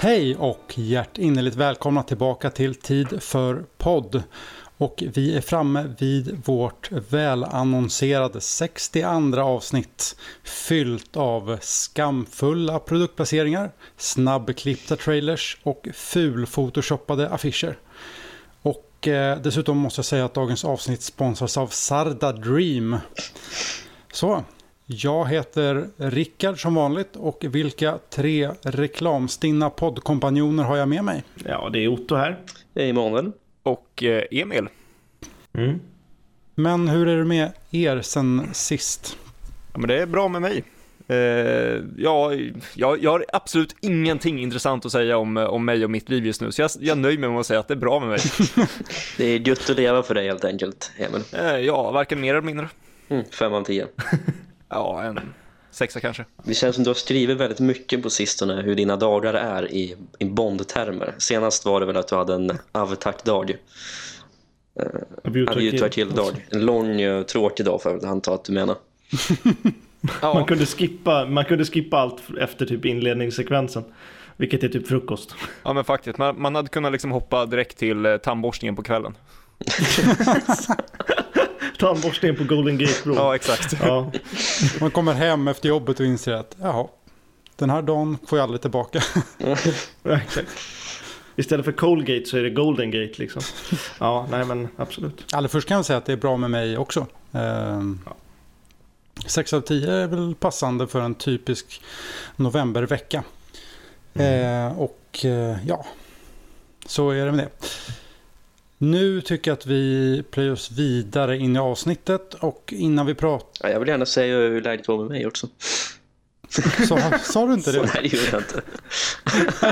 Hej och hjärtinnerligt välkomna tillbaka till Tid för podd. Och vi är framme vid vårt välannonserade 62 avsnitt fyllt av skamfulla produktplaceringar, snabbklippta trailers och fulphotoshoppade affischer. Och eh, dessutom måste jag säga att dagens avsnitt sponsras av Sarda Dream. Så, jag heter Rickard som vanligt och vilka tre reklamstinna poddkompanjoner har jag med mig? Ja, det är Otto här. Det är Emanuel. Och eh, Emil. Mm. Men hur är det med er sen sist? Ja, men det är bra med mig. Eh, ja, jag, jag har absolut ingenting intressant att säga om, om mig och mitt liv just nu, så jag, jag nöjer mig med att säga att det är bra med mig. Det är gött att leva för dig helt enkelt, Emil. Eh, ja, varken mer eller mindre. Mm, fem av tio. Ja, en sexa kanske. Det känns som du har skrivit väldigt mycket på sistone hur dina dagar är i, i Bond-termer. Senast var det väl att du hade en avtack-dag. Avutack till-dag. En lång, eh, tråkig dag för att anta att du menar. Man, Ja, kunde skippa, man kunde skippa allt efter typ inledningssekvensen. Vilket är typ frukost. ja men faktiskt. Man, man hade kunnat liksom hoppa direkt till eh, tandborstningen på kvällen. Tandborstningen på Golden Gate Bro. Ja, exakt. Ja. Man kommer hem efter jobbet och inser att jaha, den här dagen får jag aldrig tillbaka. ja, exakt. Istället för Colgate så är det Golden Gate liksom. Ja, nej men absolut. Allra först kan jag säga att det är bra med mig också. Ehm, Sex av tio är väl passande för en typisk novembervecka. Eh, och eh, ja, så är det med det. Nu tycker jag att vi plöjer oss vidare in i avsnittet och innan vi pratar... Ja, jag vill gärna säga hur läget var med mig också. Så, sa du inte det? Nej, det gjorde jag inte.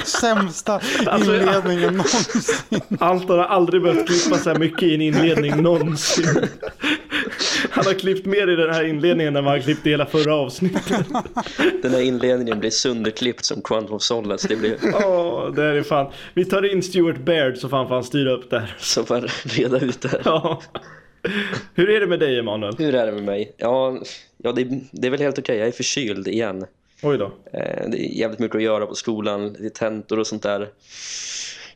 Sämsta Alltså, inledningen någonsin. Allt har aldrig behövt klippa så här mycket i en inledning någonsin. Han har klippt mer i den här inledningen än vad han klippte i hela förra avsnittet. Den här inledningen blir sönderklippt som Quantum of Solace. Det blir Åh, det är fan. Vi tar in Stuart Baird så fan får han styra upp det här. så bara reda ut det här. Ja. Hur är det med dig Emanuel? Hur är det med mig? Ja, ja det, det är väl helt okej. Jag är förkyld igen. Oj då. Eh, Det är jävligt mycket att göra på skolan, lite tentor och sånt där.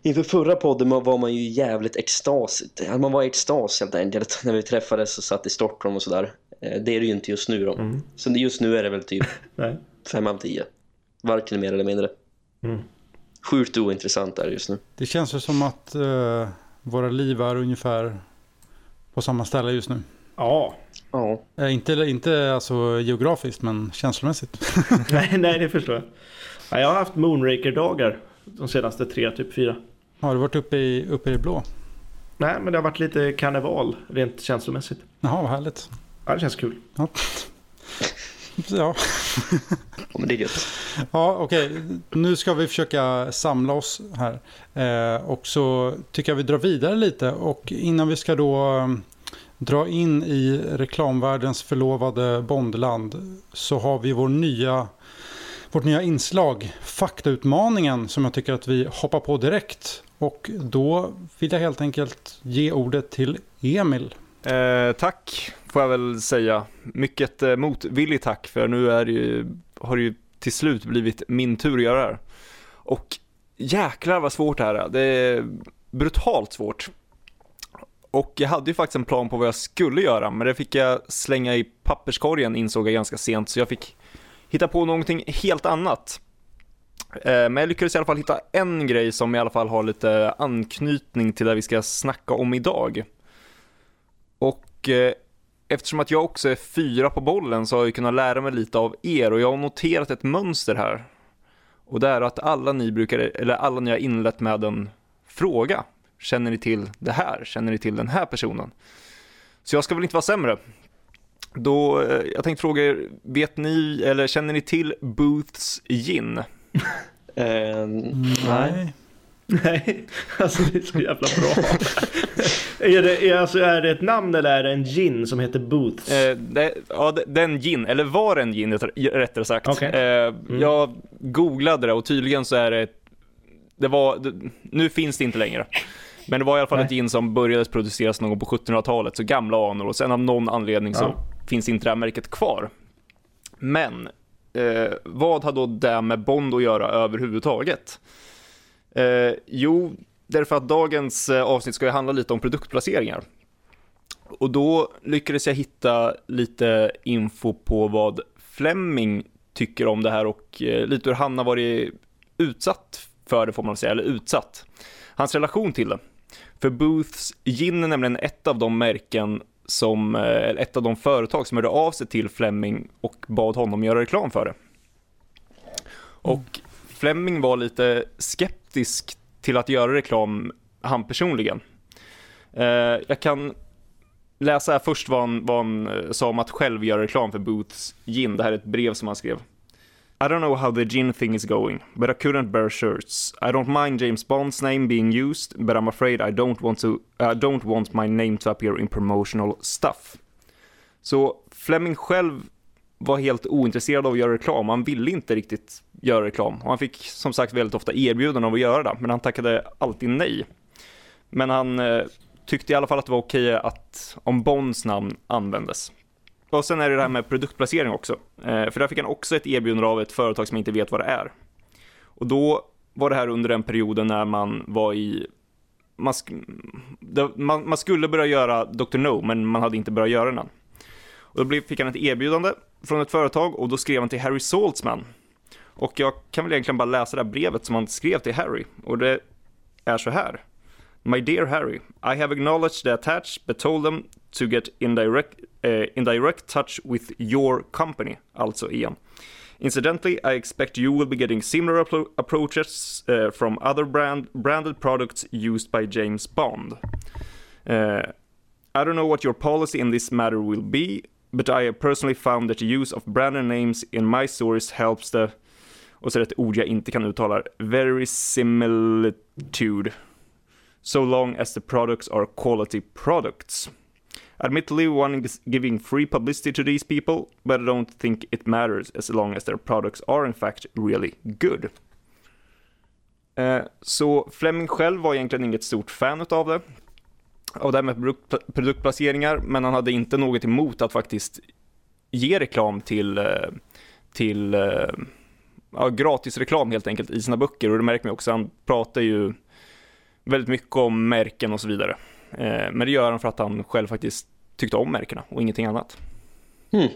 Inför förra podden var man ju jävligt extas. Man var i extas helt enkelt när vi träffades och satt i Stockholm och sådär. Eh, Det är det ju inte just nu då. Mm. Så det- just nu är det väl typ Nej. fem av tio. Varken mer eller mindre. Mm. Sjukt ointressant är det just nu. Det känns ju som att eh, våra liv är ungefär på samma ställe just nu. Ja. Ja, Eh, inte inte alltså geografiskt men känslomässigt. nej, nej, det förstår jag. Ja, jag har haft Moonraker-dagar de senaste tre, typ fyra. Har du varit uppe i, uppe i det blå? Nej, men det har varit lite karneval rent känslomässigt. Jaha, vad härligt. Ja, det känns kul. Ja, ja. men det är gött. ja okej. Nu ska vi försöka samla oss här. Eh, och så tycker jag vi drar vidare lite. Och innan vi ska då eh, dra in i reklamvärldens förlovade Bondland så har vi vår nya, vårt nya inslag, Faktautmaningen, som jag tycker att vi hoppar på direkt. Och då vill jag helt enkelt ge ordet till Emil. Eh, tack, får jag väl säga. Mycket eh, motvilligt tack, för nu är det ju, har det ju till slut blivit min tur att göra det här. Och jäklar vad svårt det här är. Det är brutalt svårt. Och jag hade ju faktiskt en plan på vad jag skulle göra, men det fick jag slänga i papperskorgen insåg jag ganska sent, så jag fick hitta på någonting helt annat. Eh, men jag lyckades i alla fall hitta en grej som i alla fall har lite anknytning till det vi ska snacka om idag. Och eh, eftersom att jag också är fyra på bollen så har jag kunnat lära mig lite av er och jag har noterat ett mönster här. Och det är att alla ni brukar, eller alla ni har inlett med en fråga. Känner ni till det här? Känner ni till den här personen? Så jag ska väl inte vara sämre. Då, eh, jag tänkte fråga er, vet ni, eller känner ni till Booths gin? Eh, nej. Nej, alltså det är så jävla bra. är, det, är, alltså, är det ett namn eller är det en gin som heter Booths? Eh, det, ja, den gin, eller var en gin rätt- rättare sagt. Okej. Eh, Jag googlade det och tydligen så är det, det var, det, nu finns det inte längre. Men det var i alla fall Nej. ett gin som började produceras någon gång på 1700-talet, så gamla anor och sen av någon anledning så Ja. finns inte det här märket kvar. Men eh, vad har då det med Bond att göra överhuvudtaget? Eh, jo, därför att dagens eh, avsnitt ska ju handla lite om produktplaceringar. Och då lyckades jag hitta lite info på vad Fleming tycker om det här och eh, lite hur han har varit utsatt för det får man säga, eller utsatt. Hans relation till det. För Booths gin är nämligen ett av de märken som, eh, ett av de företag som hörde av sig till Fleming och bad honom göra reklam för det. Och Fleming var lite skeptisk till att göra reklam, han personligen. Eh, jag kan läsa här först vad han, vad han eh, sa om att själv göra reklam för Booths gin. Det här är ett brev som han skrev. I don't know how the gin thing is going, but I couldn't bear shirts. I don't mind James Bond's name being used, but I'm afraid I don't want to. I don't want my name to appear in promotional stuff. Så Fleming själv var helt ointresserad av att göra reklam. Han ville inte riktigt göra reklam och han fick som sagt väldigt ofta erbjudanden om att göra det, men han tackade alltid nej. Men han eh, tyckte i alla fall att det var okej att om Bonds namn användes. Och sen är det det här med produktplacering också. Eh, för där fick han också ett erbjudande av ett företag som inte vet vad det är. Och då var det här under den perioden när man var i... Man, man, man skulle börja göra Dr. No, men man hade inte börjat göra den än. Och då fick han ett erbjudande från ett företag och då skrev han till Harry Saltzman. Och jag kan väl egentligen bara läsa det här brevet som han skrev till Harry. Och det är så här. My dear Harry, I have acknowledged the attached but told them to get in direct, uh, eh, in direct touch with your company, alltså Ian. Incidentally, I expect you will be getting similar appro approaches uh, from other brand branded products used by James Bond. Uh, I don't know what your policy in this matter will be, but I have personally found that the use of branded names in my stories helps the, och så är det ett ord jag inte kan uttala, very similitude, so long as the products are quality products. Admittedly, one is giving free publicity to these people, but I don't think it matters as long as their products are in fact really good. Eh, så Fleming själv var egentligen inget stort fan av det, av det här med produktplaceringar, men han hade inte något emot att faktiskt ge reklam till, eh, till eh, ja, gratis reklam helt enkelt i sina böcker och det märker man också, han pratar ju väldigt mycket om märken och så vidare. Men det gör han för att han själv faktiskt tyckte om märkena och ingenting annat. Hmm.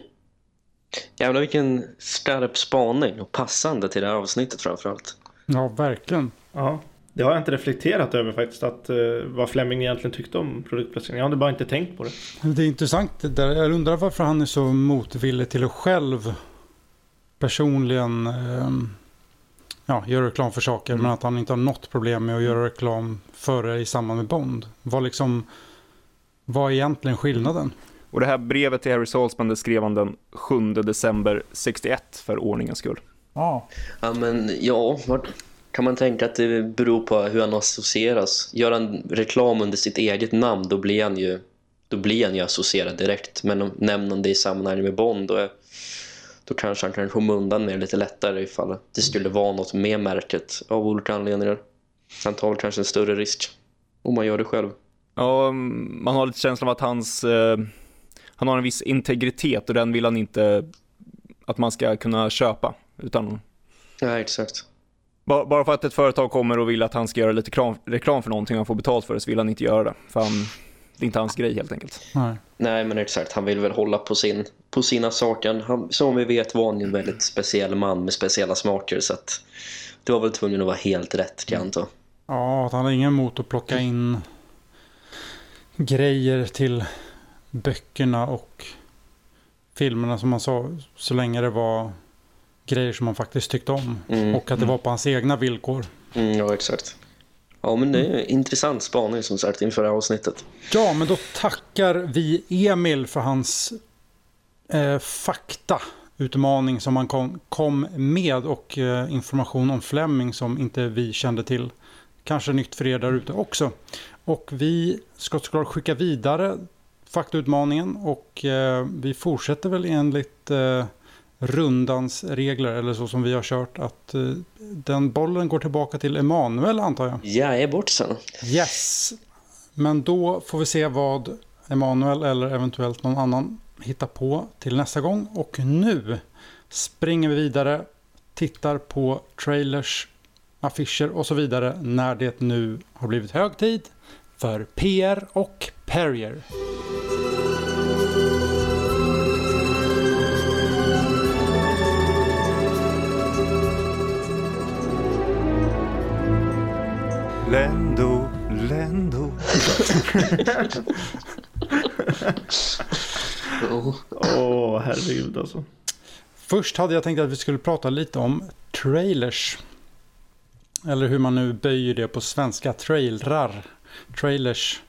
Jävlar vilken skarp spaning och passande till det här avsnittet framförallt. Ja, verkligen. Ja, det har jag inte reflekterat över faktiskt, att, uh, vad Fleming egentligen tyckte om produktplacering. Jag hade bara inte tänkt på det. Det är intressant. Där. Jag undrar varför han är så motvillig till att själv personligen uh, ja, göra reklam för saker. Mm. Men att han inte har något problem med att göra reklam före i samband med Bond. Vad liksom vad är egentligen skillnaden? Och det här brevet till Harry Saltzman det skrev han den 7 december 61 för ordningens skull. Ja. Ja men ja, kan man tänka att det beror på hur han associeras. Gör han reklam under sitt eget namn då blir han ju då blir han ju associerad direkt. Men om nämner det i sammanhang med Bond då, är, då kanske han kan komma undan med lite lättare ifall det skulle vara något med märket av olika anledningar. Han tar kanske en större risk om man gör det själv. Ja, man har lite känslan av att hans, eh, han har en viss integritet och den vill han inte att man ska kunna köpa. Utan... Ja, exakt. Bara, för att ett företag kommer och vill att han ska göra lite reklam, reklam för någonting och han får betalt för det så vill han inte göra det. För han, det är inte hans grej helt enkelt. Nej. Nej, men exakt. Han vill väl hålla på, sin, på sina saker. Han, som vi vet var han ju en väldigt speciell man med speciella smaker så att det var väl tvungen att vara helt rätt kan jag anta. Ja, att han har ingen emot att plocka in grejer till böckerna och filmerna som man sa så länge det var grejer som man faktiskt tyckte om mm, och att det var på hans egna villkor. Mm, ja, exakt. Ja, men det är en intressant spaning som sagt inför det här avsnittet. Ja, men då tackar vi Emil för hans eh, faktautmaning som han kom, kom med och eh, information om Fleming som inte vi kände till. Kanske nytt för er där ute också. Och vi ska såklart skicka vidare faktautmaningen och eh, vi fortsätter väl enligt eh, rundans regler eller så som vi har kört att eh, den bollen går tillbaka till Emanuel antar jag. Jag är bort sen. Yes. Men då får vi se vad Emanuel eller eventuellt någon annan hittar på till nästa gång. Och nu springer vi vidare, tittar på trailers affischer och så vidare när det nu har blivit hög tid för PR och Perrier. Lendo, Lendo. Oh. Åh, herregud alltså. Först hade jag tänkt att vi skulle prata lite om trailers. Eller hur man nu böjer det på svenska. Trailrar. Trailers.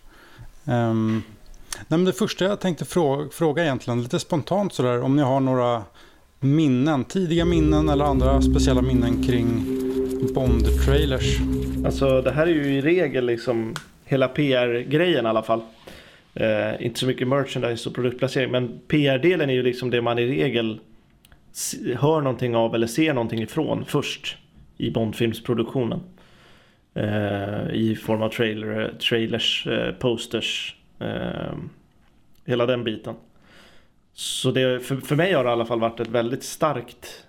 Um, nej men det första jag tänkte fråga, fråga egentligen, lite spontant sådär, om ni har några minnen, tidiga minnen eller andra speciella minnen kring Bond-trailers. Mm. Alltså det här är ju i regel liksom hela PR-grejen i alla fall. Eh, inte så mycket merchandise och produktplacering men PR-delen är ju liksom det man i regel hör någonting av eller ser någonting ifrån först i Bondfilmsproduktionen. Eh, I form av trailer, trailers, eh, posters, eh, hela den biten. Så det, för, för mig har det i alla fall varit ett väldigt starkt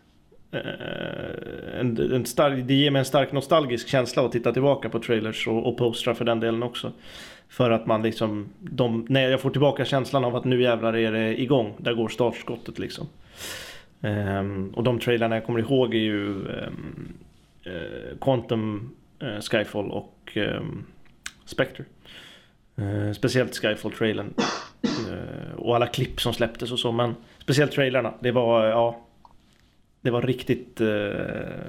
Eh, en, en stark, det ger mig en stark nostalgisk känsla att titta tillbaka på trailers och, och postrar för den delen också. För att man liksom, de, när jag får tillbaka känslan av att nu jävlar är det igång, där går startskottet liksom. Um, och de trailerna jag kommer ihåg är ju um, uh, Quantum uh, Skyfall och um, Spectre. Uh, speciellt Skyfall-trailern. och alla klipp som släpptes och så, men speciellt trailerna. Det var, ja, det var riktigt eh,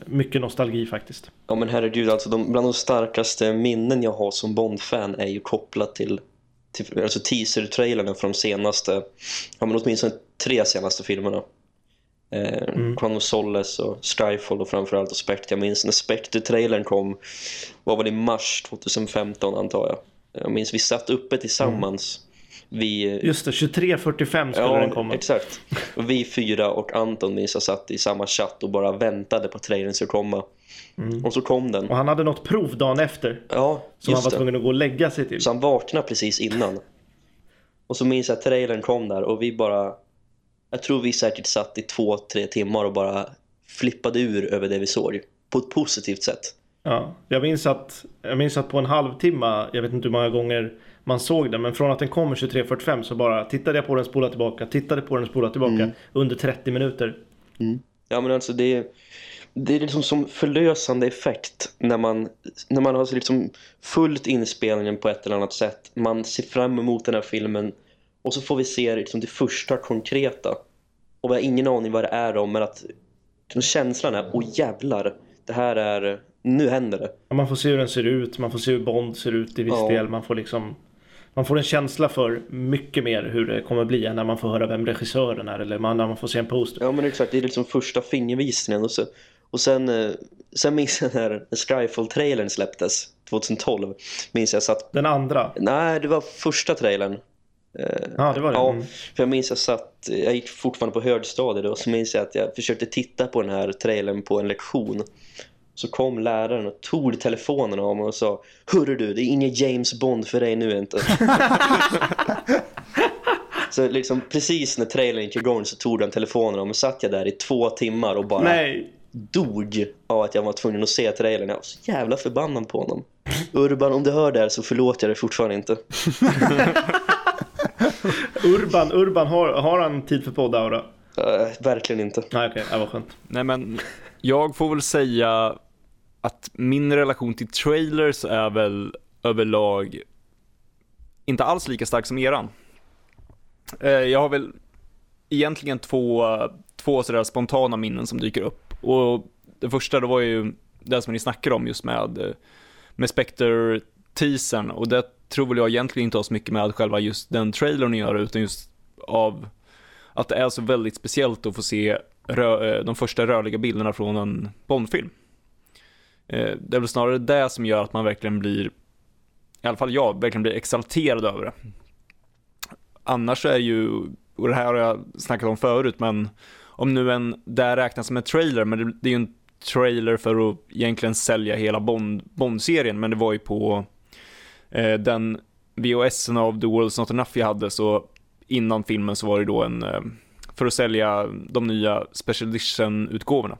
mycket nostalgi faktiskt. Ja men herregud, alltså de, bland de starkaste minnen jag har som Bond-fan är ju kopplat till, till alltså teaser-trailerna från de senaste, ja men åtminstone tre senaste filmerna. Eh, mm. Solace och Skyfall och framförallt och Spectre. Jag minns när Spectre-trailern kom, var väl i mars 2015 antar jag. Jag minns vi satt uppe tillsammans. Vi, Just det, 23.45 skulle ja, den komma. exakt. Vi fyra och Anton jag satt i samma chatt och bara väntade på trailern skulle komma. Mm. Och så kom den. Och han hade något prov dagen efter. Ja, Som han var tvungen att gå och lägga sig till. Så han vaknade precis innan. Och så minns jag att trailern kom där och vi bara... Jag tror vi säkert satt i två, tre timmar och bara flippade ur över det vi såg. På ett positivt sätt. Ja, jag minns att, jag minns att på en halvtimme, jag vet inte hur många gånger man såg den. Men från att den kommer 23.45 så bara tittade jag på den, spola tillbaka, tittade på den, spola tillbaka mm. under 30 minuter. Mm. Ja men alltså det är, det är liksom som förlösande effekt när man, när man har liksom fullt inspelningen på ett eller annat sätt. Man ser fram emot den här filmen och så får vi se liksom det första konkreta. Och vi har ingen aning vad det är om men att liksom känslan är, åh jävlar, det här är, nu händer det. Man får se hur den ser ut, man får se hur Bond ser ut i viss ja. del, man får liksom man får en känsla för mycket mer hur det kommer bli när man får höra vem regissören är eller när man får se en poster. Ja men exakt, det är liksom första fingervisningen och, så, och sen, eh, sen minns jag när Skyfall-trailern släpptes 2012 minns jag satt... Den andra? Nej, det var första trailern. Ja, det var det. Ja, mm. för jag minns jag satt, jag gick fortfarande på högstadiet och så minns jag att jag försökte titta på den här trailern på en lektion. Så kom läraren och tog telefonen av mig och sa Hörru du, det är ingen James Bond för dig nu inte. så liksom precis när trailern gick igång så tog den telefonen av mig. Satt jag där i två timmar och bara Nej. dog av att jag var tvungen att se trailern. Jag var så jävla förbannad på honom. Urban, om du hör det här så förlåter jag dig fortfarande inte. Urban, Urban har, har han tid för poddaura? Uh, verkligen inte. Nej, okej, okay, det var skönt. Nej, men jag får väl säga att min relation till trailers är väl överlag inte alls lika stark som eran. Eh, jag har väl egentligen två, två sådär spontana minnen som dyker upp. Och det första det var ju det som ni snackade om just med, med Spectre teasern och det tror väl jag egentligen inte har så mycket med själva just den trailern att göra utan just av att det är så väldigt speciellt att få se rö- eh, de första rörliga bilderna från en Bondfilm. Eh, det är väl snarare det som gör att man verkligen blir, i alla fall jag, verkligen blir exalterad över det. Annars är ju, och det här har jag snackat om förut, men om nu en, det räknas som en trailer, men det, det är ju en trailer för att egentligen sälja hela Bond, Bond-serien, men det var ju på eh, den VHSen av The World's Not Enough jag hade, så innan filmen så var det då en, eh, för att sälja de nya Special Edition-utgåvorna.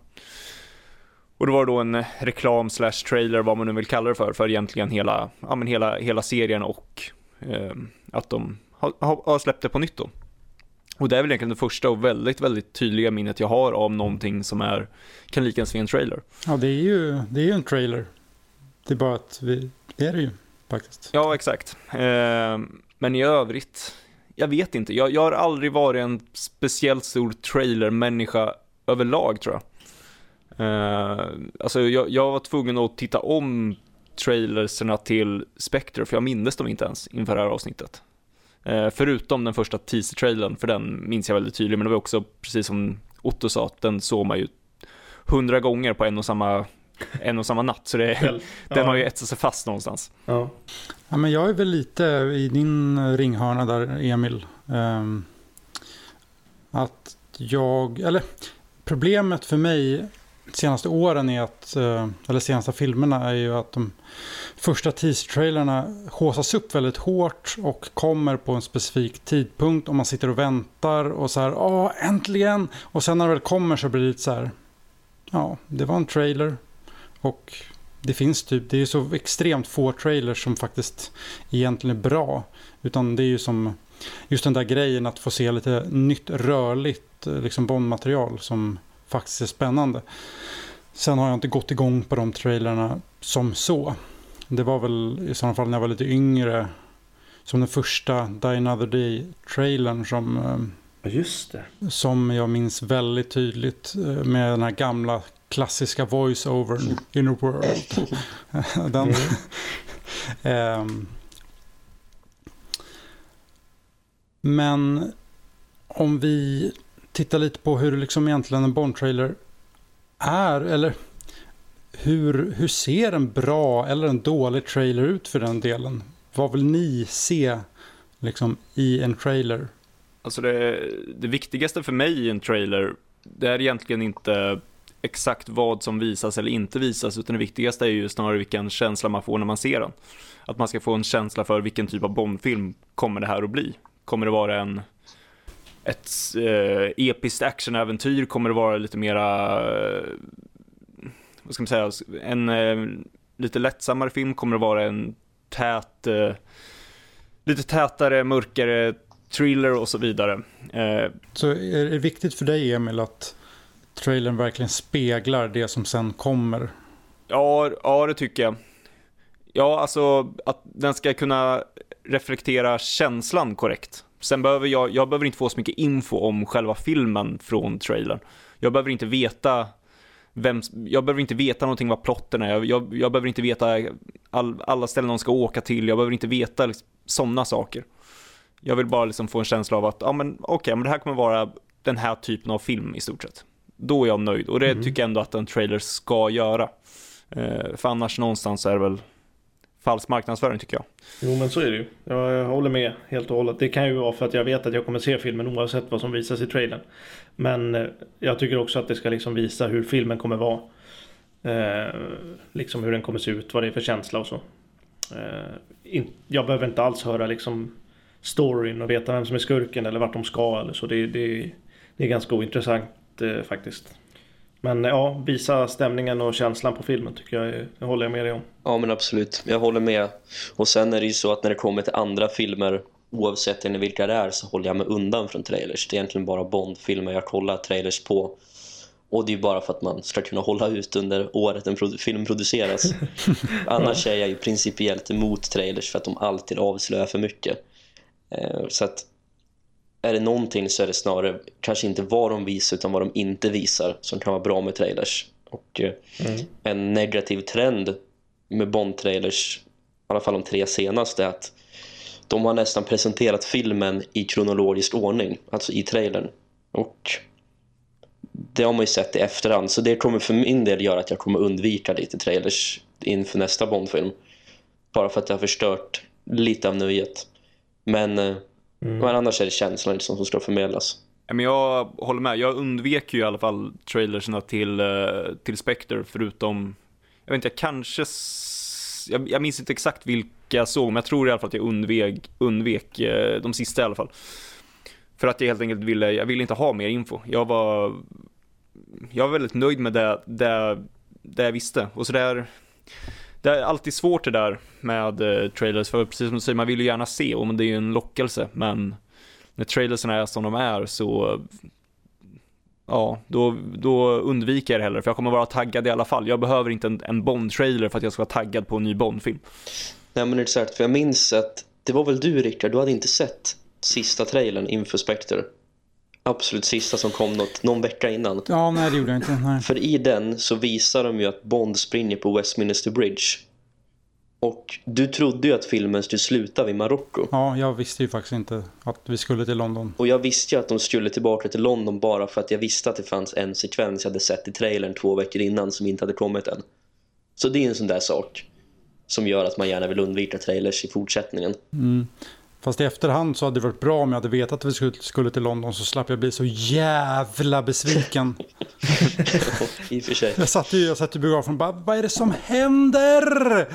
Och det var då en reklam slash trailer, vad man nu vill kalla det för, för egentligen hela, ja, men hela, hela serien och eh, att de har, har släppt det på nytt då. Och det är väl egentligen det första och väldigt, väldigt tydliga minnet jag har av någonting som är, kan liknas vid en trailer. Ja, det är ju, det är ju en trailer. Det är bara att vi, det är det ju faktiskt. Ja, exakt. Eh, men i övrigt, jag vet inte. Jag, jag har aldrig varit en speciellt stor trailer-människa överlag tror jag. Uh, alltså jag, jag, var tvungen att titta om trailerserna till Spectre för jag minns dem inte ens inför det här avsnittet. Uh, förutom den första teaser-trailern, för den minns jag väldigt tydligt, men det var också precis som Otto sa, att den såg man ju hundra gånger på en och samma, en och samma natt, så det, den ja. har ju etsat sig fast någonstans. Ja. ja, men jag är väl lite i din ringhörna där, Emil. Um, att jag, eller problemet för mig senaste åren är att, eh, eller senaste filmerna är ju att de första teaser-trailerna håsas upp väldigt hårt och kommer på en specifik tidpunkt och man sitter och väntar och så här, åh äntligen! Och sen när det väl kommer så blir det lite så här, ja, det var en trailer och det finns typ, det är ju så extremt få trailers som faktiskt egentligen är bra. Utan det är ju som just den där grejen att få se lite nytt rörligt eh, liksom Bondmaterial som faktiskt är spännande. Sen har jag inte gått igång på de trailerna som så. Det var väl i sådana fall när jag var lite yngre. Som den första Die Another Day-trailern som... Eh, just det. Som jag minns väldigt tydligt eh, med den här gamla klassiska voice-overn In a World. den, um, men om vi titta lite på hur liksom egentligen en Bond-trailer är, eller hur, hur ser en bra eller en dålig trailer ut för den delen? Vad vill ni se liksom, i en trailer? Alltså det, det viktigaste för mig i en trailer, det är egentligen inte exakt vad som visas eller inte visas, utan det viktigaste är ju snarare vilken känsla man får när man ser den. Att man ska få en känsla för vilken typ av Bondfilm kommer det här att bli. Kommer det vara en ett eh, episkt actionäventyr? Kommer det vara lite mera, eh, vad ska man säga, en eh, lite lättsammare film? Kommer det vara en tät, eh, lite tätare, mörkare thriller och så vidare? Eh, så är det viktigt för dig Emil att trailern verkligen speglar det som sen kommer? Ja, ja det tycker jag. Ja, alltså att den ska kunna reflektera känslan korrekt. Sen behöver jag, jag behöver inte få så mycket info om själva filmen från trailern. Jag behöver inte veta vem, jag behöver inte veta någonting vad plotten är. Jag, jag, jag behöver inte veta all, alla ställen de ska åka till. Jag behöver inte veta liksom, sådana saker. Jag vill bara liksom få en känsla av att, ja men okay, men det här kommer vara den här typen av film i stort sett. Då är jag nöjd och det mm. tycker jag ändå att en trailer ska göra. Eh, för annars någonstans är det väl falsk marknadsföring tycker jag. Jo men så är det ju. Jag håller med helt och hållet. Det kan ju vara för att jag vet att jag kommer se filmen oavsett vad som visas i trailern. Men eh, jag tycker också att det ska liksom visa hur filmen kommer vara. Eh, liksom hur den kommer se ut, vad det är för känsla och så. Eh, in, jag behöver inte alls höra liksom storyn och veta vem som är skurken eller vart de ska eller så. Det, det, det är ganska ointressant eh, faktiskt. Men ja, visa stämningen och känslan på filmen tycker jag, det håller jag med dig om. Ja men absolut, jag håller med. Och sen är det ju så att när det kommer till andra filmer, oavsett vilka det är, så håller jag mig undan från trailers. Det är egentligen bara Bond-filmer jag kollar trailers på. Och det är ju bara för att man ska kunna hålla ut under året en film produceras. Annars är jag ju principiellt emot trailers för att de alltid avslöjar för mycket. Eh, så att är det någonting så är det snarare kanske inte vad de visar utan vad de inte visar som kan vara bra med trailers. Och eh, mm. en negativ trend med Bond-trailers, i alla fall de tre senaste, är att de har nästan presenterat filmen i kronologisk ordning, alltså i trailern. Och det har man ju sett i efterhand, så det kommer för min del göra att jag kommer undvika lite trailers inför nästa Bond-film. Bara för att det har förstört lite av nöjet. Men eh, Mm. Men annars är det känslan liksom som ska förmedlas. Men jag håller med, jag undvek ju i alla fall trailerserna till, eh, till Spectre förutom, jag vet inte, jag kanske, jag, jag minns inte exakt vilka jag såg, men jag tror i alla fall att jag undvek, undvek eh, de sista i alla fall. För att jag helt enkelt ville, jag ville inte ha mer info. Jag var, jag var väldigt nöjd med det, det det jag visste. Och så där, det är alltid svårt det där med eh, trailers, för precis som du säger, man vill ju gärna se, och det är ju en lockelse, men när trailersen är som de är så ja, då, då undviker jag det hellre för jag kommer vara taggad i alla fall. Jag behöver inte en, en Bond-trailer för att jag ska vara taggad på en ny Bond-film. Nej men exakt, för jag minns att det var väl du Rickard, du hade inte sett sista trailern inför Spectre. Absolut sista som kom något, någon vecka innan. Ja, nej det gjorde jag inte. Nej. För i den så visar de ju att Bond springer på Westminster Bridge. Och du trodde ju att filmen skulle sluta vid Marocko. Ja, jag visste ju faktiskt inte att vi skulle till London. Och jag visste ju att de skulle tillbaka till London bara för att jag visste att det fanns en sekvens jag hade sett i trailern två veckor innan som inte hade kommit än. Så det är en sån där sak som gör att man gärna vill undvika trailers i fortsättningen. Mm. Fast i efterhand så hade det varit bra om jag hade vetat att vi skulle, skulle till London så slapp jag bli så jävla besviken. I och för sig. Jag satt ju, jag satt i biografen och bara, vad är det som händer?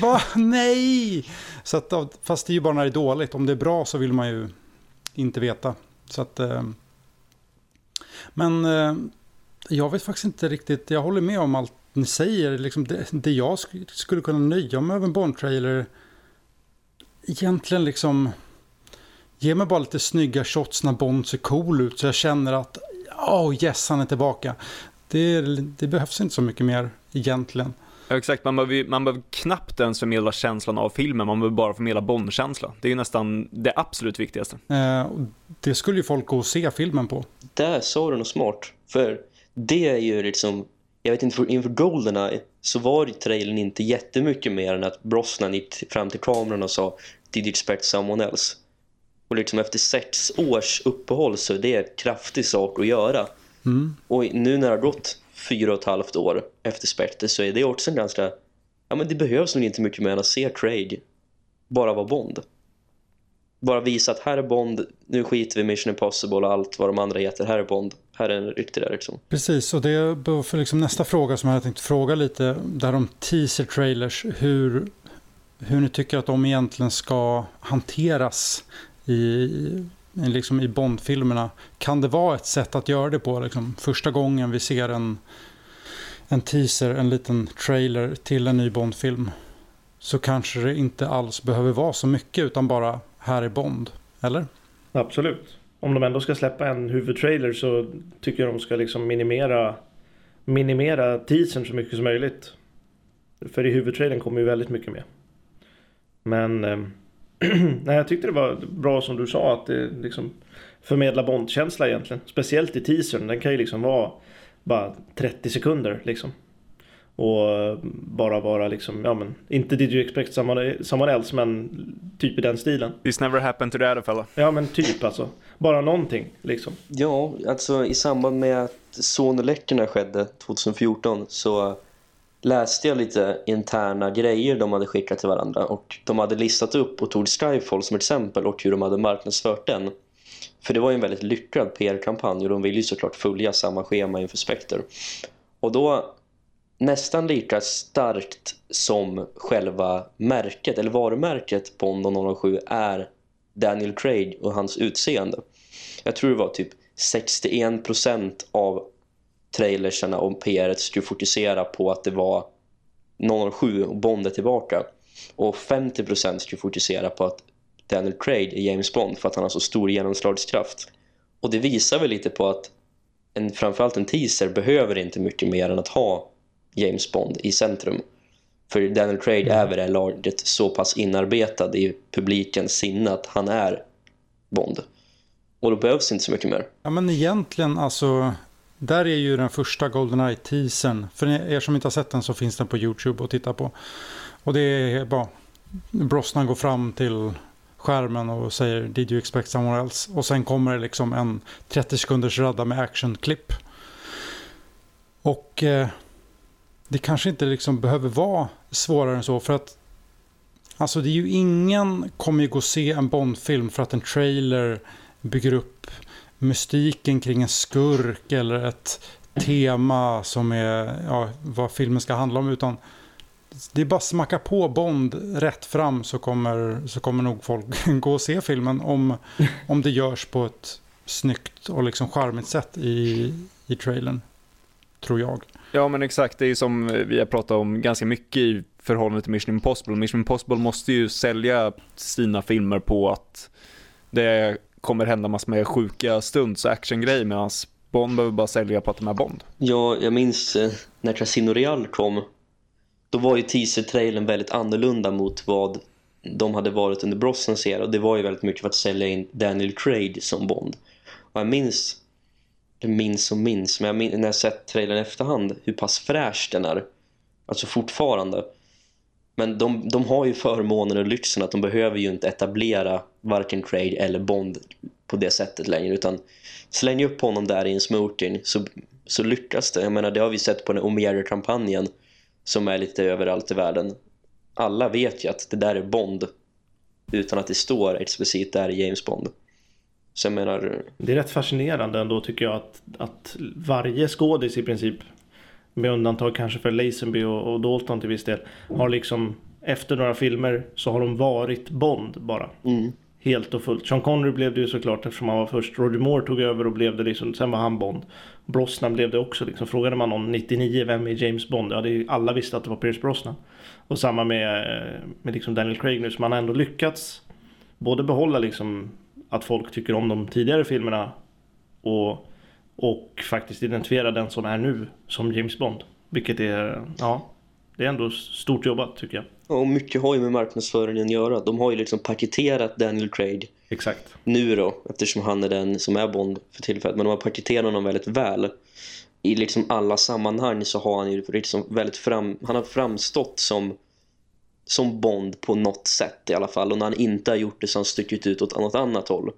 Va? Nej! Så att, fast det är ju bara när det är dåligt. Om det är bra så vill man ju inte veta. Så att, eh, men eh, jag vet faktiskt inte riktigt, jag håller med om allt ni säger. Liksom det, det jag skulle kunna nöja mig med en Bond-trailer egentligen liksom ge mig bara lite snygga shots när Bond ser cool ut så jag känner att oh yes han är tillbaka. Det, det behövs inte så mycket mer egentligen. Ja, exakt, man behöver, man behöver knappt ens förmedla känslan av filmen, man behöver bara förmedla Bond-känsla. Det är ju nästan det absolut viktigaste. Eh, det skulle ju folk gå och se filmen på. Där sa du något smart, för det är ju liksom jag vet inte, för, inför Goldeneye så var det trailern inte jättemycket mer än att Brosnan gick fram till kameran och sa Did you expect someone else? Och liksom efter sex års uppehåll så är det en kraftig sak att göra. Mm. Och nu när det har gått fyra och ett halvt år efter Spectre så är det också en ganska... Ja men det behövs nog inte mycket mer än att se Craig bara vara Bond bara visa att här är Bond, nu skiter vi Mission Impossible och allt vad de andra heter, här är Bond, här är en riktig där liksom. Precis, och det är för liksom nästa fråga som jag tänkte fråga lite, där om teaser trailers, hur, hur ni tycker att de egentligen ska hanteras i, liksom i Bond-filmerna. Kan det vara ett sätt att göra det på, liksom, första gången vi ser en, en teaser, en liten trailer till en ny Bond-film? Så kanske det inte alls behöver vara så mycket utan bara här är Bond, eller? Absolut. Om de ändå ska släppa en huvudtrailer så tycker jag de ska liksom minimera minimera teasern så mycket som möjligt. För i huvudtrailern kommer ju väldigt mycket med. Men eh, nej, jag tyckte det var bra som du sa att det liksom förmedla Bond-känsla egentligen. Speciellt i teasern, den kan ju liksom vara bara 30 sekunder liksom. Och bara vara liksom, ja men, inte Did you expect someone, someone else, men typ i den stilen. This never happened to the other fella. Ja men typ alltså. Bara någonting liksom. Ja, alltså i samband med att Sony-läckorna skedde 2014 så läste jag lite interna grejer de hade skickat till varandra och de hade listat upp och tog Skyfall som exempel och hur de hade marknadsfört den. För det var ju en väldigt lyckad PR-kampanj och de ville ju såklart följa samma schema inför Spectre. Och då nästan lika starkt som själva märket eller varumärket Bond 007 är Daniel Craig och hans utseende. Jag tror det var typ 61% av trailersarna om PR skulle fokusera på att det var 007 och Bond är tillbaka. Och 50% skulle fokusera på att Daniel Craig är James Bond för att han har så stor genomslagskraft. Och det visar väl lite på att en, framförallt en teaser behöver inte mycket mer än att ha James Bond i centrum. För Daniel Craig mm. är vid det här laget så pass inarbetad i publikens sinne att han är Bond. Och då behövs inte så mycket mer. Ja men egentligen alltså, där är ju den första GoldenEye-teasern. För er som inte har sett den så finns den på YouTube att titta på. Och det är bara, Brosnan går fram till skärmen och säger Did you expect someone else? Och sen kommer det liksom en 30 sekunders radda med actionklipp. Och eh, det kanske inte liksom behöver vara svårare än så. För att alltså det är ju ingen kommer ju gå och se en Bondfilm för att en trailer bygger upp mystiken kring en skurk eller ett tema som är ja, vad filmen ska handla om. Utan det är bara att smacka på Bond rätt fram så kommer, så kommer nog folk gå och se filmen om, om det görs på ett snyggt och liksom charmigt sätt i, i trailern. tror jag. Ja men exakt, det är som vi har pratat om ganska mycket i förhållande till Mission Impossible. Mission Impossible måste ju sälja sina filmer på att det kommer hända massor med sjuka stunts och actiongrejer medan Bond behöver bara sälja på att de är Bond. Ja, jag minns eh, när Casino Real kom. Då var ju teaser-trailen väldigt annorlunda mot vad de hade varit under Brosnans era. Och det var ju väldigt mycket för att sälja in Daniel Craig som Bond. Och jag minns, minns och minns, men jag minns, när jag sett trailern i efterhand hur pass fräsch den är. Alltså fortfarande. Men de, de har ju förmånen och lyxen att de behöver ju inte etablera varken Craig eller Bond på det sättet längre. Utan släng upp honom där i en smoking så, så lyckas det. Jag menar, det har vi sett på den Omier-kampanjen som är lite överallt i världen. Alla vet ju att det där är Bond utan att det står explicit där i James Bond. Så jag menar... Det är rätt fascinerande ändå tycker jag att, att varje skådis i princip med undantag kanske för Lazenby och, och Dalton till viss del har liksom efter några filmer så har de varit Bond bara. Mm. Helt och fullt. Sean Connery blev det ju såklart eftersom han var först. Roger Moore tog över och blev det liksom, sen var han Bond. Brosnan blev det också liksom. Frågade man någon 99 vem är James Bond? Ja, det är, alla visste att det var Pierce Brosnan. Och samma med, med liksom Daniel Craig nu. Så man har ändå lyckats både behålla liksom att folk tycker om de tidigare filmerna och, och faktiskt identifiera den som är nu som James Bond. Vilket är, ja, det är ändå stort jobbat tycker jag. Och mycket har ju med marknadsföringen att göra. De har ju liksom paketerat Daniel Craig Exakt. nu då, eftersom han är den som är Bond för tillfället. Men de har paketerat honom väldigt väl. I liksom alla sammanhang så har han ju liksom väldigt fram, han har framstått som som Bond på något sätt i alla fall. Och när han inte har gjort det så har han stuckit ut åt något annat håll.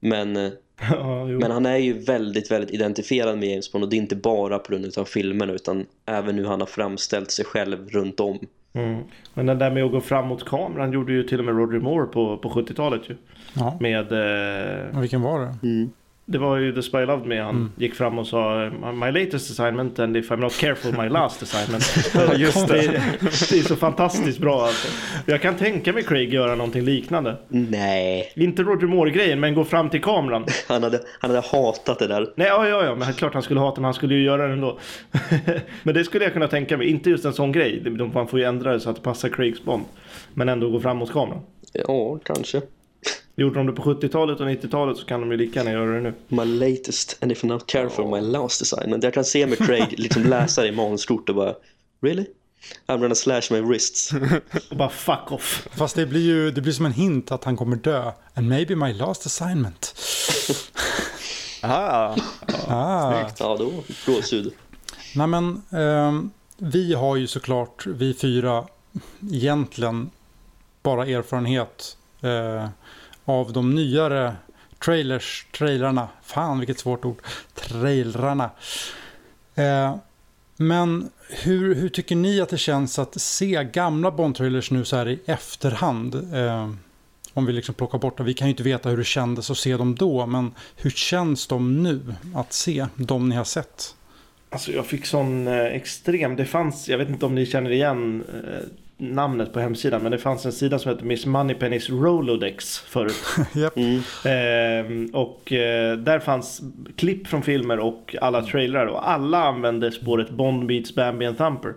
Men, eh, Ja, men han är ju väldigt, väldigt identifierad med James Bond. Och det är inte bara på grund av filmerna utan även hur han har framställt sig själv runt om. Mm. Men den där med att gå fram mot kameran gjorde ju till och med Roger Moore på, på 70-talet ju. Ja. Med, eh, vilken var det? Det var ju The Spy Loved Me. Han Mm. gick fram och sa My latest assignment and if I'm not careful my last assignment. Just det. det. Är så fantastiskt bra alltså. Jag kan tänka mig Craig göra någonting liknande. Nej, Inte Roger Moore-grejen men gå fram till kameran. han hade, han hade hatat det där. Nej, ja, ja, ja, men klart han skulle hata men han skulle ju göra det ändå. men det skulle jag kunna tänka mig. Inte just en sån grej. De- Man får ju ändra det så att det passar Craigs Bond. Men ändå gå fram mot kameran. Ja, kanske. Gjorde de det på 70-talet och 90-talet så kan de ju lika gärna göra det nu. My latest and if I'm not careful my last assignment. Jag kan se med Craig liksom läsa det i manusstort och bara Really? I'm gonna slash my wrists. Och bara fuck off. Fast det blir ju det blir som en hint att han kommer dö. And maybe my last assignment. Aha, Ah. Ja, då gåshud. Nej men, ehm, vi har ju såklart, vi fyra, egentligen bara erfarenhet eh, av de nyare trailers, trailerna. Fan vilket svårt ord. Trailrarna. Eh, men hur, hur tycker ni att det känns att se gamla Bond-trailers nu så här i efterhand? Eh, om vi liksom plockar bort det. Vi kan ju inte veta hur det kändes att se dem då. Men hur känns de nu att se de ni har sett? Alltså jag fick sån eh, extrem, det fanns, jag vet inte om ni känner igen eh, namnet på hemsidan, men det fanns en sida som heter Miss Moneypennys Rolodex förut. Japp. Mm. Ehm, och eh, där fanns klipp från filmer och alla trailrar och alla använde spåret Bond meets Bambi and Thumper.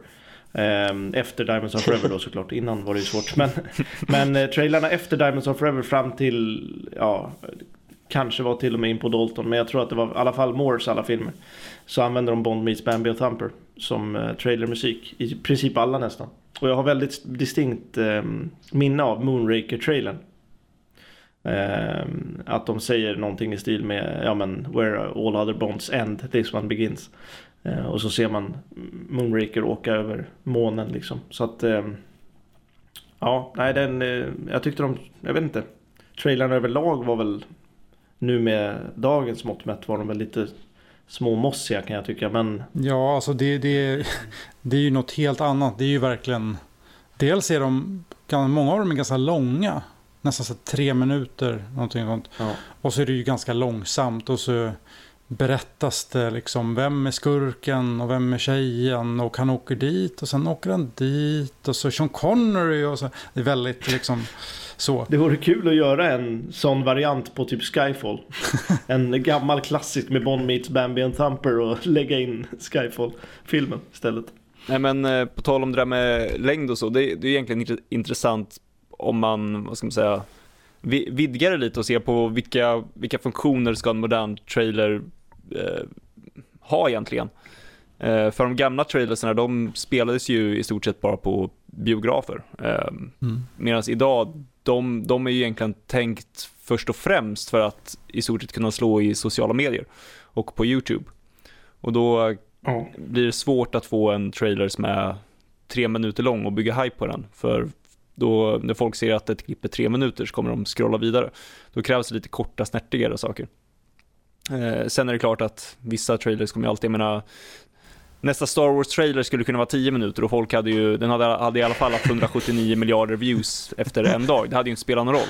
Ehm, efter Diamonds of Forever då såklart, innan var det ju svårt. Men, men eh, trailarna efter Diamonds of Forever fram till, ja, kanske var till och med in på Dalton, men jag tror att det var i alla fall Moores alla filmer. Så använder de Bond meets Bambi och Thumper som eh, trailermusik. I princip alla nästan. Och jag har väldigt distinkt eh, minne av Moonraker-trailern. Eh, att de säger någonting i stil med ja men where all other bonds end, this one begins. Eh, och så ser man Moonraker åka över månen liksom. Så att eh, ja, nej den, eh, jag tyckte de, jag vet inte. Trailern överlag var väl nu med dagens mått mätt var de väl lite småmossiga kan jag tycka. Men Ja, alltså det, det, det är ju något helt annat. Det är ju verkligen... Dels är de... Många av dem är ganska långa. Nästan så tre minuter. Någonting sånt. ja, Och så är det ju ganska långsamt. Och så berättas det liksom. Vem är skurken och vem är tjejen? Och han åker dit och sen åker han dit. Och så Sean Connery och så. Det är väldigt liksom... Så. Det vore kul att göra en sån variant på typ Skyfall. en gammal klassisk med Bond meets Bambi and Thumper och lägga in Skyfall-filmen istället. Nej men eh, på tal om det där med längd och så, det, det är egentligen intressant om man, vad ska man säga, vidgar det lite och ser på vilka, vilka funktioner ska en modern trailer eh, ha egentligen. Eh, för de gamla trailersarna, de spelades ju i stort sett bara på biografer. Eh, mm. Medan idag, de, de är ju egentligen tänkt först och främst för att i stort sett kunna slå i sociala medier och på YouTube. Och då mm. blir det svårt att få en trailer som är tre minuter lång och bygga hype på den. För då när folk ser att ett klipp är tre minuter så kommer de scrolla vidare. Då krävs det lite korta, snärtigare saker. Eh, sen är det klart att vissa trailers kommer ju alltid, jag menar, nästa Star Wars-trailer skulle kunna vara 10 minuter och folk hade ju, den hade, hade i alla fall haft 179 miljarder views efter en dag. Det hade ju inte spelat någon roll.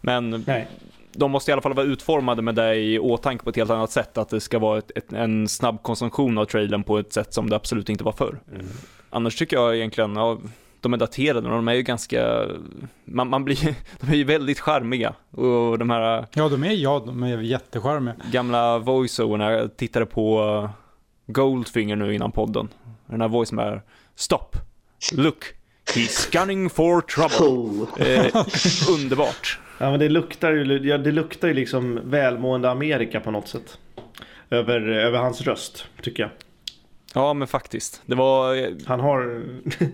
Men Nej. de måste i alla fall vara utformade med det i åtanke på ett helt annat sätt. Att det ska vara ett, ett, en snabb konsumtion av trailern på ett sätt som det absolut inte var förr. Mm. Annars tycker jag egentligen, ja, de är daterade och de är ju ganska, man, man blir, de är ju väldigt charmiga. Och de här... Ja, de är, ja, de är jättecharmiga. Gamla voiceoverna, jag tittade på Goldfinger nu innan podden. Den här voice är Stop, look, he's gunning for trouble. Oh. Eh, underbart. Ja, men det luktar ju, ja, det luktar ju liksom välmående Amerika på något sätt. Över, över hans röst, tycker jag. Ja, men faktiskt. Det var... Han har...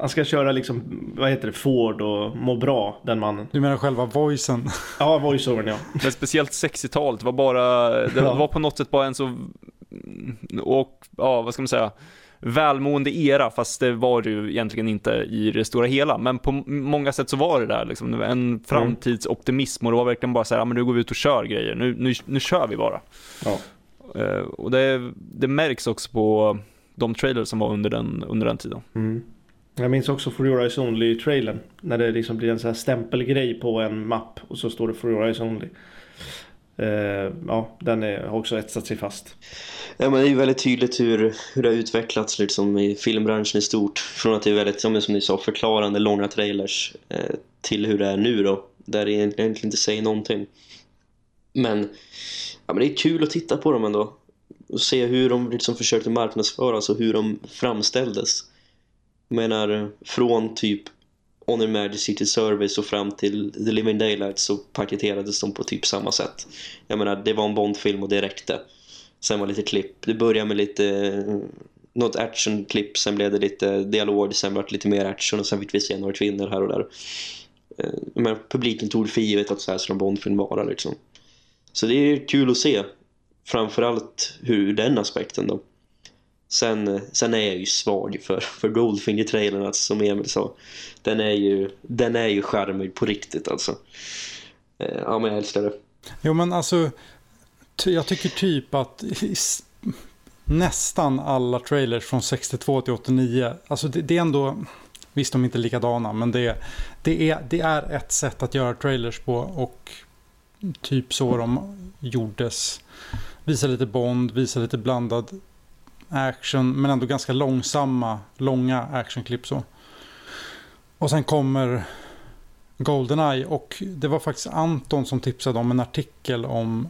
Han ska köra liksom, vad heter det, Ford och må bra, den mannen. Du menar själva voicen? Ja, voiceovern ja. Men speciellt 60-talet var bara, det ja. var på något sätt bara en så, och ja, vad ska man säga, välmående era, fast det var det ju egentligen inte i det stora hela. Men på många sätt så var det där liksom en framtidsoptimism och det var verkligen bara så här, ja, men nu går vi ut och kör grejer, nu, nu, nu kör vi bara. Ja. Uh, och det, det märks också på de trailers som var under den, under den tiden. Mm. Jag minns också For Your Eyes Only-trailern. När det liksom blir en sån här stämpelgrej på en mapp och så står det For Your Eyes Only. Eh, ja, den är, har också etsat sig fast. Ja, men det är ju väldigt tydligt hur, hur det har utvecklats liksom, i filmbranschen i stort. Från att det är väldigt, som ni sa, förklarande långa trailers eh, till hur det är nu då. Där det egentligen inte säger någonting. Men, ja, men det är kul att titta på dem ändå. Och se hur de liksom försökte marknadsföras och hur de framställdes. Jag menar, från typ On Emergency City Service och fram till The Living Daylight så paketerades de på typ samma sätt. Jag menar, det var en Bondfilm och det räckte. Sen var det lite klipp. Det började med lite eh, något actionklipp, sen blev det lite dialog, sen var det lite mer action och sen fick vi se några kvinnor här och där. Eh, Men publiken tog för givet att så här ska en Bondfilm vara liksom. Så det är kul att se. Framförallt hur den aspekten då. Sen, sen är jag ju svag för, för Goldfinger-trailern alltså, som Emil sa. Den är ju, den är ju charmig på riktigt alltså. Eh, ja men jag älskar det. Jo men alltså jag tycker typ att nästan alla trailers från 62 till 89, alltså det, det är ändå, visst de är inte likadana, men det, det, är, det är ett sätt att göra trailers på och typ så de gjordes. Visa lite Bond, visa lite blandad action, men ändå ganska långsamma, långa actionklipp så. Och sen kommer Goldeneye och det var faktiskt Anton som tipsade om en artikel om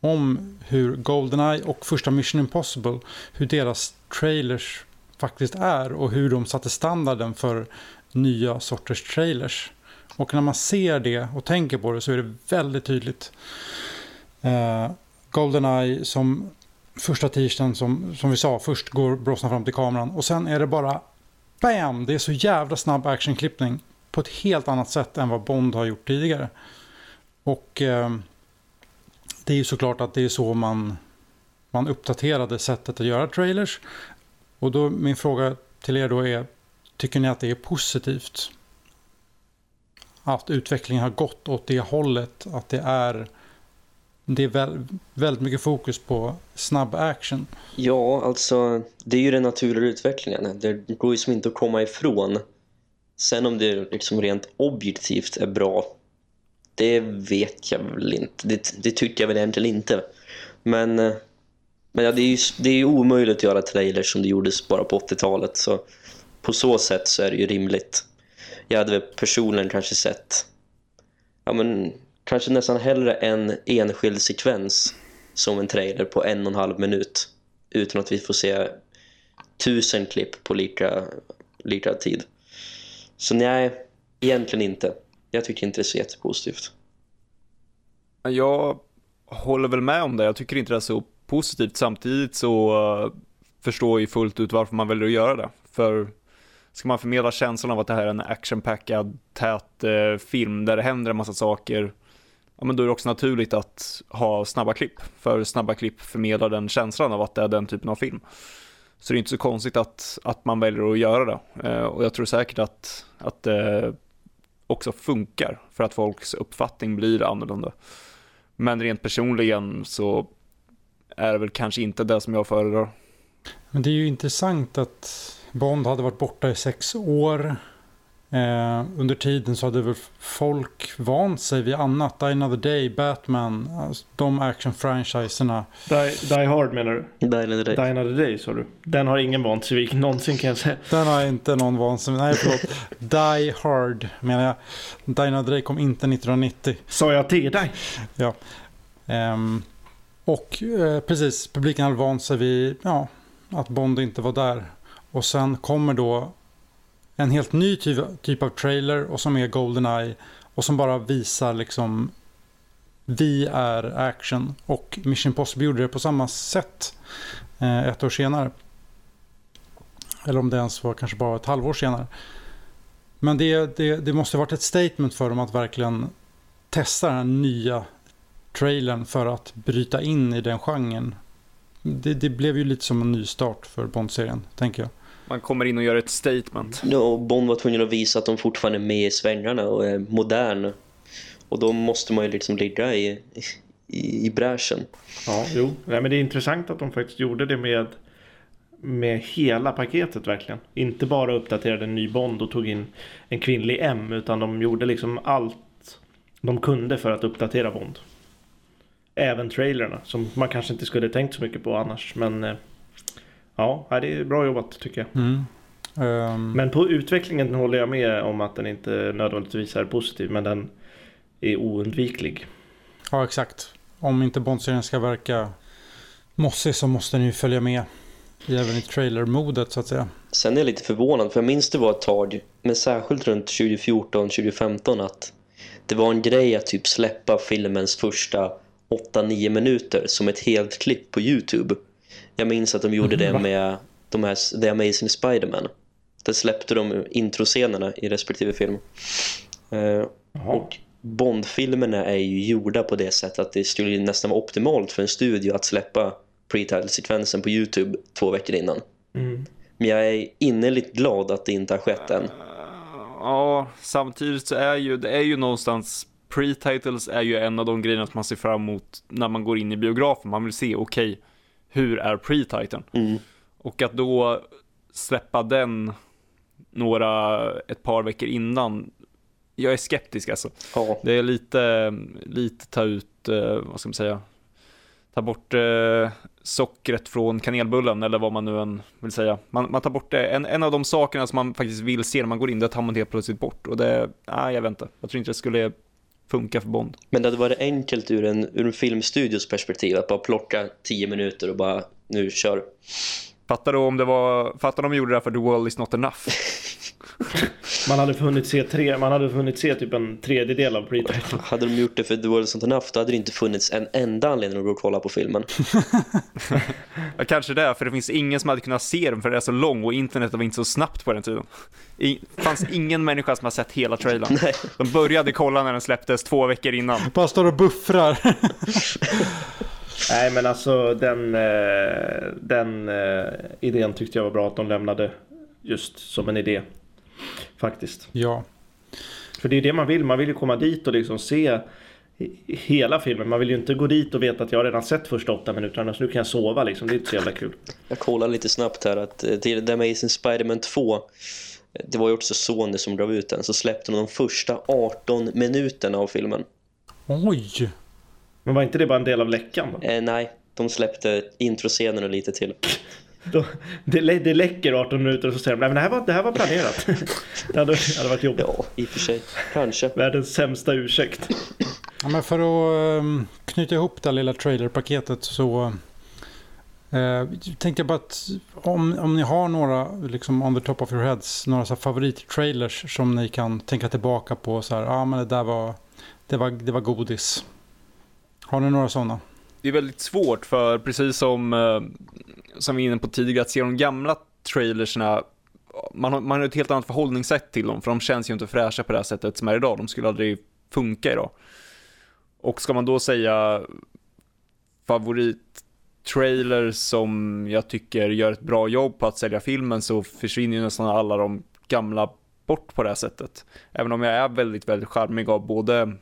om hur Goldeneye och första Mission Impossible, hur deras trailers faktiskt är och hur de satte standarden för nya sorters trailers. Och när man ser det och tänker på det så är det väldigt tydligt. Eh, Goldeneye som första tisdagen som, som vi sa, först går Brosnan fram till kameran och sen är det bara BAM! Det är så jävla snabb actionklippning på ett helt annat sätt än vad Bond har gjort tidigare. Och eh, det är ju såklart att det är så man, man uppdaterade sättet att göra trailers. Och då min fråga till er då är, tycker ni att det är positivt? Att utvecklingen har gått åt det hållet, att det är det är väl, väldigt mycket fokus på snabb action. Ja, alltså det är ju den naturliga utvecklingen. Det går ju som inte att komma ifrån. Sen om det liksom rent objektivt är bra det vet jag väl inte. Det, det tycker jag väl egentligen inte. Men, men ja, det är ju det är omöjligt att göra trailers som det gjordes bara på 80-talet. Så på så sätt så är det ju rimligt. jag hade väl personligen kanske sett ja men kanske nästan hellre en enskild sekvens som en trailer på en och en halv minut utan att vi får se tusen klipp på lika, lika tid. Så nej, egentligen inte. Jag tycker inte det är så jättepositivt. Jag håller väl med om det. Jag tycker inte det är så positivt. Samtidigt så eh, förstår jag ju fullt ut varför man väljer att göra det. För ska man förmedla känslan av att det här är en actionpackad, tät eh, film där det händer en massa saker, ja men då är det också naturligt att ha snabba klipp. För snabba klipp förmedlar den känslan av att det är den typen av film. Så det är inte så konstigt att, att man väljer att göra det. Eh, och jag tror säkert att, att det också funkar för att folks uppfattning blir annorlunda. Men rent personligen så är det väl kanske inte det som jag föredrar. Men det är ju intressant att Bond hade varit borta i sex år. Eh, under tiden så hade väl folk vant sig vid annat. Die Another Day, Batman, alltså de action-franchiserna. Die, Die Hard menar du? Die Another Day. Die Another Day sa du. Den har ingen vant sig vid någonsin kan jag säga. Den har inte någon vant sig vid. Nej, förlåt. Die Hard menar jag. Die Another Day kom inte 1990. Sa jag till dig? Ja. Ehm, och eh, precis, publiken hade vant sig vid ja, att Bond inte var där. Och sen kommer då en helt ny typ, typ av trailer och som är Goldeneye och som bara visar liksom vi är action och Mission Impossible gjorde det på samma sätt eh, ett år senare. Eller om det ens var kanske bara ett halvår senare. Men det, det, det måste ha varit ett statement för dem att verkligen testa den här nya trailern för att bryta in i den genren. Det, det blev ju lite som en ny start för Bond-serien, tänker jag. Man kommer in och gör ett statement. Ja, och Bond var tvungen att visa att de fortfarande är med i svängarna och är modern. Och då måste man ju liksom ligga i, i, i bräschen. Ja, jo. Nej, men det är intressant att de faktiskt gjorde det med, med hela paketet verkligen. Inte bara uppdaterade en ny Bond och tog in en kvinnlig M utan de gjorde liksom allt de kunde för att uppdatera Bond. Även trailerna som man kanske inte skulle tänkt så mycket på annars. Men eh, ja, det är bra jobbat tycker jag. Mm. Um, Men på utvecklingen håller jag med om att den inte nödvändigtvis är positiv. Men den är oundviklig. ja, exakt. Om inte Bond-serien ska verka mossig så måste den ju följa med. Även i trailer-modet så att säga. Sen är jag lite förvånad för jag minns det var ett tag, men särskilt runt 2014-2015 att det var en grej att typ släppa filmens första 8-9 minuter som ett helt klipp på Youtube. Jag minns att de gjorde det Va? med de här, The Amazing Spider-Man. Där släppte de introscenerna i respektive film. Eh, och Bond-filmerna är ju gjorda på det sättet att det skulle nästan vara optimalt för en studio att släppa pre-title-sekvensen på Youtube två veckor innan. Mm. Men jag är innerligt glad att det inte har skett än. Ja, samtidigt så är ju, det är ju någonstans pre-titles är ju en av de grejerna som man ser fram emot när man går in i biografen. Man vill se, okej, hur är pre-titeln? Mm. Och att då släppa den några, ett par veckor innan. Jag är skeptisk alltså. Ja, Det är lite, lite ta ut, eh, vad ska man säga, ta bort eh, sockret från kanelbullen eller vad man nu än vill säga. Man, man tar bort det. En, en av de sakerna som man faktiskt vill se när man går in, det tar man helt plötsligt bort. Och det, nej jag vet inte. Jag tror inte det skulle funka för Bond. men det hade varit enkelt ur en, ur en filmstudios perspektiv att bara plocka 10 minuter och bara, nu kör. Fattar du om det var, fattar de gjorde det här för The World is not enough? Man hade funnit se tre, man hade funnit se typ en tredjedel av pre-title. Hade de gjort det för The World Isn't Enough då hade det inte funnits en enda anledning att gå och kolla på filmen. Ja, kanske det, för det finns ingen som hade kunnat se den för det är så lång och internet var inte så snabbt på den tiden. Det fanns ingen människa som har sett hela trailern. Nej. De började kolla när den släpptes två veckor innan. Bara står och buffrar. Nej men alltså den, eh, den eh, idén tyckte jag var bra att de lämnade just som en idé. Faktiskt. ja. För det är det man vill. Man vill ju komma dit och liksom se he- hela filmen. Man vill ju inte gå dit och veta att jag har redan sett första åtta minuterna så nu kan jag sova liksom. Det är inte så jävla kul. Jag kollar lite snabbt här att eh, till The Amazing Spider-Man 2 eh, det var ju också Sony som gav ut den så släppte de de första 18 minuterna av filmen. Oj. Men var inte det bara en del av läckan? Eh, nej, de släppte introscenen och lite till. Då, det, lä- det läcker 18 minuter och så säger de nej men det här var, det här var planerat. det hade, hade varit jobbigt. Ja, i och för sig. Kanske. Världens sämsta ursäkt. Ja, men för att ehm, knyta ihop det här lilla trailerpaketet så eh, tänkte jag bara att om, om ni har några, liksom on the top of your heads, några så favorittrailers som ni kan tänka tillbaka på så här, ja ah, men det där var, det var, det var godis. Har ni några sådana? Det är väldigt svårt för precis som, eh, som vi är inne på tidigare, att se de gamla trailerserna. man har, man har ett helt annat förhållningssätt till dem, för de känns ju inte fräscha på det här sättet som är idag. De skulle aldrig funka idag. Och ska man då säga favorittrailer som jag tycker gör ett bra jobb på att sälja filmen så försvinner ju nästan alla de gamla bort på det här sättet. Även om jag är väldigt, väldigt charmig av både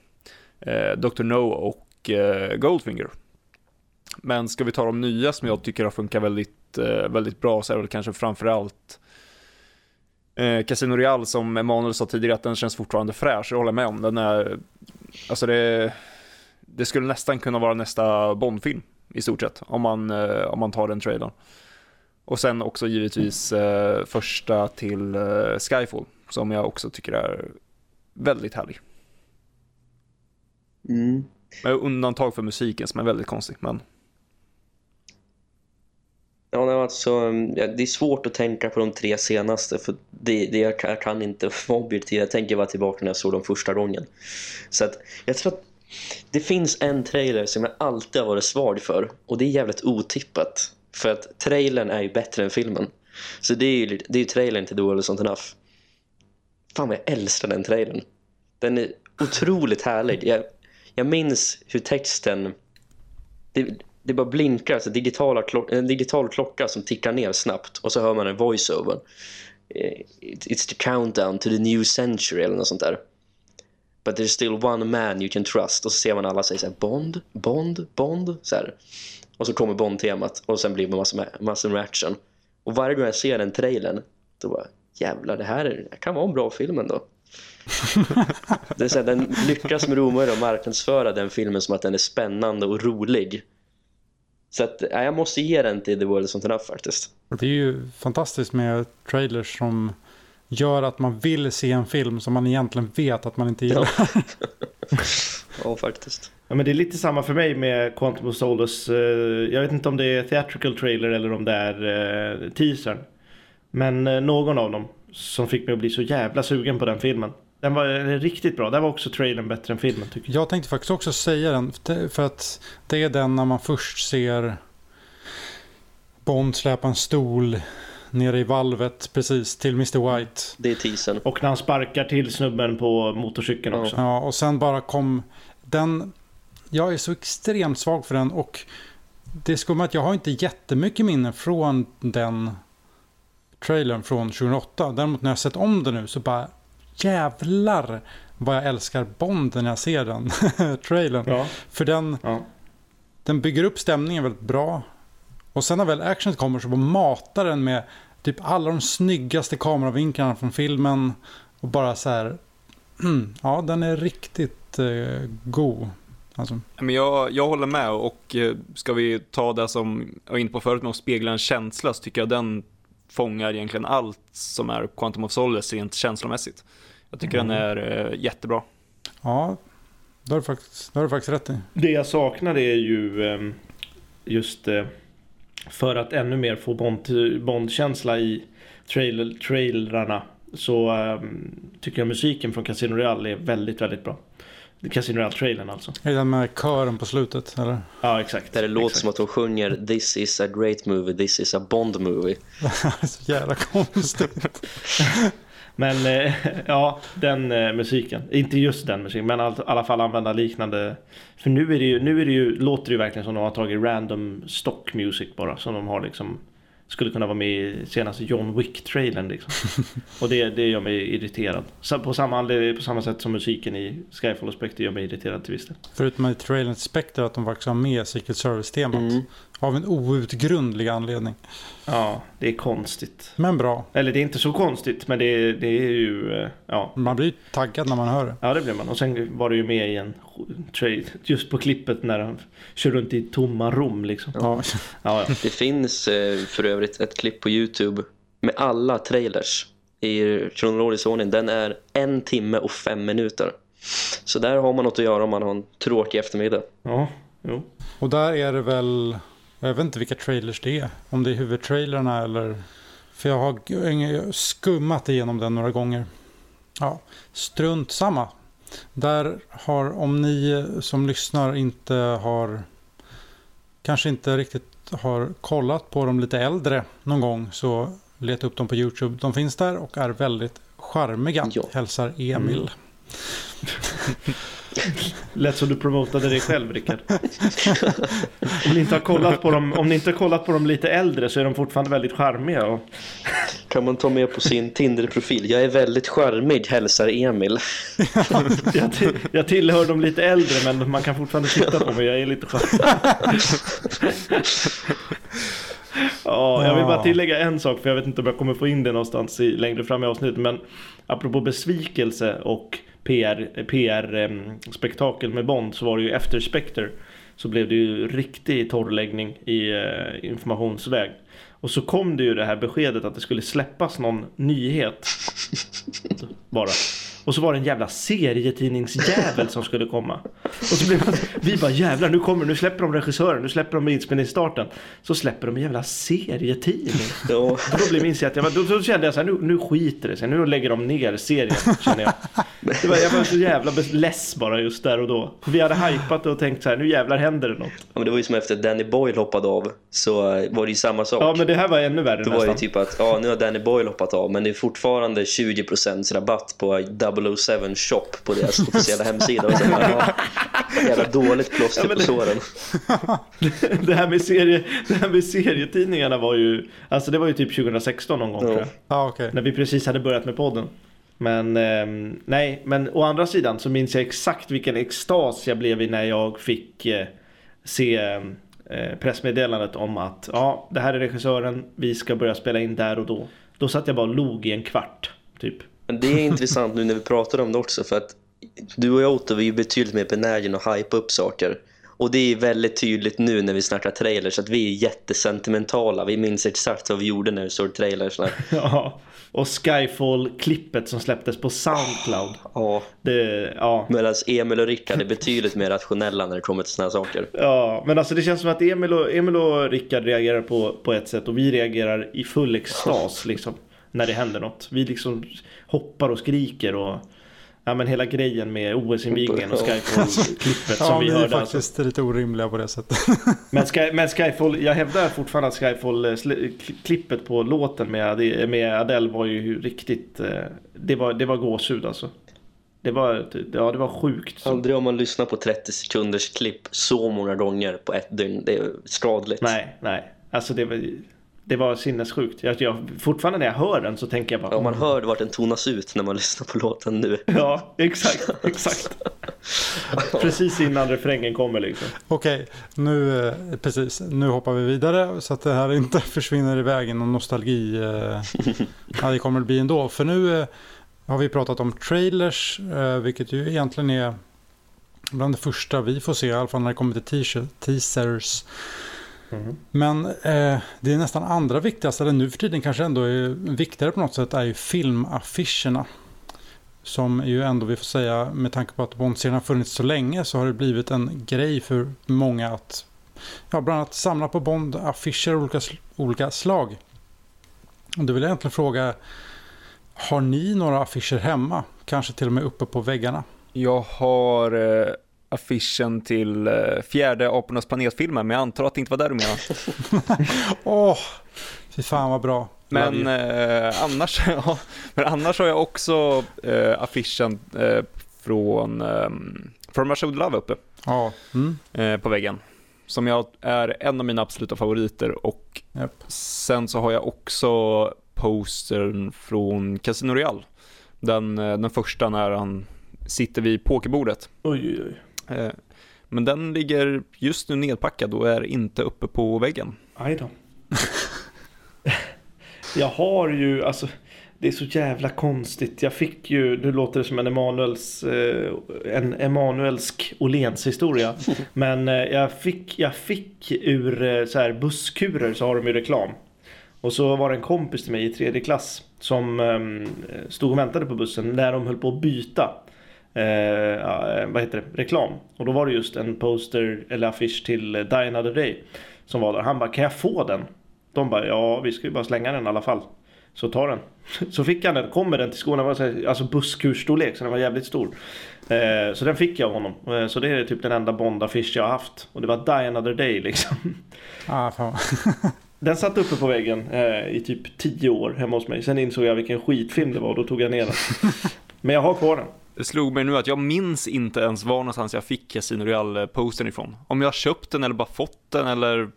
eh, Dr. No och eh, Goldfinger. Men ska vi ta de nya som jag tycker har funkat väldigt, eh, väldigt bra så är det väl kanske framförallt eh, Casino Real som Emanuel sa tidigare att den känns fortfarande fräsch, jag håller med om. Den är, alltså det, det skulle nästan kunna vara nästa Bondfilm i stort sett om man, eh, om man tar den trailern. Och sen också givetvis eh, första till eh, Skyfall som jag också tycker är väldigt härlig. Mm. Med undantag för musiken som är väldigt konstig, men Ja, nej, alltså, um, ja, det är svårt att tänka på de tre senaste för det, det jag, kan, jag kan inte vara objektiv. Jag tänker bara tillbaka när jag såg dem första gången. Så att jag tror att det finns en trailer som jag alltid har varit svag för och det är jävligt otippat. För att trailern är ju bättre än filmen. Så det är ju, det är ju trailern till Do World is Enough. Fan vad jag älskar den trailern. Den är otroligt härlig. Jag, jag minns hur texten... Det, det bara blinkar, alltså digitala klock, en digital klocka som tickar ner snabbt och så hör man en voiceover. Eh, It's the countdown to the new century eller något sånt där. But there's still one man you can trust. Och så ser man alla säga så här, Bond, Bond, Bond. Så här. Och så kommer Bond-temat och sen blir det massor massor med action. Och varje gång jag ser den trailern då bara, jävlar det här är, det kan vara en bra film ändå. det är så här, den lyckas med Romare att marknadsföra den filmen som att den är spännande och rolig. Så att, ja, jag måste ge den till The World is Not Enough faktiskt. Det är ju fantastiskt med trailers som gör att man vill se en film som man egentligen vet att man inte gillar. Ja, faktiskt. Ja, men det är lite samma för mig med Quantum of Solace. Eh, Jag vet inte om det är theatrical trailer eller om det är eh, teasern. Men eh, någon av dem som fick mig att bli så jävla sugen på den filmen. Den var eh, riktigt bra. Där var också trailern bättre än filmen tycker jag. Jag tänkte faktiskt också säga den. För att det är den när man först ser Bond släpa en stol nere i valvet precis till Mr. White. Det är teasern. Och när han sparkar till snubben på motorcykeln Ja. också. Ja, och sen bara kom den. Jag är så extremt svag för den och det skulle med att jag har inte jättemycket minne från den trailern från 2008. Däremot när jag sett om den nu så bara jävlar vad jag älskar Bond när jag ser den trailern. Ja. För den, Ja. den bygger upp stämningen väldigt bra. Och sen när väl action kommer så bara matar den med typ alla de snyggaste kameravinklarna från filmen. Och bara så här. Ja, den är riktigt eh, god. Alltså, Men jag, jag håller med och eh, ska vi ta det som jag var inne på förut med att spegla en känsla så tycker jag den fångar egentligen allt som är Quantum of Solace rent känslomässigt. Jag tycker den är eh, jättebra. ja, det har du faktiskt, det har du faktiskt rätt i. Det jag saknar är ju ehm, just eh, för att ännu mer få Bond- Bond-känsla i trailer, trailrarna så ehm, tycker jag musiken från Casino Real är väldigt, väldigt bra. Casino Real-trailern alltså. Är det den med kören på slutet? Eller? Ja, exakt. Där det låter exakt. som att de sjunger This is a great movie, this is a Bond movie. Så jävla konstigt. Men eh, ja, den eh, musiken. Inte just den musiken, men all- i alla fall använda liknande. För nu är det ju, nu är det ju, låter det ju verkligen som de har tagit random stock music bara. Som de har liksom, skulle kunna vara med i senaste John Wick-trailern liksom. Och det, det gör mig irriterad. På, samma, på samma sätt som musiken i Skyfall och Spectre gör mig irriterad till viss del. Förutom i trailern Spectre att de faktiskt har med Secret Service-temat. Mm. Av en outgrundlig anledning. Ja, det är konstigt. Men bra. Eller det är inte så konstigt, men det är, det är ju... eh, Ja. Man blir ju taggad när man hör det. ja, det blir man. Och sen var det ju med i en trade just på klippet när han kör runt i tomma rum liksom. Ja. Ja, ja. Det finns eh, för övrigt ett klipp på Youtube med alla trailers i kronologisk ordning. Den är en timme och fem minuter. Så där har man något att göra om man har en tråkig eftermiddag. ja jo. Och där är det väl, jag vet inte vilka trailers det är. Om det är huvudtrailerna eller... För jag har skummat igenom den några gånger. Ja, strunt samma. Där har, om ni som lyssnar inte har, kanske inte riktigt har kollat på de lite äldre någon gång så leta upp dem på Youtube. De finns där och är väldigt charmiga. Ja. Hälsar Emil. Lät som du promotade dig själv Rickard. om, ni inte har kollat på dem, om ni inte har kollat på dem lite äldre så är de fortfarande väldigt charmiga. Och, Kan man ta med på sin Tinder-profil. Jag är väldigt charmig, hälsar Emil. jag, ti- jag tillhör de lite äldre men man kan fortfarande titta på mig. Jag är lite charmig. Ja, jag vill bara tillägga en sak för jag vet inte om jag kommer få in det någonstans i, längre fram i avsnittet. Men apropå besvikelse och PR, PR-spektakel med Bond så var det ju efter Spectre så blev det ju riktig torrläggning i eh, informationsväg. Och så kom det ju det här beskedet att det skulle släppas någon nyhet. Bara. Och så var det en jävla serietidningsjävel som skulle komma. Och så blev man, vi bara jävlar nu kommer, nu släpper de regissören, nu släpper de inspelningsstarten. Så släpper de en jävla serietidning. Ja, Och då blev min att jag, var- då, då kände jag så här, nu, nu skiter det sig, nu lägger de ner serien känner jag. Det var, jag var så jävla less bara just där och då. För vi hade hypat det och tänkt så här, nu jävlar händer det något. men det var ju som efter Danny Boyle hoppade av så var det ju samma sak. Ja men det här var ännu värre Då var det ju nästan. typ att ja, nu har Danny Boyle hoppat av men det är fortfarande 20% rabatt på 007 shop på deras officiella hemsida. Och så, jävla dåligt plåster Ja, men på det- såren. Det här, med serie, det här med serietidningarna var ju, alltså det var ju typ 2016 någon gång Ja. tror jag. Ja, okej. När vi precis hade börjat med podden. Men ehm, nej, men å andra sidan så minns jag exakt vilken extas jag blev i när jag fick eh, se eh, pressmeddelandet om att ja, det här är regissören, vi ska börja spela in där och då. Då satt jag bara och log i en kvart, typ. Men det är intressant nu när vi pratar om det också för att du och jag Otto vi är ju betydligt mer benägna att hypa upp saker. Och det är väldigt tydligt nu när vi snackar trailers att vi är jättesentimentala. Vi minns exakt vad vi gjorde när vi såg trailersna. Ja, och Skyfall-klippet som släpptes på Soundcloud. Ja, Det, ja. medan Emil och Rickard är betydligt mer rationella när det kommer till såna här saker. Ja, men alltså det känns som att Emil och, Emil och Rickard reagerar på, på ett sätt och vi reagerar i full extas liksom. När det händer något. Vi liksom hoppar och skriker och ja men hela grejen med OS-invigningen och Skyfall-klippet Ja, som vi ni är hörde. Alltså. faktiskt lite orimliga på det sättet. Men, Sky, men Skyfall, jag hävdar fortfarande att Skyfall-klippet på låten med, med Adele var ju riktigt, eh, det var, det var gåshud alltså. Det var, ja det var sjukt. Aldrig om man lyssnar på 30 sekunders klipp så många gånger på ett dygn. Det är skadligt. Nej, nej. Alltså det var, det var sinnessjukt. Jag, jag, fortfarande när jag hör den så tänker jag bara... Ja, man hör vart den tonas ut när man lyssnar på låten nu. Ja, exakt, exakt. Precis innan refrängen kommer liksom. Okej, nu, eh, precis, nu hoppar vi vidare så att det här inte försvinner iväg i någon nostalgi. eh, Ja, det kommer det bli ändå. För nu eh, har vi pratat om trailers, eh, vilket ju egentligen är bland det första vi får se, i alla fall när det kommer till teaser- men eh, det är nästan andra viktigaste, eller nu för tiden kanske ändå är viktigare på något sätt, är ju filmaffischerna. Som ju ändå vi får säga, med tanke på att Bond-serien har funnits så länge så har det blivit en grej för många att ja, bland annat samla på Bond-affischer av olika, olika slag. Och då vill jag egentligen fråga, har ni några affischer hemma? Kanske till och med uppe på väggarna? Jag har eh, affischen till eh, fjärde Apornas planetfilmen, men jag antar att det inte var där du menade. Åh, fy fan vad bra. Men, eh, annars, ja, men annars har jag också eh, affischen eh, från eh, From Russia With Love uppe Ja, mm, eh, på väggen. Som jag är en av mina absoluta favoriter och japp. sen så har jag också postern från Casino Real. Den, eh, den första när han sitter vid pokerbordet. Oj, oj, oj. Eh, Men den ligger just nu nedpackad och är inte uppe på väggen. Aj då. jag har ju, alltså det är så jävla konstigt. Jag fick ju, nu låter det som en Emanuels, eh, en Emanuelsk Åhléns historia. Men eh, jag, fick, jag fick ur eh, så här busskurer så har de ju reklam. Och så var det en kompis till mig i tredje klass som ehm, stod och väntade på bussen när de höll på att byta. Eh, vad heter det? Reklam. Och då var det just en poster eller affisch till Die Another Day. Som var där. Han bara, kan jag få den? De bara, ja vi ska ju bara slänga den i alla fall. Så ta den. Så fick han den, kommer den till skolan, den så här, alltså busskursstorlek så den var jävligt stor. Eh, så den fick jag av honom. Eh, så det är typ den enda Bond-affisch jag har haft. Och det var Die Another Day liksom. Ah, fan. Den satt uppe på väggen eh, i typ 10 år hemma hos mig. Sen insåg jag vilken skitfilm det var och då tog jag ner den. Men jag har kvar den. Det slog mig nu att jag minns inte ens var någonstans jag fick Casino Real-postern ifrån. Om jag har köpt den eller bara fått den eller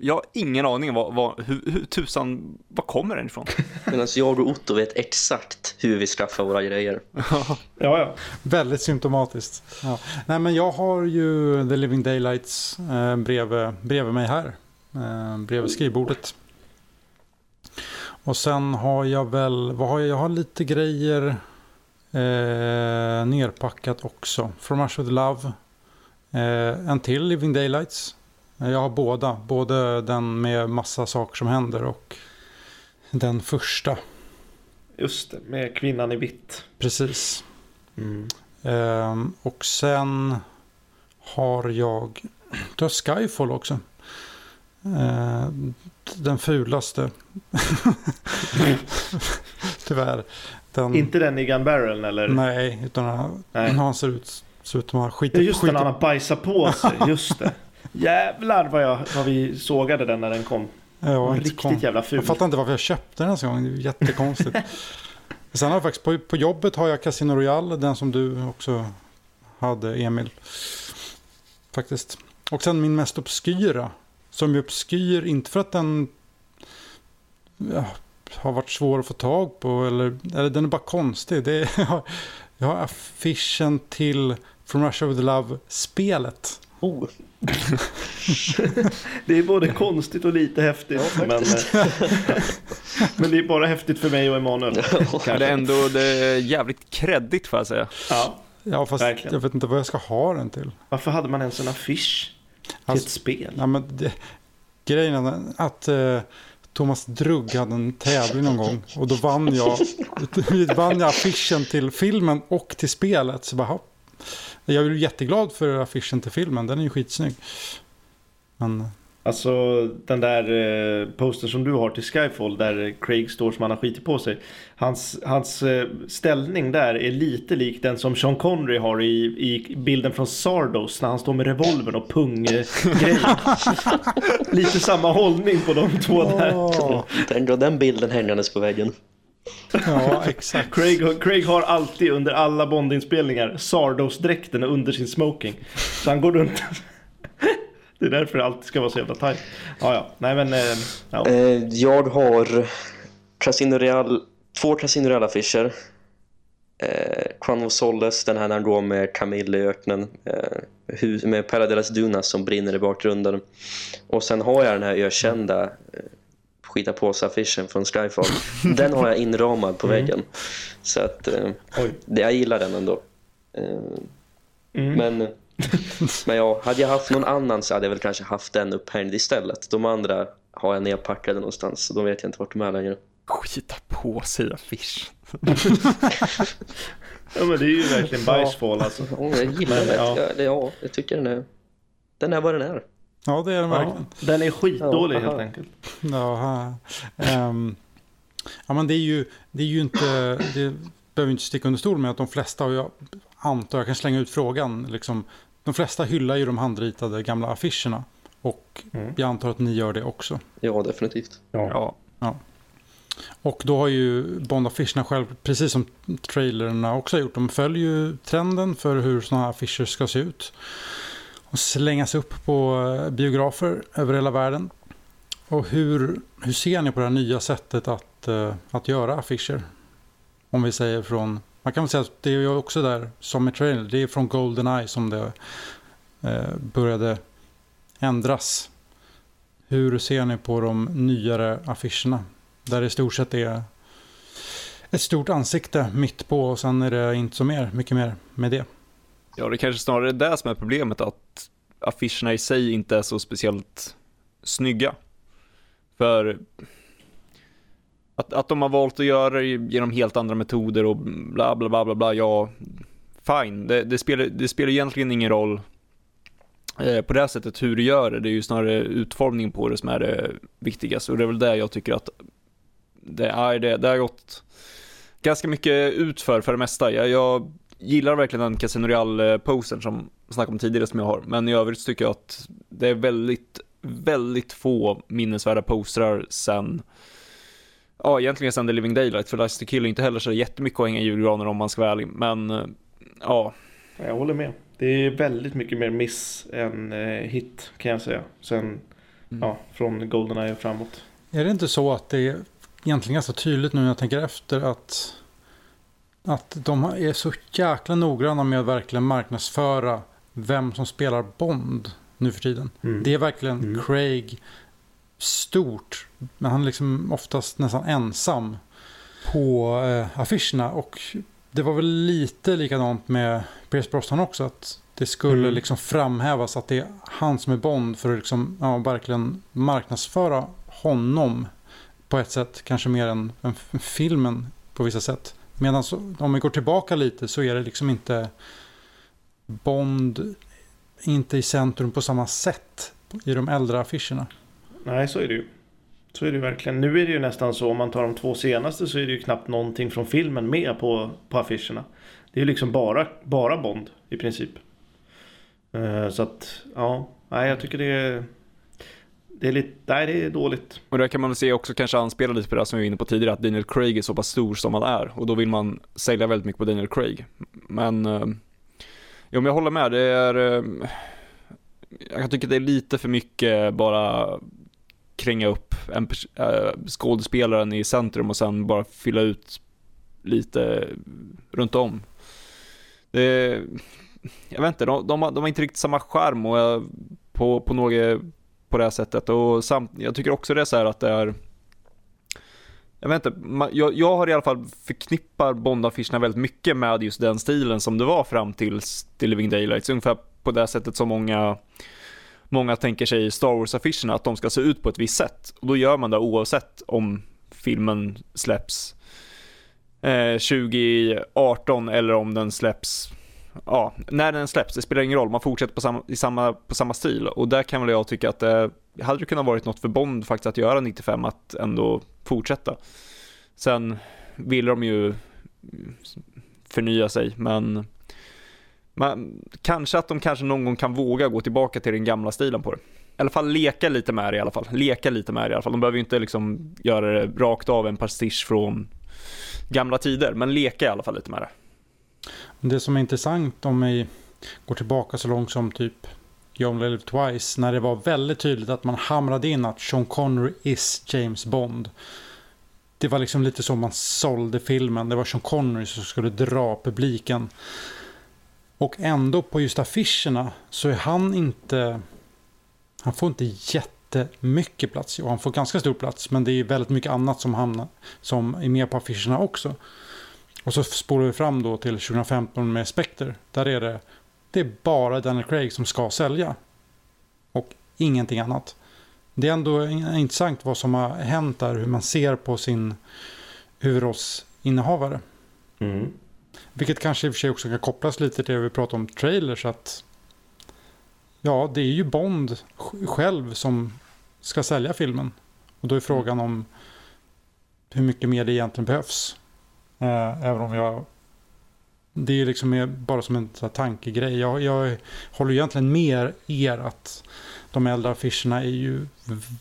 jag har ingen aning vad, vad, hur, hur tusan, var kommer den ifrån? Medan jag och Otto vet exakt hur vi skaffar våra grejer. ja, ja. Väldigt symptomatiskt. Ja. Nej, men jag har ju The Living Daylights eh, bredvid, bredvid mig här. Eh, bredvid skrivbordet. Och sen har jag väl, vad har jag? Jag har lite grejer eh, nerpackat också. From Rush with Love. Eh, en till Living Daylights. Jag har båda. Både den med massa saker som händer och den första. Just det, med kvinnan i vitt. Precis. Mm. Ehm, och sen har jag... Du har Skyfall också. Ehm, den fulaste. Tyvärr. Den, Inte den i Gun Barrel eller? Nej, utan han, Nej. han ser ut, ser ut som han Det skiter, är just den skiter han har bajsat på sig. Just det. Jävlar vad, jag, vad vi sågade den när den kom. Ja, Riktigt kon- jävla ful. Jag fattar inte varför jag köpte den ens en gång. Det är jättekonstigt. Sen har jag faktiskt på, på jobbet har jag Casino Royale. Den som du också hade Emil. Faktiskt. Och sen min mest obskyra. Som är obskyr inte för att den ja, har varit svår att få tag på. Eller, eller den är bara konstig. Det är, jag har affischen till From Russia with Love-spelet. Oh, Det är både konstigt och lite häftigt. Ja, men, eh, men det är bara häftigt för mig och Emanuel. Ja, det är ändå det är jävligt kreddigt får jag säga. Ja. Ja, fast Verkligen. jag vet inte vad jag ska ha den till. Varför hade man ens en affisch till Alltså- ett spel? Ja, men det, grejen är att eh, Thomas Drugg hade en tävling någon gång och då vann jag, vann jag affischen till filmen och till spelet. Så bara, jag är jätteglad för affischen till filmen, den är ju skitsnygg. Men Alltså den där eh, posten som du har till Skyfall där Craig står som han har skitit på sig. Hans, hans eh, ställning där är lite lik den som Sean Connery har i, i bilden från Sardos när han står med revolvern och pung-grejen. lite samma hållning på de två där. Tänk att den bilden hängandes på väggen. ja, exakt. Craig, Craig har alltid under alla Bondinspelningar Sardos-dräkten under sin smoking. Så han går runt. Det är därför alltid ska vara så jävla tajt. Ja, ja. Nej men... Eh, ja. Eh, jag har Casino Real, två Casino Real-affischer. Eh, Crown of Solace, den här när han går med Camille i öknen. Eh, med Paradelas Dunas som brinner i bakgrunden. Och sen har jag den här ökända eh, skita på affischen från Skyfall. Den har jag inramad på väggen. Så att eh, det, jag gillar den ändå. Eh, Mm. men, men ja, hade jag haft någon annan så hade jag väl kanske haft den upphängd istället. De andra har jag nedpackade någonstans så då vet jag inte vart de är längre. Skita på sig affisch. Ja men det är ju verkligen bajsfall alltså. Ja, jag gillar Men, den. ja. Ja. Ja, ja, jag tycker den är, den är vad den är. Ja, det är den Ja, verkligen. den är skitdålig Ja, helt enkelt. Ja, ehm, ja, men det är ju, det är ju inte, det behöver inte sticka under stol med att de flesta, och jag antar, jag kan slänga ut frågan, liksom, de flesta hyllar ju de handritade gamla affischerna. Och Mm. jag antar att ni gör det också. Ja, definitivt. Ja, Och då har ju Bond-affischerna själv, precis som trailerna också har gjort, de följer ju trenden för hur sådana här affischer ska se ut. Och slängas upp på eh, biografer över hela världen. Och hur, hur ser ni på det här nya sättet att, eh, att göra affischer? Om vi säger från, man kan väl säga att det är ju också där, som med trailer, det är från Goldeneye som det eh, började ändras. Hur ser ni på de nyare affischerna? Där det i stort sett är ett stort ansikte mitt på och sen är det inte så mer, mycket mer med det. Ja, det kanske snarare är det som är problemet, att affischerna i sig inte är så speciellt snygga. För att, att de har valt att göra det genom helt andra metoder och bla bla bla bla, bla ja, fine. Det, det, spelar, det spelar egentligen ingen roll eh, på det här sättet hur du gör det. Det är ju snarare utformningen på det som är det viktigaste och det är väl det jag tycker att det är det, det har gått ganska mycket utför för det mesta. Jag, jag gillar verkligen den Casino Real-posen som jag snackade om tidigare som jag har, men i övrigt tycker jag att det är väldigt, väldigt få minnesvärda postrar sen Ja, egentligen sen The Living Daylight, för License to Kill är inte heller så jättemycket att hänga i julgranen om man ska vara ärlig, men eh, ja. Jag håller med. Det är väldigt mycket mer miss än eh, hit kan jag säga. Sen, mm. ja, från Goldeneye framåt. Är det inte så att det är egentligen ganska tydligt nu när jag tänker efter att att de är så jäkla noggranna med att verkligen marknadsföra vem som spelar Bond nu för tiden. Mm. Det är verkligen mm. Craig stort. Men han är liksom oftast nästan ensam på eh, affischerna. Och det var väl lite likadant med Pierce Brosnan också. Att det skulle mm. liksom framhävas att det är han som är Bond för att liksom, ja, verkligen marknadsföra honom på ett sätt. Kanske mer än, än filmen på vissa sätt. Medan om vi går tillbaka lite så är det liksom inte Bond inte i centrum på samma sätt i de äldre affischerna. Nej, så är det ju. Så är det ju verkligen. Nu är det ju nästan så om man tar de två senaste så är det ju knappt någonting från filmen med på, på affischerna. Det är ju liksom bara, bara Bond i princip. Uh, så att, ja, nej jag tycker det är det är lite, nej det är dåligt. Och där kan man väl se också kanske anspela lite på det som vi var inne på tidigare, att Daniel Craig är så pass stor som han är och då vill man sälja väldigt mycket på Daniel Craig. Men, eh, jo men jag håller med, det är, eh, jag tycker det är lite för mycket bara kränga upp en äh, skådespelaren i centrum och sen bara fylla ut lite runt om. Det, jag vet inte, de, de, har, de har inte riktigt samma skärm och jag, på, på något på det här sättet och samt, jag tycker också det är så här att det är jag vet inte, jag, jag har i alla fall förknippar Bond-affischerna väldigt mycket med just den stilen som det var fram till The Living Daylights, ungefär på det sättet som många många tänker sig i Star Wars-affischerna att de ska se ut på ett visst sätt. Och då gör man det oavsett om filmen släpps eh, 2018 eller om den släpps ja, när den släpps, det spelar ingen roll, man fortsätter på samma, i samma, på samma stil. Och där kan väl jag tycka att det hade det kunnat varit något för Bond faktiskt att göra 95, att ändå fortsätta. Sen vill de ju förnya sig, men man, kanske att de kanske någon gång kan våga gå tillbaka till den gamla stilen på det. I alla fall leka lite med det i alla fall. Leka lite med det i alla fall. De behöver ju inte liksom göra det rakt av en pastisch från gamla tider, men leka i alla fall lite med det. Det som är intressant om vi går tillbaka så långt som typ You Only Live Twice. När det var väldigt tydligt att man hamrade in att Sean Connery is James Bond. Det var liksom lite så man sålde filmen. Det var Sean Connery som skulle dra publiken. Och ändå på just affischerna så är han inte... Han får inte jättemycket plats. Och han får ganska stor plats. Men det är väldigt mycket annat som, hamnar, som är med på affischerna också. Och så spolar vi fram då till 2015 med Spectre. Där är det, det är bara Daniel Craig som ska sälja. Och ingenting annat. Det är ändå intressant vad som har hänt där. Hur man ser på sin huvudrollsinnehavare. Mm. Vilket kanske i och för sig också kan kopplas lite till det vi pratade om trailers. Att ja, det är ju Bond själv som ska sälja filmen. Och då är frågan om hur mycket mer det egentligen behövs. Eh, även om jag... Det är liksom bara som en tankegrej. Jag, jag håller egentligen med er att de äldre affischerna är ju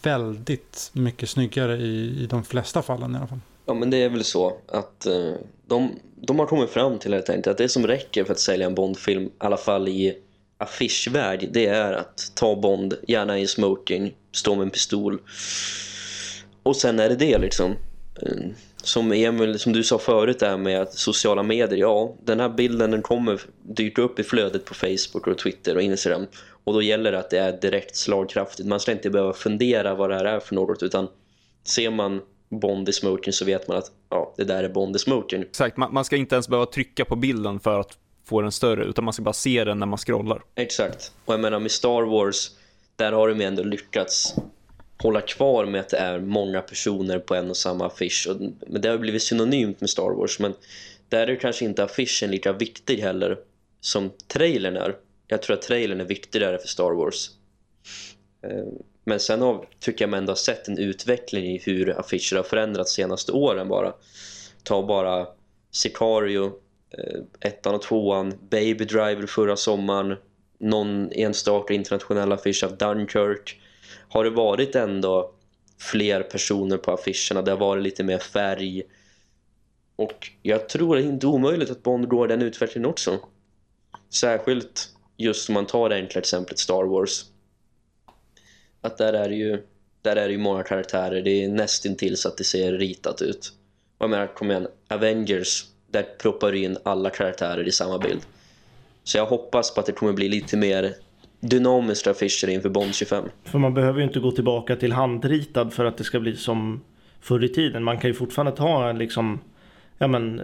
väldigt mycket snyggare i, i de flesta fallen i alla fall. Ja men det är väl så att eh, de, de har kommit fram till helt enkelt att det som räcker för att sälja en Bondfilm, i alla fall i affischvärld, det är att ta Bond, gärna i smoking, stå med en pistol. Och sen är det det liksom. Mm. Som Emil, som du sa förut där med att sociala medier, ja, den här bilden den kommer dyka upp i flödet på Facebook och Twitter och Instagram. Och då gäller det att det är direkt slagkraftigt. Man ska inte behöva fundera vad det här är för något, utan ser man Bond i smoking så vet man att ja, det där är Bond i smoking. Exakt, man, man ska inte ens behöva trycka på bilden för att få den större, utan man ska bara se den när man scrollar. Exakt. Och jag menar med Star Wars, där har de ändå lyckats hålla kvar med att det är många personer på en och samma affisch. Och, men det har blivit synonymt med Star Wars. Men där är kanske inte affischen lika viktig heller som trailern är. Jag tror att trailern är viktigare för Star Wars. Men sen har, tycker jag man ändå har sett en utveckling i hur affischer har förändrats senaste åren bara. Ta bara Sicario, eh, ettan och tvåan, Baby Driver förra sommaren, någon enstaka internationell affisch av Dunkirk har det varit ändå fler personer på affischerna. Det har varit lite mer färg. Och jag tror det är inte omöjligt att Bond går den utvecklingen också. Särskilt just om man tar det enkla exemplet Star Wars. Att där är det ju, där är det ju många karaktärer. Det är nästintill så att det ser ritat ut. Och jag menar, kom igen, Avengers, där proppar du in alla karaktärer i samma bild. Så jag hoppas på att det kommer bli lite mer dynamiska affischer inför Bond 25. För man behöver ju inte gå tillbaka till handritad för att det ska bli som förr i tiden. Man kan ju fortfarande ta liksom ja, men,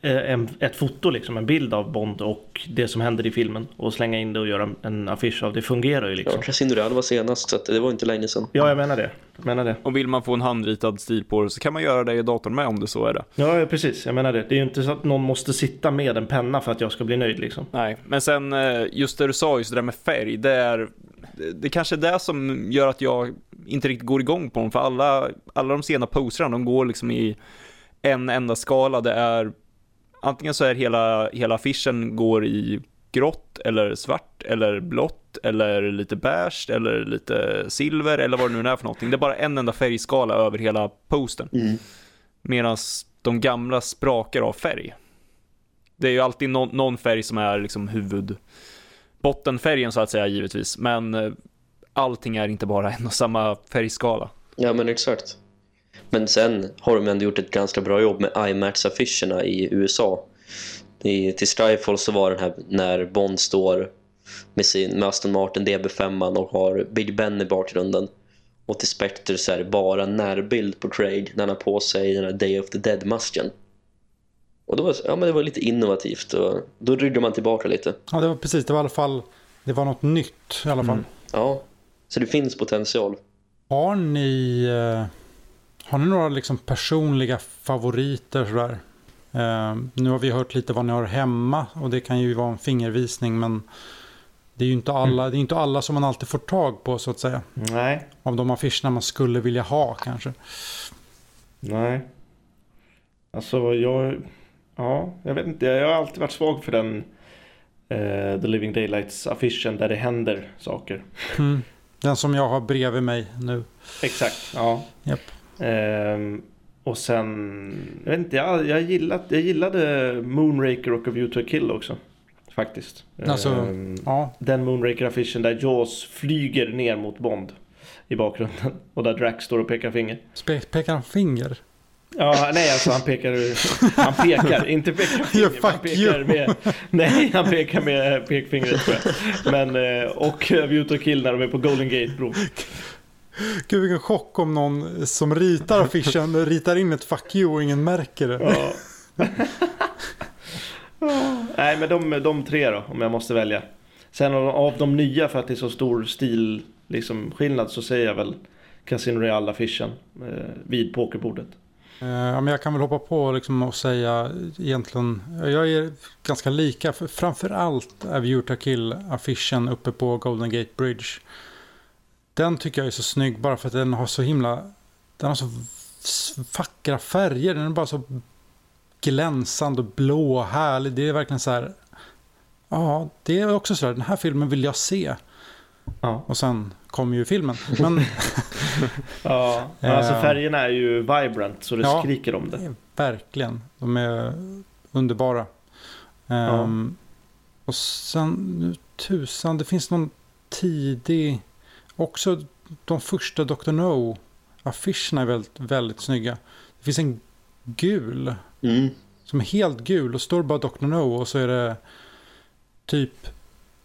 eh, en, ett foto, liksom, en bild av Bond och det som händer i filmen och slänga in det och göra en affisch av det fungerar ju liksom. Ja, Casino Royale var senast så det var inte länge sedan. Ja, jag menar det. Jag menar det. Och vill man få en handritad stil på det så kan man göra det i datorn med om det så är det. Ja, precis. Jag menar det. Det är ju inte så att någon måste sitta med en penna för att jag ska bli nöjd liksom. Nej, men sen eh, just det du sa, just det där med färg, det är det kanske är det som gör att jag inte riktigt går igång på dem, för alla, alla de sena posterna, de går liksom i en enda skala. Det är antingen så är hela, hela affischen går i grått eller svart eller blått eller lite beige eller lite silver eller vad det nu är för någonting. Det är bara en enda färgskala över hela posten. Mm. Medan de gamla sprakar av färg. Det är ju alltid no någon färg som är liksom huvud bottenfärgen så att säga givetvis. Men eh, allting är inte bara en och samma färgskala. Ja men exakt. Men sen har de ändå gjort ett ganska bra jobb med IMAX-affischerna i USA. I, till Skyfall så var den här när Bond står med, sin, med Aston Martin DB5 och har Big Ben i bakgrunden. Och till Spectre så är det bara närbild på Craig när han har på sig den här Day of the Dead-masken. Och då var, ja, men det var lite innovativt och då ryggde man tillbaka lite. Ja, det var precis. Det var i alla fall det var något nytt i alla fall. Mm. Ja, så det finns potential. Har ni eh, har ni några liksom personliga favoriter sådär? Uh, nu har vi hört lite vad ni har hemma och det kan ju vara en fingervisning men det är ju inte alla, mm. det är inte alla som man alltid får tag på så att säga. Nej. Av de affischerna man skulle vilja ha kanske. Nej. Alltså jag, ja, jag vet inte, jag har alltid varit svag för den uh, The Living Daylights affischen där det händer saker. Mm. Den som jag har bredvid mig nu. Exakt, ja. Yep. Ehm, och sen, jag vet inte, jag, jag, gillade, jag gillade Moonraker och A View to a Kill också. Faktiskt. Alltså, ehm, ja. Den Moonraker-affischen där Jaws flyger ner mot Bond i bakgrunden. Och där Drax står och pekar finger. Pe pekar han finger? Ja, nej alltså han pekar, han pekar, inte pekar finger, han pekar med, nej han pekar med pekfingret tror jag. Men, eh, och View to Kill när de är på Golden Gate-bron. Gud vilken chock om någon som ritar affischen ritar in ett fuck you och ingen märker det. Ja. Nej men de, de tre då om jag måste välja. Sen av de nya för att det är så stor stil liksom, skillnad så säger jag väl Casino Real affischen eh, vid pokerbordet. Eh, ja, men jag kan väl hoppa på liksom och säga egentligen, jag är ganska lika, för framförallt är View Kill affischen uppe på Golden Gate Bridge. Den tycker jag är så snygg bara för att den har så himla... Den har så vackra färger. Den är bara så glänsande och blå och härlig. Det är verkligen så här... Ja, det är också så här. Den här filmen vill jag se. Ja. Och sen kommer ju filmen. Men... ja, alltså eh, färgerna är ju vibrant så det ja, skriker om det. Verkligen. De är underbara. Ja. Um, och sen, nu tusan, det finns någon tidig Också de första Dr. No-affischerna är väldigt, väldigt snygga. Det finns en gul. Mm. Som är helt gul och står bara Dr. No och så är det typ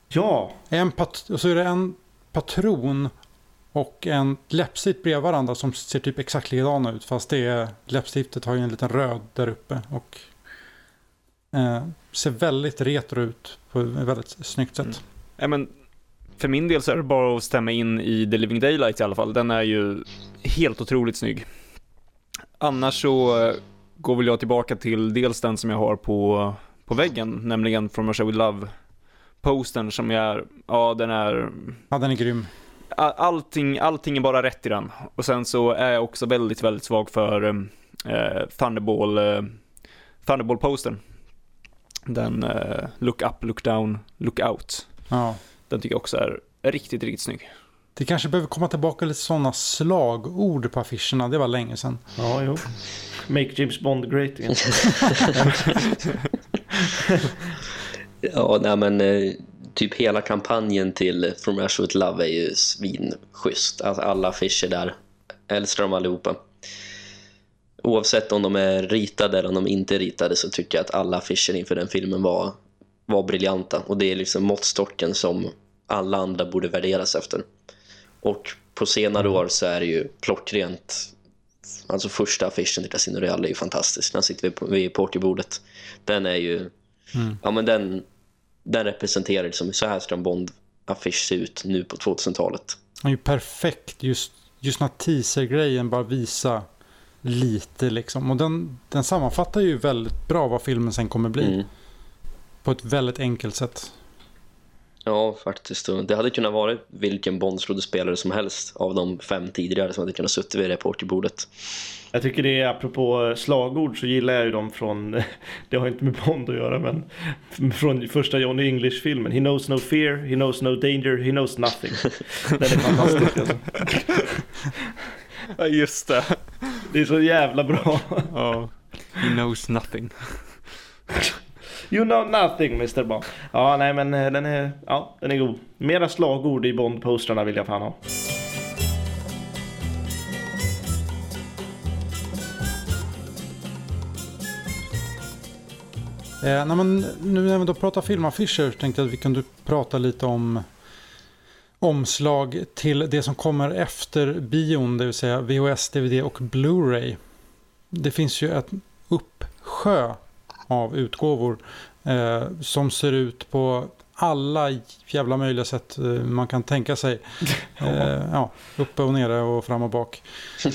Ja, en, pat- och så är det en patron och en läppstift bredvid varandra som ser typ exakt likadana ut. Fast det är, läppstiftet har ju en liten röd där uppe. Och eh, ser väldigt retro ut på ett väldigt snyggt sätt. Mm. Ja, men för min del så är det bara att stämma in i The Living Daylight i alla fall. Den är ju helt otroligt snygg. Annars så eh, går väl jag tillbaka till dels den som jag har på, på väggen, nämligen From Russia With Love postern som är, ja den är, Ja, den är grym. allting, allting är bara rätt i den. Och sen så är jag också väldigt, väldigt svag för eh, Thunderball, eh, Thunderball postern. Den eh, Look Up, Look Down, Look Out. Ja. Den tycker jag också är riktigt, riktigt snygg. Det kanske behöver komma tillbaka lite sådana slagord på affischerna. Det var länge sedan. ja, jo. Make James Bond great again. Ja, nej men eh, typ hela kampanjen till From Russia With Love är ju svinschysst. Alltså, alla affischer där. Älskar dem allihopa. Oavsett om de är ritade eller om de inte är ritade så tycker jag att alla affischer inför den filmen var, var briljanta. Och det är liksom måttstocken som alla andra borde värderas efter. Och på senare år så är det ju klockrent. Alltså första affischen till Casino Real är ju fantastisk. Den sitter vi på, vid. Den är ju Mm. Ja, men den, den representerar liksom så här ska en Bond-affisch se ut nu på 2000-talet. Den är ju perfekt. Just, just den här teaser-grejen bara visa lite liksom. Och den, den sammanfattar ju väldigt bra vad filmen sen kommer bli. Mm. På ett väldigt enkelt sätt. Ja, faktiskt. Det hade kunnat vara vilken Bond-skådespelare som helst av de fem tidigare som hade kunnat suttit vid reporterbordet. Jag tycker det är apropå slagord så gillar jag ju dem från, det har inte med Bond att göra men från första Johnny English-filmen. He knows no fear, he knows no danger, he knows nothing. Den är fantastisk alltså. Ja, just det. Det är så jävla bra. Ja. He knows nothing. You know nothing Mr. Bond. Ja, nej men eh, den är, ja, den är god. Mera slagord i Bond-postrarna vill jag fan ha. Eh, nej, men nu när vi då pratar filmaffischer tänkte jag att vi kunde prata lite om omslag till det som kommer efter bion, det vill säga VHS, DVD och Blu-ray. Det finns ju ett uppsjö av utgåvor eh, som ser ut på alla jävla möjliga sätt eh, man kan tänka sig. Eh, ja, uppe och nere och fram och bak.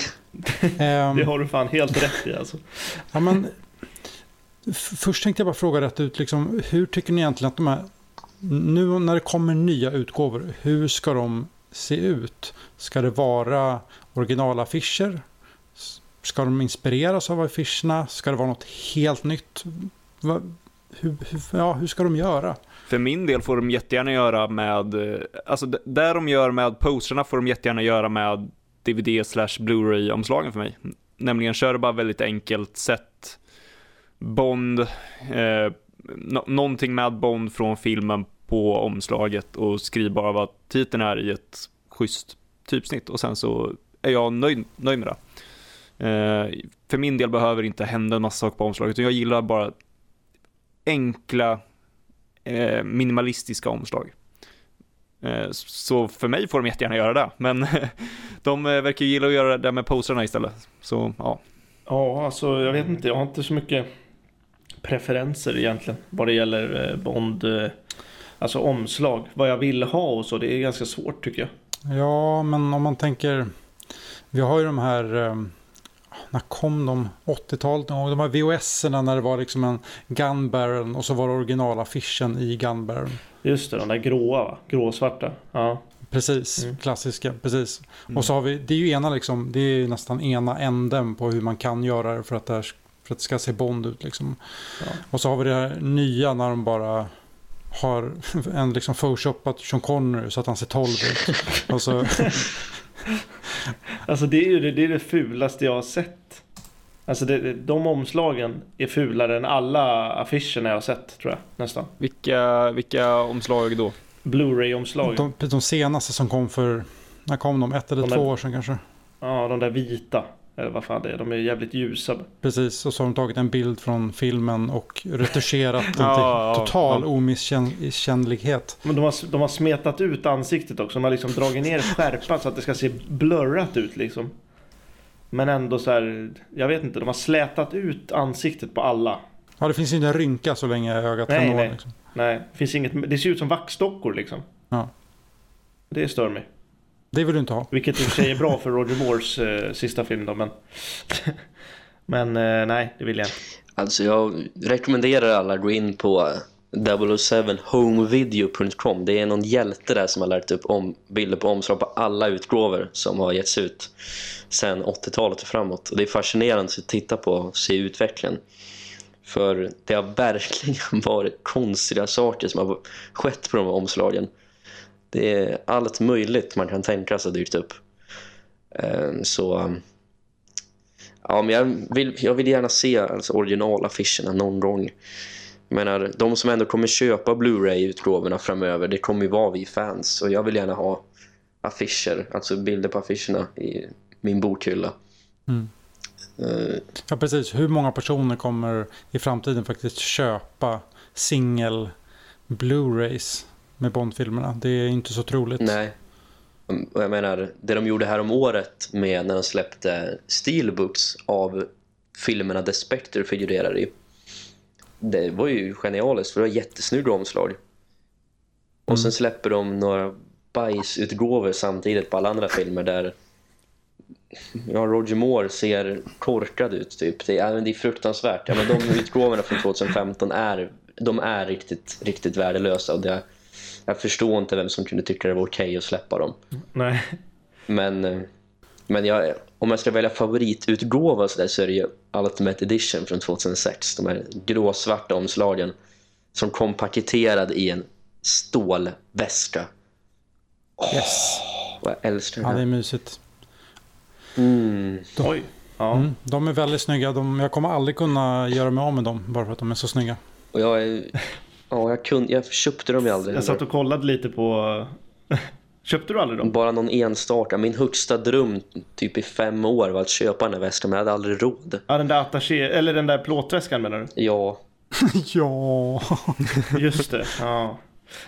Ehm, Det har du fan helt rätt i alltså. Ja, men, först tänkte jag bara fråga rätt ut, liksom, hur tycker ni egentligen att de här, nu när det kommer nya utgåvor, hur ska de se ut? Ska det vara originalaffischer? Ska de inspireras av affischerna? Ska det vara något helt nytt? Va, hur, hur, ja, hur ska de göra? För min del får de jättegärna göra med, eh, alltså där de gör med posterna får de jättegärna göra med DVD slash Blu-ray-omslagen för mig. Nämligen kör det bara väldigt enkelt sätt Bond, eh, no någonting med Bond från filmen på omslaget och skriv bara vad titeln är i ett schysst typsnitt och sen så är jag nöjd, nöjd med det. Eh, för min del behöver det inte hända en massa saker på omslaget utan jag gillar bara enkla eh, minimalistiska omslag. Eh, så för mig får de jättegärna göra det, men de verkar ju gilla att göra det med posterna istället. Så ja, Ja, alltså jag vet inte. Jag har inte så mycket preferenser egentligen vad det gäller Bond. Alltså omslag, vad jag vill ha och så. Det är ganska svårt tycker jag. Ja, men om man tänker, vi har ju de här, när kom de? 80-talet någon gång? De här VHS-erna när det var liksom en gun barrel och så var det originalaffischen i gun barrel. Just det, de där gråa va? Gråsvarta. Ja. Precis, Mm. klassiska, precis. Mm. Och så har vi, det är ju ena liksom, det är nästan ena änden på hur man kan göra det för att det, här, för att det ska se Bond ut liksom. Ja. Och så har vi det här nya när de bara har en liksom photoshopat Sean Connery så att han ser 12 ut. Och så, Alltså det är ju det, det, är det fulaste jag har sett. Alltså det, de omslagen är fulare än alla affischerna jag har sett tror jag. Nästan. vilka, vilka omslag då? Blu-ray-omslagen. de, de senaste som kom för, när kom de? Ett eller De två där- år sedan kanske? Ja, de där vita. Eller vad fan det är. De är jävligt ljusa. Precis, och så har de tagit en bild från filmen och retuscherat den till Ja, total ja. omisskännlighet. Men de har, de har smetat ut ansiktet också. De har liksom dragit ner skärpan så att det ska se blurrat ut liksom. Men ändå så här, jag vet inte, de har slätat ut ansiktet på alla. Ja, det finns ju en rynka så länge ögat Nej, kan nå. nej. Liksom. Nej, finns inget, det ser ut som vaxdockor liksom. Ja. Det stör mig. Det vill du inte ha. Vilket i och för sig är bra för Roger Moores eh, sista film då, men... men eh, nej, det vill jag inte. Alltså jag rekommenderar alla att gå in på 007homevideo.com. Det är någon hjälte där som har lagt upp om, bilder på omslag på alla utgåvor som har getts ut sedan 80-talet och framåt. Och det är fascinerande att titta på och se utvecklingen. För det har verkligen varit konstiga saker som har skett på de här omslagen. Det är allt möjligt man kan tänka sig dykt upp. Eh, Så ja, men jag vill, jag vill gärna se alltså, originalaffischerna någon gång. Jag menar, de som ändå kommer köpa Blu-ray-utgåvorna framöver, det kommer ju vara vi fans. Och jag vill gärna ha affischer, alltså bilder på affischerna i min bokhylla. Mm. Eh, Ja, precis. Hur många personer kommer i framtiden faktiskt köpa singel Blu-rays med Bond-filmerna? Det är inte så troligt. Nej. Och jag menar, det de gjorde här om året med när de släppte steelbooks av filmerna The Spectre figurerar i. Det var ju genialiskt för det var jättesnygga omslag. Och sen släpper de några bajsutgåvor samtidigt på alla andra filmer där ja, Roger Moore ser korkad ut typ. Det är, det är fruktansvärt. Ja, men de utgåvorna från 2015 är, de är riktigt, riktigt värdelösa och det, jag förstår inte vem som kunde tycka det var okej att släppa dem. Nej. Men, eh, men jag, om jag ska välja favoritutgåva så, där, så är det ju Ultimate Edition från 2006. De här gråsvarta omslagen som kom paketerad i en stålväska. Yes. Vad jag älskar Ja, det det här. är mysigt. Mm. Oj. Ja. Mm, de är väldigt snygga. De, jag kommer aldrig kunna göra mig av med dem bara för att de är så snygga. Och jag är... Ja, jag, kunde, jag köpte dem ju aldrig. Jag satt och kollade lite på... Köpte du aldrig dem? Bara någon enstaka. Min högsta dröm typ i fem år var att köpa den här väskan men jag hade aldrig råd. Ja, den där attaché, eller den där plåtväskan menar du? Ja, ja. Just det, ja.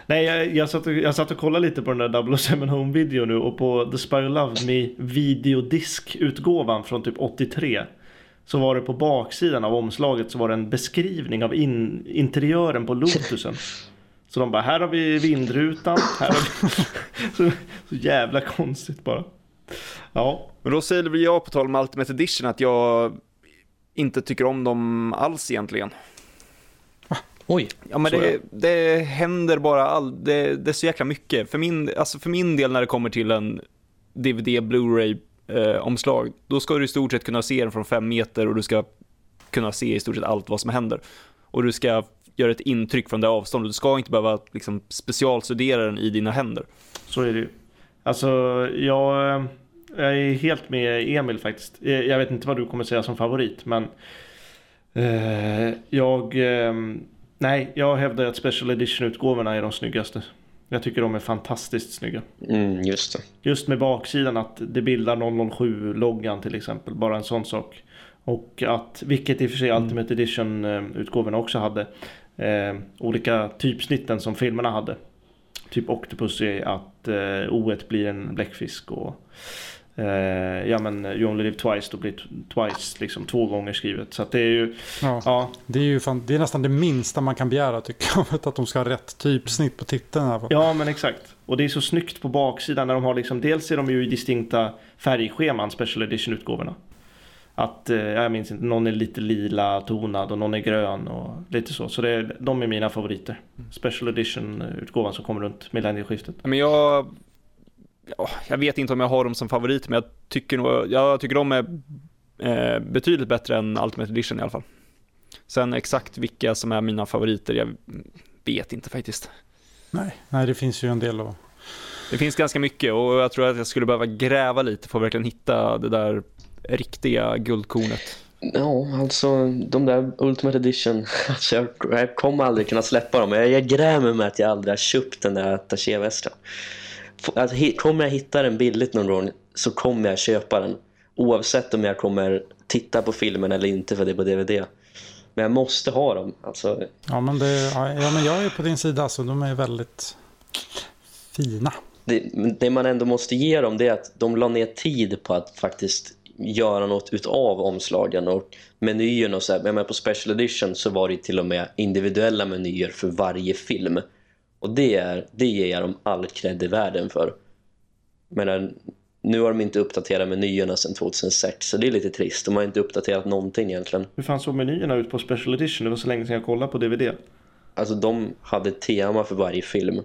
Nej, jag, jag, satt och, jag satt och kollade lite på den där 007 Home Video nu och på The Spy Who Loved Me videodisk-utgåvan från typ 83 så var det på baksidan av omslaget så var det en beskrivning av in, interiören på Lotusen. Så de bara, här har vi vindrutan, här har vi... så, så jävla konstigt bara. Ja, Men då säger väl jag på tal om Ultimate Edition att jag inte tycker om dem alls egentligen. oj. Ja men det, det händer bara all, det, det är så jäkla mycket. För min, alltså för min del när det kommer till en DVD Blu-ray eh, omslag, då ska du i stort sett kunna se den från fem meter och du ska kunna se i stort sett allt vad som händer. Och du ska göra ett intryck från det avståndet. Du ska inte behöva liksom, specialstudera den i dina händer. så är det ju. Alltså, jag, eh, jag är helt med Emil faktiskt. Eh, jag vet inte vad du kommer säga som favorit, men eh, jag... Eh, nej, jag hävdar att Special Edition-utgåvorna är de snyggaste. Jag tycker de är fantastiskt snygga. Mm, just det. Just med baksidan att det bildar 007-loggan till exempel. Bara en sån sak. Och att, vilket i och för sig Ultimate Edition-utgåvorna också hade. Eh, olika typsnitten som filmerna hade. Typ Octopus är att eh, O1 blir en bläckfisk och eh, ja men You Only Live Twice då blir Twice liksom två gånger skrivet. Så att det är ju, ja. ja Det är ju fan, det är nästan det minsta man kan begära tycker jag. Att de ska ha rätt typsnitt på titeln. Här. Ja men exakt. Och det är så snyggt på baksidan när de har liksom, dels är de ju i distinkta färgscheman, special edition utgåvorna. Att, eh, jag minns inte, någon är lite lila tonad och någon är grön och lite så. Så det är, de är mina favoriter. Special edition utgåvan som kommer runt millennieskiftet. Men jag, ja, jag vet inte om jag har dem som favorit, men jag tycker, nog, jag tycker de är eh, betydligt bättre än Ultimate Edition i alla fall. Sen exakt vilka som är mina favoriter, jag vet inte faktiskt. Nej, nej, det finns ju en del att... Det finns ganska mycket och jag tror att jag skulle behöva gräva lite för att verkligen hitta det där riktiga guldkornet. Ja, alltså de där Ultimate Edition, alltså, jag, jag kommer aldrig kunna släppa dem. Jag, jag grämer med att jag aldrig har köpt den där attachéväskan. Alltså, kommer jag hitta den billigt någon gång så kommer jag köpa den. Oavsett om jag kommer titta på filmen eller inte för det är på DVD. Men jag måste ha dem. Alltså, Ja, men, det, ja, men jag är på din sida, så de är väldigt fina. det, det man ändå måste ge dem det är att de la ner tid på att faktiskt göra något utav omslagen och menyerna och så här. Men jag menar, på Special Edition så var det till och med individuella menyer för varje film. Och det, är, det ger jag dem all cred i världen för. Men nu har de inte uppdaterat menyerna sedan 2006 så det är lite trist. De har inte uppdaterat någonting egentligen. Hur fan såg menyerna ut på Special Edition? Det var så länge sedan jag kollade på DVD. Alltså de hade tema för varje film.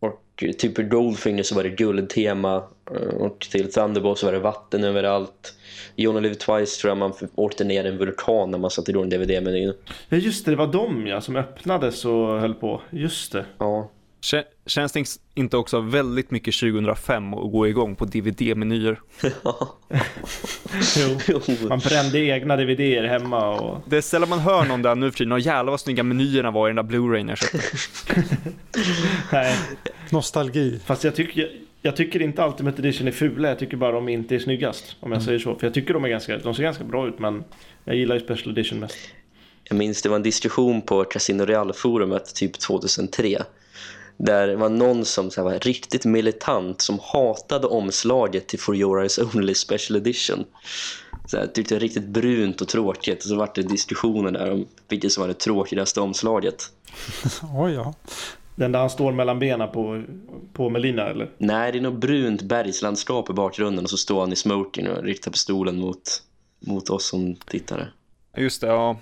Och typ i Goldfinger så var det guldtema. Och till Thunderbolt så var det vatten överallt. I Only Live Twice tror jag man åkte ner en vulkan när man satte igång DVD-menyn. Ja just det, det var de ja, som öppnades och höll på. Just det. Ja. Kä- Känns det inte också väldigt mycket 2005 att gå igång på DVD-menyer? Jo. Man brände egna DVDer hemma och... Det är sällan man hör någon där nu för tiden. Och jävlar vad snygga menyerna var i den där Blu-rayn jag köpte. Nej, Nostalgi. fast jag tycker, jag tycker inte Ultimate Edition är fula. Jag tycker bara de inte är snyggast. Om jag säger så. För jag tycker de är ganska, de ser ganska bra ut men jag gillar ju Special Edition mest. Jag minns det var en diskussion på Casino Real-forumet typ 2003. Där det var någon som så här, var riktigt militant som hatade omslaget till For Your Eyes Only Special Edition. Så här, tyckte det var riktigt brunt och tråkigt. Och så var det diskussioner där om vilket som var det tråkigaste omslaget. Oj, ja. Den där han står mellan benen på, på Melina eller? Nej, det är nog brunt bergslandskap i bakgrunden och så står han i smoking och riktar pistolen mot, mot oss som tittare. Just det, ja.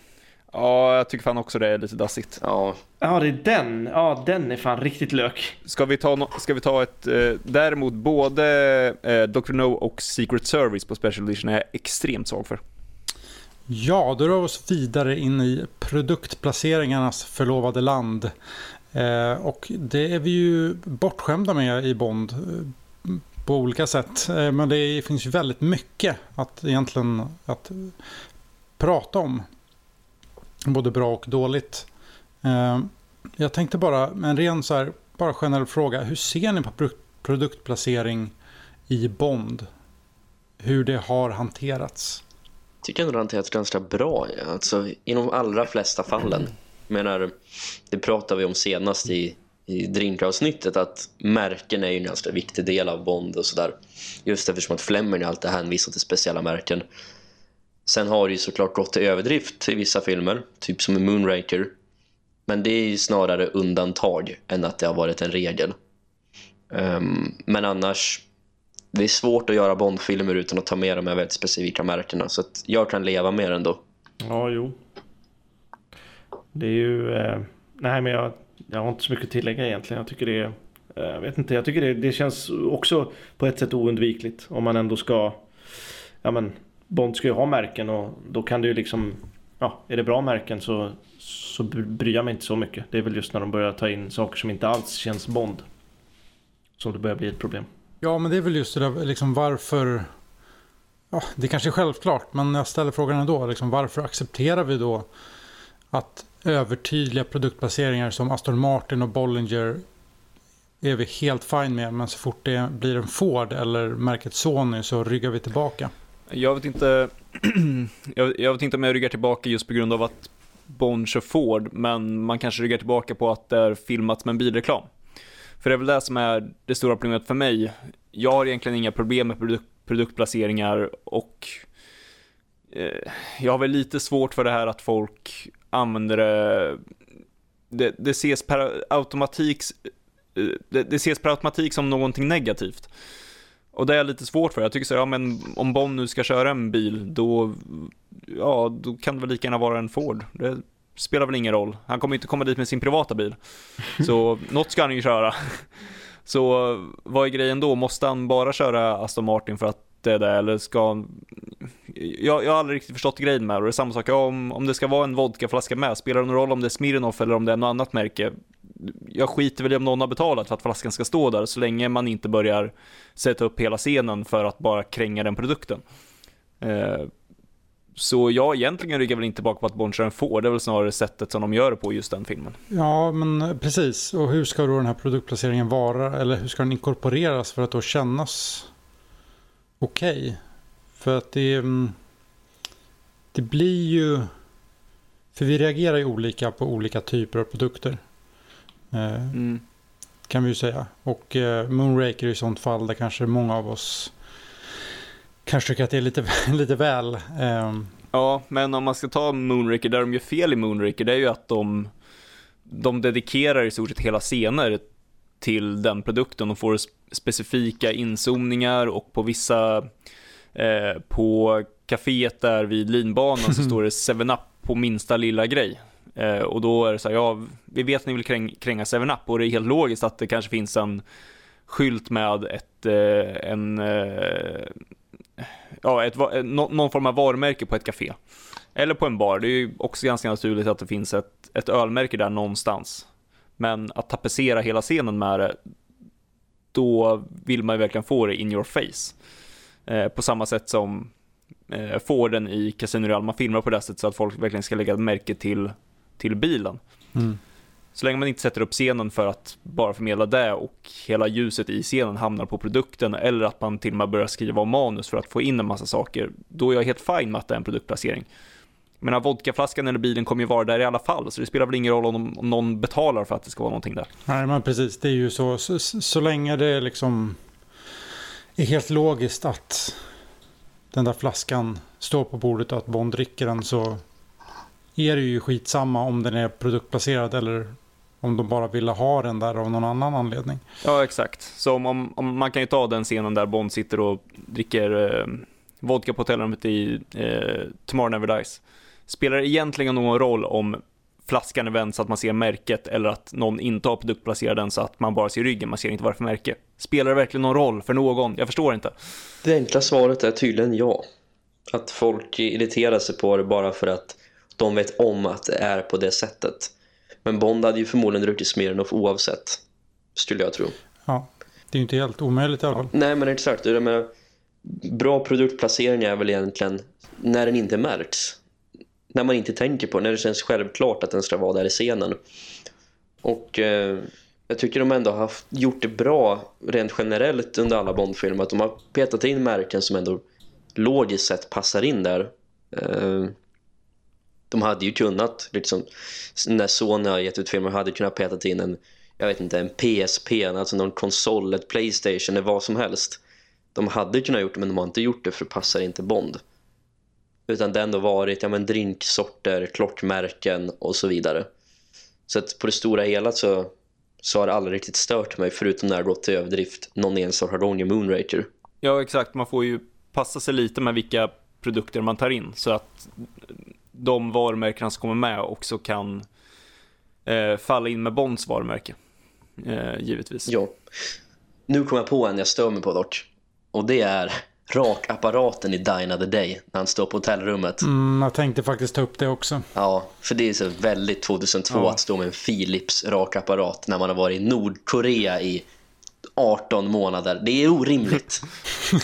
Ja, jag tycker fan också det är lite dassigt. Ja, Ja, det är den. Ja, den är fan riktigt lök. Ska vi ta, no- ska vi ta ett, eh, däremot både eh, Dr. No och Secret Service på Special Edition är jag extremt svag för. Ja, då rör vi oss vidare in i produktplaceringarnas förlovade land. Eh, och det är vi ju bortskämda med i Bond eh, på olika sätt. Eh, men det finns ju väldigt mycket att egentligen att prata om. Både bra och dåligt. Eh, jag tänkte bara, en ren så här, bara generell fråga. Hur ser ni på produktplacering i Bond? Hur det har hanterats? Jag tycker ändå det har hanterats ganska bra. ja. Alltså, I de allra flesta fallen. Jag menar, det pratade vi om senast i, i drinkavsnittet att märken är ju en ganska viktig del av Bond och sådär. Just eftersom att Fleming alltid hänvisar till speciella märken. Sen har det ju såklart gått till överdrift i vissa filmer, typ som i Moonraker. Men det är ju snarare undantag än att det har varit en regel. Um, men annars, det är svårt att göra Bondfilmer utan att ta med de här väldigt specifika märkena. Så att jag kan leva med det ändå. Ja, jo. Det är ju... Eh, nej, men jag, jag har inte så mycket att tillägga egentligen. Jag tycker det är... Jag vet inte, jag tycker det, det känns också på ett sätt oundvikligt. Om man ändå ska... Ja, men Bond ska ju ha märken och då kan det ju liksom... Ja, är det bra märken så, så bryr jag mig inte så mycket. Det är väl just när de börjar ta in saker som inte alls känns Bond. Som det börjar bli ett problem. Ja, men det är väl just det där, liksom varför... Ja, det kanske är självklart, men jag ställer frågan ändå. Liksom, varför accepterar vi då att övertydliga produktplaceringar som Aston Martin och Bollinger är vi helt fine med, men så fort det blir en Ford eller märket Sony så ryggar vi tillbaka. Jag vet inte, jag, jag vet inte om jag ryggar tillbaka just på grund av att Bond kör Ford, men man kanske ryggar tillbaka på att det är filmat med en bilreklam. För det är väl det som är det stora problemet för mig. Jag har egentligen inga problem med produk produktplaceringar och eh, jag har väl lite svårt för det här att folk använder det, det, det ses per automatik, eh, det, det ses per automatik som någonting negativt. Och det är lite svårt för. Jag tycker så ja men om Bond nu ska köra en bil, då, ja, då kan det väl lika gärna vara en Ford. Det spelar väl ingen roll. Han kommer inte komma dit med sin privata bil. Så något ska han ju köra. Så vad är grejen då? Måste han bara köra Aston Martin för att det är det? Eller ska han... Jag, jag har aldrig riktigt förstått grejen med det. Och det är samma sak om, om det ska vara en vodkaflaska med. Spelar det någon roll om det är Smirnoff eller om det är något annat märke? Jag skiter väl i om någon har betalat för att flaskan ska stå där så länge man inte börjar sätta upp hela scenen för att bara kränga den produkten. Eh, så jag egentligen ryggar väl inte bak på att Boncharen får, Ford. Det är väl snarare sättet som de gör det på just den filmen. Ja, men eh, precis. Och hur ska då den här produktplaceringen vara? Eller hur ska den inkorporeras för att då kännas okej? För att det, mm, det blir ju... För vi reagerar ju olika på olika typer av produkter. Eh, Mm. kan vi ju säga. Och eh, Moonraker är i sånt fall där kanske många av oss kanske tycker att det är lite, lite väl. ehm, Ja, men om man ska ta Moonraker, där de gör fel i Moonraker, det är ju att de, de dedikerar i stort sett hela scener till den produkten och får sp- specifika inzoomningar och på vissa, eh, på kaféet där vid linbanan så står det 7-Up på minsta lilla grej. Eh, och då är det så här, ja, vi vet att ni vill kräng, kränga 7-Up och det är helt logiskt att det kanske finns en skylt med ett, eh, en, eh, ja, ett, eh, någon form av varumärke på ett café. Eller på en bar. Det är ju också ganska naturligt att det finns ett, ett ölmärke där någonstans. Men att tapetsera hela scenen med det, då vill man ju verkligen få det in your face. Eh, på samma sätt som eh, Forden i Casino Real, man filmar på det sättet så att folk verkligen ska lägga märke till, till bilen. mm. Så länge man inte sätter upp scenen för att bara förmedla det och hela ljuset i scenen hamnar på produkten eller att man till och med börjar skriva om manus för att få in en massa saker, då är jag helt fine med att det är en produktplacering. Men vodkaflaskan eller bilen kommer ju vara där i alla fall, så det spelar väl ingen roll om, om någon betalar för att det ska vara någonting där. Nej, men precis. Det är ju så. Så, så länge det liksom är helt logiskt att den där flaskan står på bordet och att Bond dricker den så är det ju skitsamma om den är produktplacerad eller om de bara ville ha den där av någon annan anledning. Ja, exakt. Så om, om, om man kan ju ta den scenen där Bond sitter och dricker eh, vodka på hotellrummet i eh, Tomorrow Never Dies. Spelar det egentligen någon roll om flaskan är vänd så att man ser märket eller att någon inte har produktplacerat den så att man bara ser ryggen, man ser inte vad det är för märke. Spelar det verkligen någon roll för någon? Jag förstår inte. Det enkla svaret är tydligen ja. Att folk irriterar sig på det bara för att de vet om att det är på det sättet. Men Bond hade ju förmodligen druckit Smirnoff oavsett. Skulle jag tro. Ja, det är ju inte helt omöjligt i alla fall. Nej men exakt. Jag menar, bra produktplacering är väl egentligen när den inte märks. När man inte tänker på när det känns självklart att den ska vara där i scenen. Och eh, jag tycker de ändå har haft, gjort det bra rent generellt under alla Bondfilmer. Att de har petat in märken som ändå logiskt sett passar in där. Eh, de hade ju kunnat, liksom, när Sony har gett ut filmer, hade kunnat petat in en jag vet inte, en PSP, alltså någon konsol, ett Playstation eller vad som helst. De hade kunnat gjort det men de har inte gjort det för det passar inte Bond. Utan det har ändå varit ja, men drinksorter, klockmärken och så vidare. Så att på det stora hela så, så har det aldrig riktigt stört mig förutom när det gått till överdrift någon enstaka gång i Moonraker. Ja, exakt. Man får ju passa sig lite med vilka produkter man tar in så att de varumärkena som kommer med också kan eh, falla in med Bonds varumärke. Eh, givetvis. Ja. Nu kommer jag på en jag stör mig på dock. Och det är rakapparaten i Dine of the Day när han står på hotellrummet. Mm, jag tänkte faktiskt ta upp det också. Ja, för det är så väldigt 2002 Ja. att stå med en Philips rakapparat när man har varit i Nordkorea i 18 månader. Det är orimligt.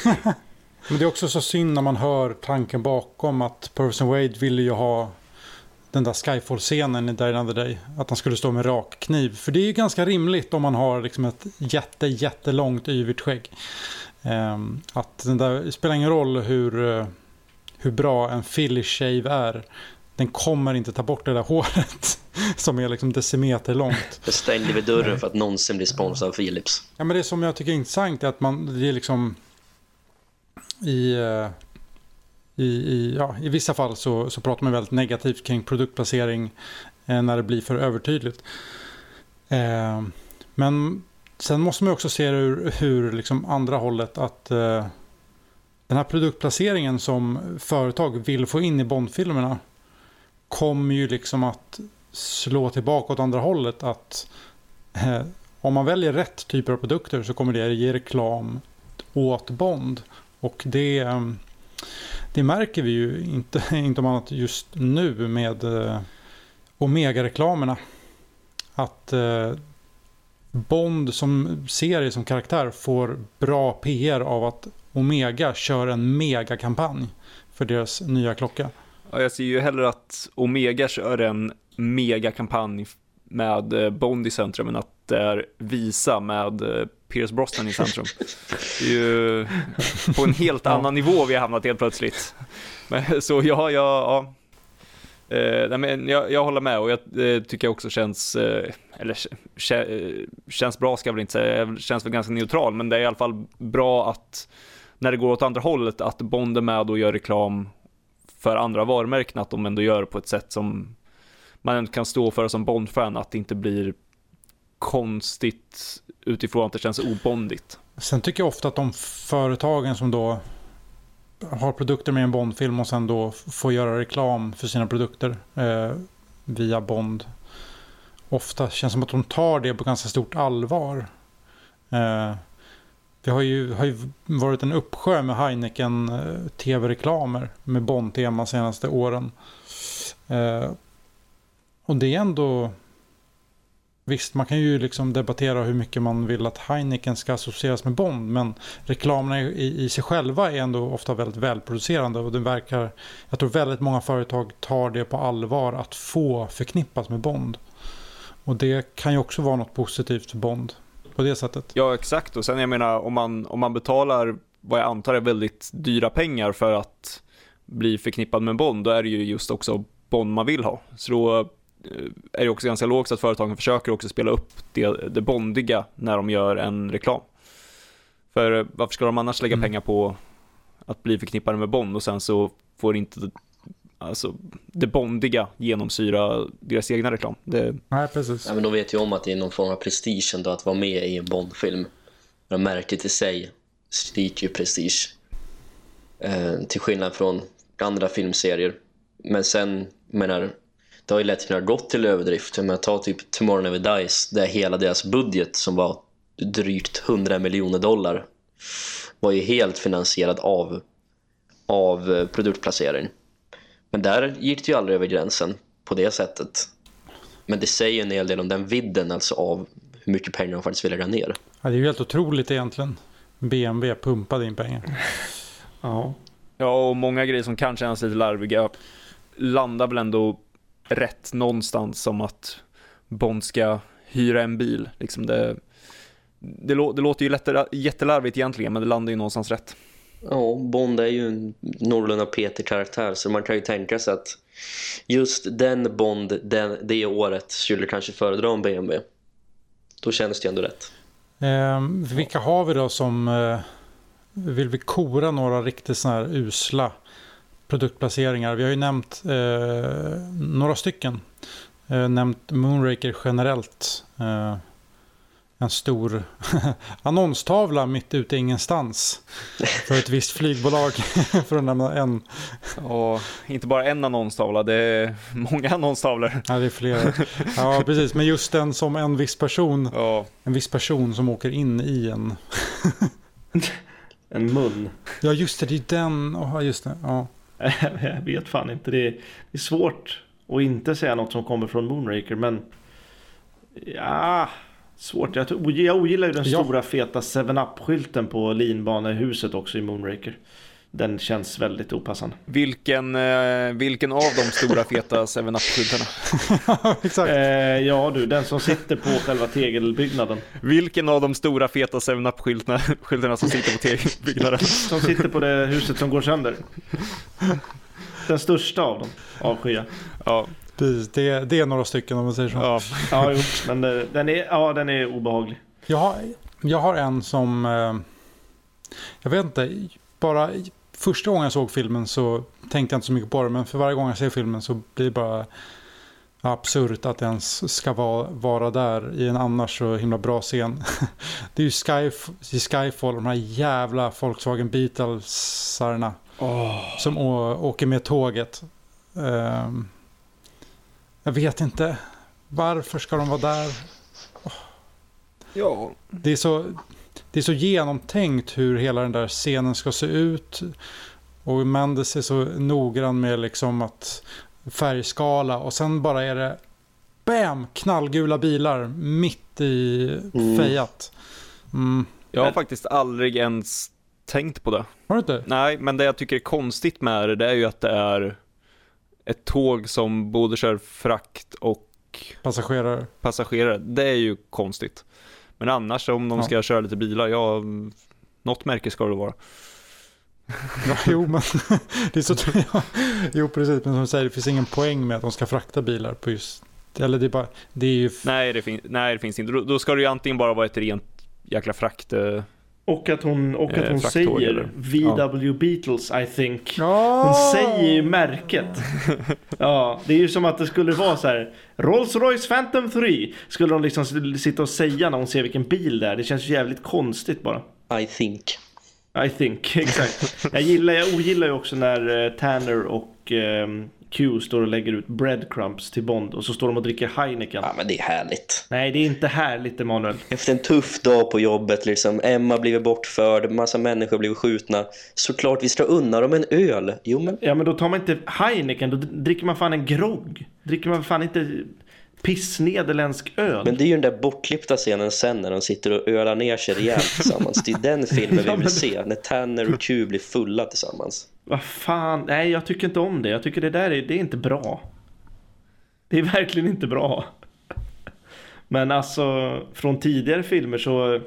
Men det är också så synd när man hör tanken bakom att Person Wade ville ju ha den där Skyfall-scenen i Die Another Day. Att han skulle stå med rak kniv. För det är ju ganska rimligt om man har liksom ett jätte, jättelångt yvigt skägg. Ehm, att den där, det spelar ingen roll hur, eh, hur bra en Philly shave är. Den kommer inte ta bort det där håret som är liksom decimeter långt. Jag stängde vid dörren för att någonsin bli sponsrad av Philips. Ja, men det som jag tycker är intressant är att man, det är liksom i, eh, i, i, ja, i vissa fall så, så pratar man väldigt negativt kring produktplacering eh, när det blir för övertydligt. Eh, men sen måste man också se det ur, hur liksom andra hållet att eh, den här produktplaceringen som företag vill få in i Bondfilmerna kommer ju liksom att slå tillbaka åt andra hållet att eh, om man väljer rätt typer av produkter så kommer det ge reklam åt Bond. Och det, ehm, det märker vi ju inte, inte om annat just nu med eh, Omega-reklamerna. Att eh, Bond som serie, som karaktär får bra PR av att Omega kör en megakampanj för deras nya klocka. Ja, jag ser ju hellre att Omega kör en megakampanj med eh, Bond i centrum än att det är Visa med Pierce Brosnan i centrum. Det är ju på en helt annan nivå vi har hamnat helt plötsligt. Men, så ja, ja, ja. Eh, men jag, jag håller med och jag eh, tycker också känns, eh, eller kä- känns bra ska jag väl inte säga, känns väl ganska neutral, men det är i alla fall bra att när det går åt andra hållet, att Bond är med och gör reklam för andra varumärken, att de ändå gör på ett sätt som man kan stå för som Bond-fan, att det inte blir konstigt utifrån att det känns obondigt. Sen tycker jag ofta att de företagen som då har produkter med en bondfilm och sen då får göra reklam för sina produkter eh, via Bond. Ofta känns det som att de tar det på ganska stort allvar. Eh, det har ju, har ju varit en uppsjö med Heineken eh, tv-reklamer med Bond-tema senaste åren. Eh, och det är ändå Visst, man kan ju liksom debattera hur mycket man vill att Heineken ska associeras med Bond. Men reklamerna i, i sig själva är ändå ofta väldigt välproducerande. Och det verkar, jag tror väldigt många företag tar det på allvar att få förknippas med Bond. Och det kan ju också vara något positivt för Bond på det sättet. Ja, exakt. Och sen jag menar, om man, om man betalar vad jag antar är väldigt dyra pengar för att bli förknippad med Bond, då är det ju just också Bond man vill ha. Så då är det också ganska logiskt att företagen försöker också spela upp det, det bondiga när de gör en reklam. För eh, varför ska de annars lägga mm. pengar på att bli förknippade med Bond och sen så får inte alltså, det bondiga genomsyra deras egna reklam. Det... Nej, precis. Ja, men de vet ju om att det är någon form av prestige ändå att vara med i en Bond-film. Märket i sig stiger ju prestige. Eh, till skillnad från andra filmserier. Men sen, menar, det har ju lätt kunnat gått till överdrift. Men ta typ Tomorrow Never Dies, där hela deras budget som var drygt 100 miljoner dollar var ju helt finansierad av, av eh, produktplacering. Men där gick det ju aldrig över gränsen på det sättet. Men det säger en hel del om den vidden alltså av hur mycket pengar de faktiskt vill lägga ner. Ja, det är ju helt otroligt egentligen. BMW pumpade in pengar. ja. Ja, och många grejer som kan kännas lite larviga landar väl ändå rätt någonstans som att Bond ska hyra en bil. Liksom det, det, det låter ju lättare, jättelarvigt egentligen, men det landar ju någonstans rätt. Ja, Bond är ju en någorlunda petig karaktär så man kan ju tänka sig att just den Bond den, det året skulle kanske föredra en BMW. Då känns det ju ändå rätt. Eh, vilka har vi då som eh, vill vi kora några riktigt sådana här usla produktplaceringar. Vi har ju nämnt eh, några stycken. Eh, nämnt Moonraker generellt. Eh, en stor annonstavla mitt ute ingenstans. För ett visst flygbolag. för att nämna en. Och inte bara en annonstavla, det är många annonstavlor. Ja, det är flera. Ja, precis. Men just den som en viss person. Ja. En viss person som åker in i en. en mun. Ja, just det. Det är den. Oh, just det. Ja. jag vet fan inte. Det är, det är svårt att inte säga något som kommer från Moonraker. Men ja, svårt. Jag, jag ogillar ju den ja. stora feta 7-Up-skylten på linbanehuset också i Moonraker. Den känns väldigt opassande. Vilken, eh, vilken av de stora feta 7-Up-skyltarna? Exakt. Eh, ja du, den som sitter på själva tegelbyggnaden. Vilken av de stora feta 7-Up-skyltarna som sitter på tegelbyggnaden? som sitter på det huset som går sönder. Den största av dem, avskyr. Ja. Precis, det, det är några stycken om man säger så. Ja, ja jo, men det, den, är, ja, den är obehaglig. Jag har, jag har en som... Eh, jag vet inte, bara första gången jag såg filmen så tänkte jag inte så mycket på det. Men för varje gång jag ser filmen så blir det bara absurt att det ens ska vara, vara där i en annars så himla bra scen. Det är ju Skyf i Skyfall, de här jävla Volkswagen Beetlesarna. Oh. Som åker med tåget. Um, jag vet inte. Varför ska de vara där? Oh. Ja. Det är så det är så genomtänkt hur hela den där scenen ska se ut. Och Mendes är så noggrann med liksom att färgskala och sen bara är det bam, knallgula bilar mitt i mm. fejat. Mm. Jag har faktiskt aldrig ens tänkt på det. Har du inte? Nej, men det jag tycker är konstigt med det, det är ju att det är ett tåg som både kör frakt och passagerare. passagerare. Det är ju konstigt. Men annars om de Ja. ska köra lite bilar, ja, något märke ska det vara. Ja, jo, men det är så ja, Jo, precis. Men som du säger, det finns ingen poäng med att de ska frakta bilar på just... Eller det är bara... Det är ju... Nej, det, nej, det finns inte. Då, då ska det ju antingen bara vara ett rent jäkla frakt... eh, Och att hon, och att Eh, hon säger? VW Beatles I think. Ja! Hon säger ju märket. Ja, det är ju som att det skulle vara så här. Rolls Royce Phantom 3 skulle hon liksom sitta och säga när hon ser vilken bil det är. Det känns ju jävligt konstigt bara. I think. I think, exakt. Jag, gillar, jag ogillar ju också när eh, Tanner och ehm, Q står och lägger ut breadcrumbs till Bond och så står de och dricker Heineken. Ja, men det är härligt. Nej, det är inte härligt Emanuel. Efter en tuff dag på jobbet, liksom, Emma blivit bortförd, massa människor blivit skjutna. Såklart vi ska unna dem en öl. Jo, men Ja, men då tar man inte Heineken, då dricker man fan en grogg. Dricker man fan inte pissnederländsk öl. Men det är ju den där bortklippta scenen sen när de sitter och ölar ner sig rejält tillsammans. Det är den filmen vi vill se. När Tanner och Q blir fulla tillsammans. Vad fan, nej jag tycker inte om det. Jag tycker det där är, det är inte bra. Det är verkligen inte bra. Men alltså, från tidigare filmer så...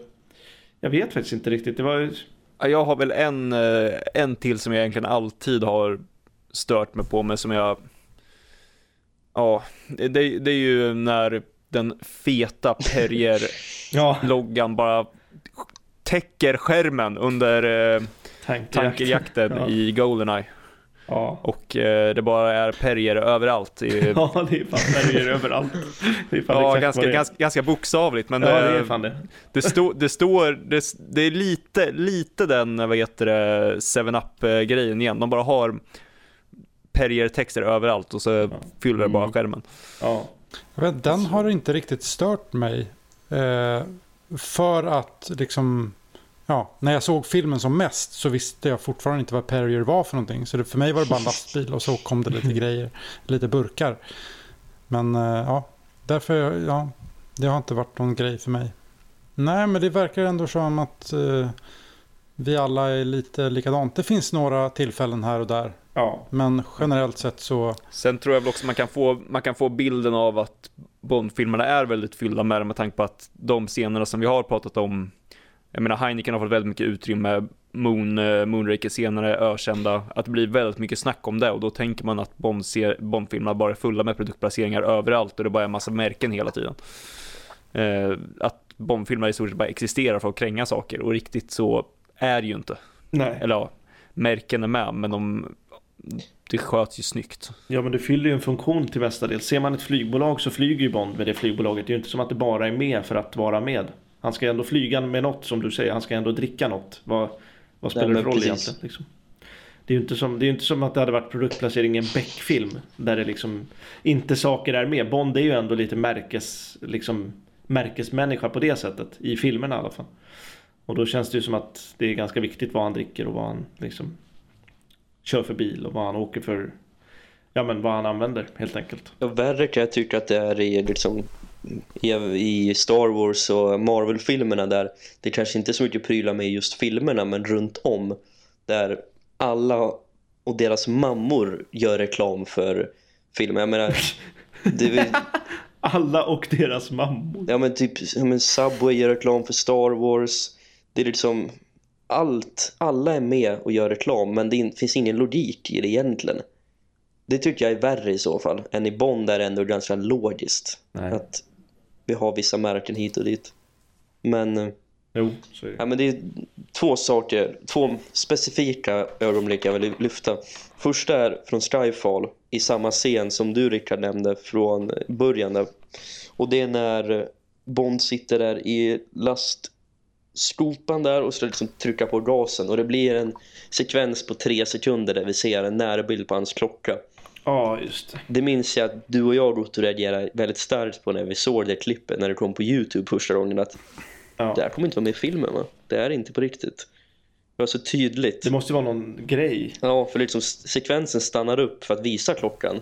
Jag vet faktiskt inte riktigt. Det var Jag har väl en, eh, en till som jag egentligen alltid har stört mig på, men som jag... Ja, det, det är ju när den feta Perrier-loggan Ja, bara täcker skärmen under eh, tankerjakten Ja. i Goldeneye. Ja. Och eh, det bara är Perrier överallt. I, ja, det är fan Perrier överallt. Det är fan ja, ganska, det är. ganska, ganska bokstavligt, men Ja, det är eh, fan det. Det, stå, det står, det, det är lite, lite den, vad heter det, 7-Up-grejen igen. De bara har Perrier-texter överallt och så fyller det bara Mm. skärmen. Ja. Vet, den har inte riktigt stört mig. Eh, för att liksom... Ja, när jag såg filmen som mest så visste jag fortfarande inte vad Perrier var för någonting. Så det, för mig var det bara en lastbil och så kom det lite grejer, lite burkar. Men eh, ja, därför, ja, det har inte varit någon grej för mig. Nej, men det verkar ändå som att eh, vi alla är lite likadant. Det finns några tillfällen här och där. ja. Men generellt sett så, Sen tror jag väl också man kan få, man kan få bilden av att Bond-filmerna är väldigt fyllda med det med tanke på att de scenerna som vi har pratat om, jag menar Heineken har fått väldigt mycket utrymme, Moon, eh, Moonraker senare ökända, att det blir väldigt mycket snack om det och då tänker man att Bond-filmerna bara är fulla med produktplaceringar överallt och det bara är en massa märken hela tiden. Eh, att Bond-filmer i stort sett bara existerar för att kränga saker och riktigt så är ju inte. Nej. Eller ja, märken är med men de, det sköts ju snyggt. Ja men det fyller ju en funktion till mestadels. Ser man ett flygbolag så flyger ju Bond med det flygbolaget. Det är ju inte som att det bara är med för att vara med. Han ska ändå flyga med något som du säger. Han ska ändå dricka något. Vad, vad spelar Nej, det för roll precis. egentligen? Liksom? Det är ju inte som, det är inte som att det hade varit produktplacering i en Beck-film. Där det liksom inte saker är med. Bond är ju ändå lite märkes, liksom, märkesmänniska på det sättet. I filmerna i alla fall. Och då känns det ju som att det är ganska viktigt vad han dricker och vad han liksom kör för bil och vad han åker för Ja men vad han använder helt enkelt. Och värre kan jag tycka att det är i, liksom, i, i Star Wars och Marvel-filmerna där det kanske inte är så mycket prylar med just filmerna men runt om där alla och deras mammor gör reklam för filmer. Jag menar, det Alla och deras mammor. ja men typ ja, men Subway gör reklam för Star Wars. Det är liksom allt, alla är med och gör reklam men det in, finns ingen logik i det egentligen. Det tycker jag är värre i så fall. Än i Bond är det ändå ganska logiskt. Nej. Att vi har vissa märken hit och dit. Men, eh, Jo, så är det. ja, men det är två saker, två specifika ögonblick jag vill lyfta. Första är från Skyfall i samma scen som du Rickard nämnde från början. Där. Och det är när Bond sitter där i lastskopan där och ska liksom trycka på gasen. Och det blir en sekvens på tre sekunder där vi ser en närbild på hans klocka. Ja, just det. Det minns jag att du och jag Otto reagerade väldigt starkt på när vi såg det klippet när det kom på Youtube första gången att Ja. det här kommer inte vara med i filmen va? Det är inte på riktigt. Det var så tydligt. Det måste vara någon grej. Ja, för liksom sekvensen stannar upp för att visa klockan.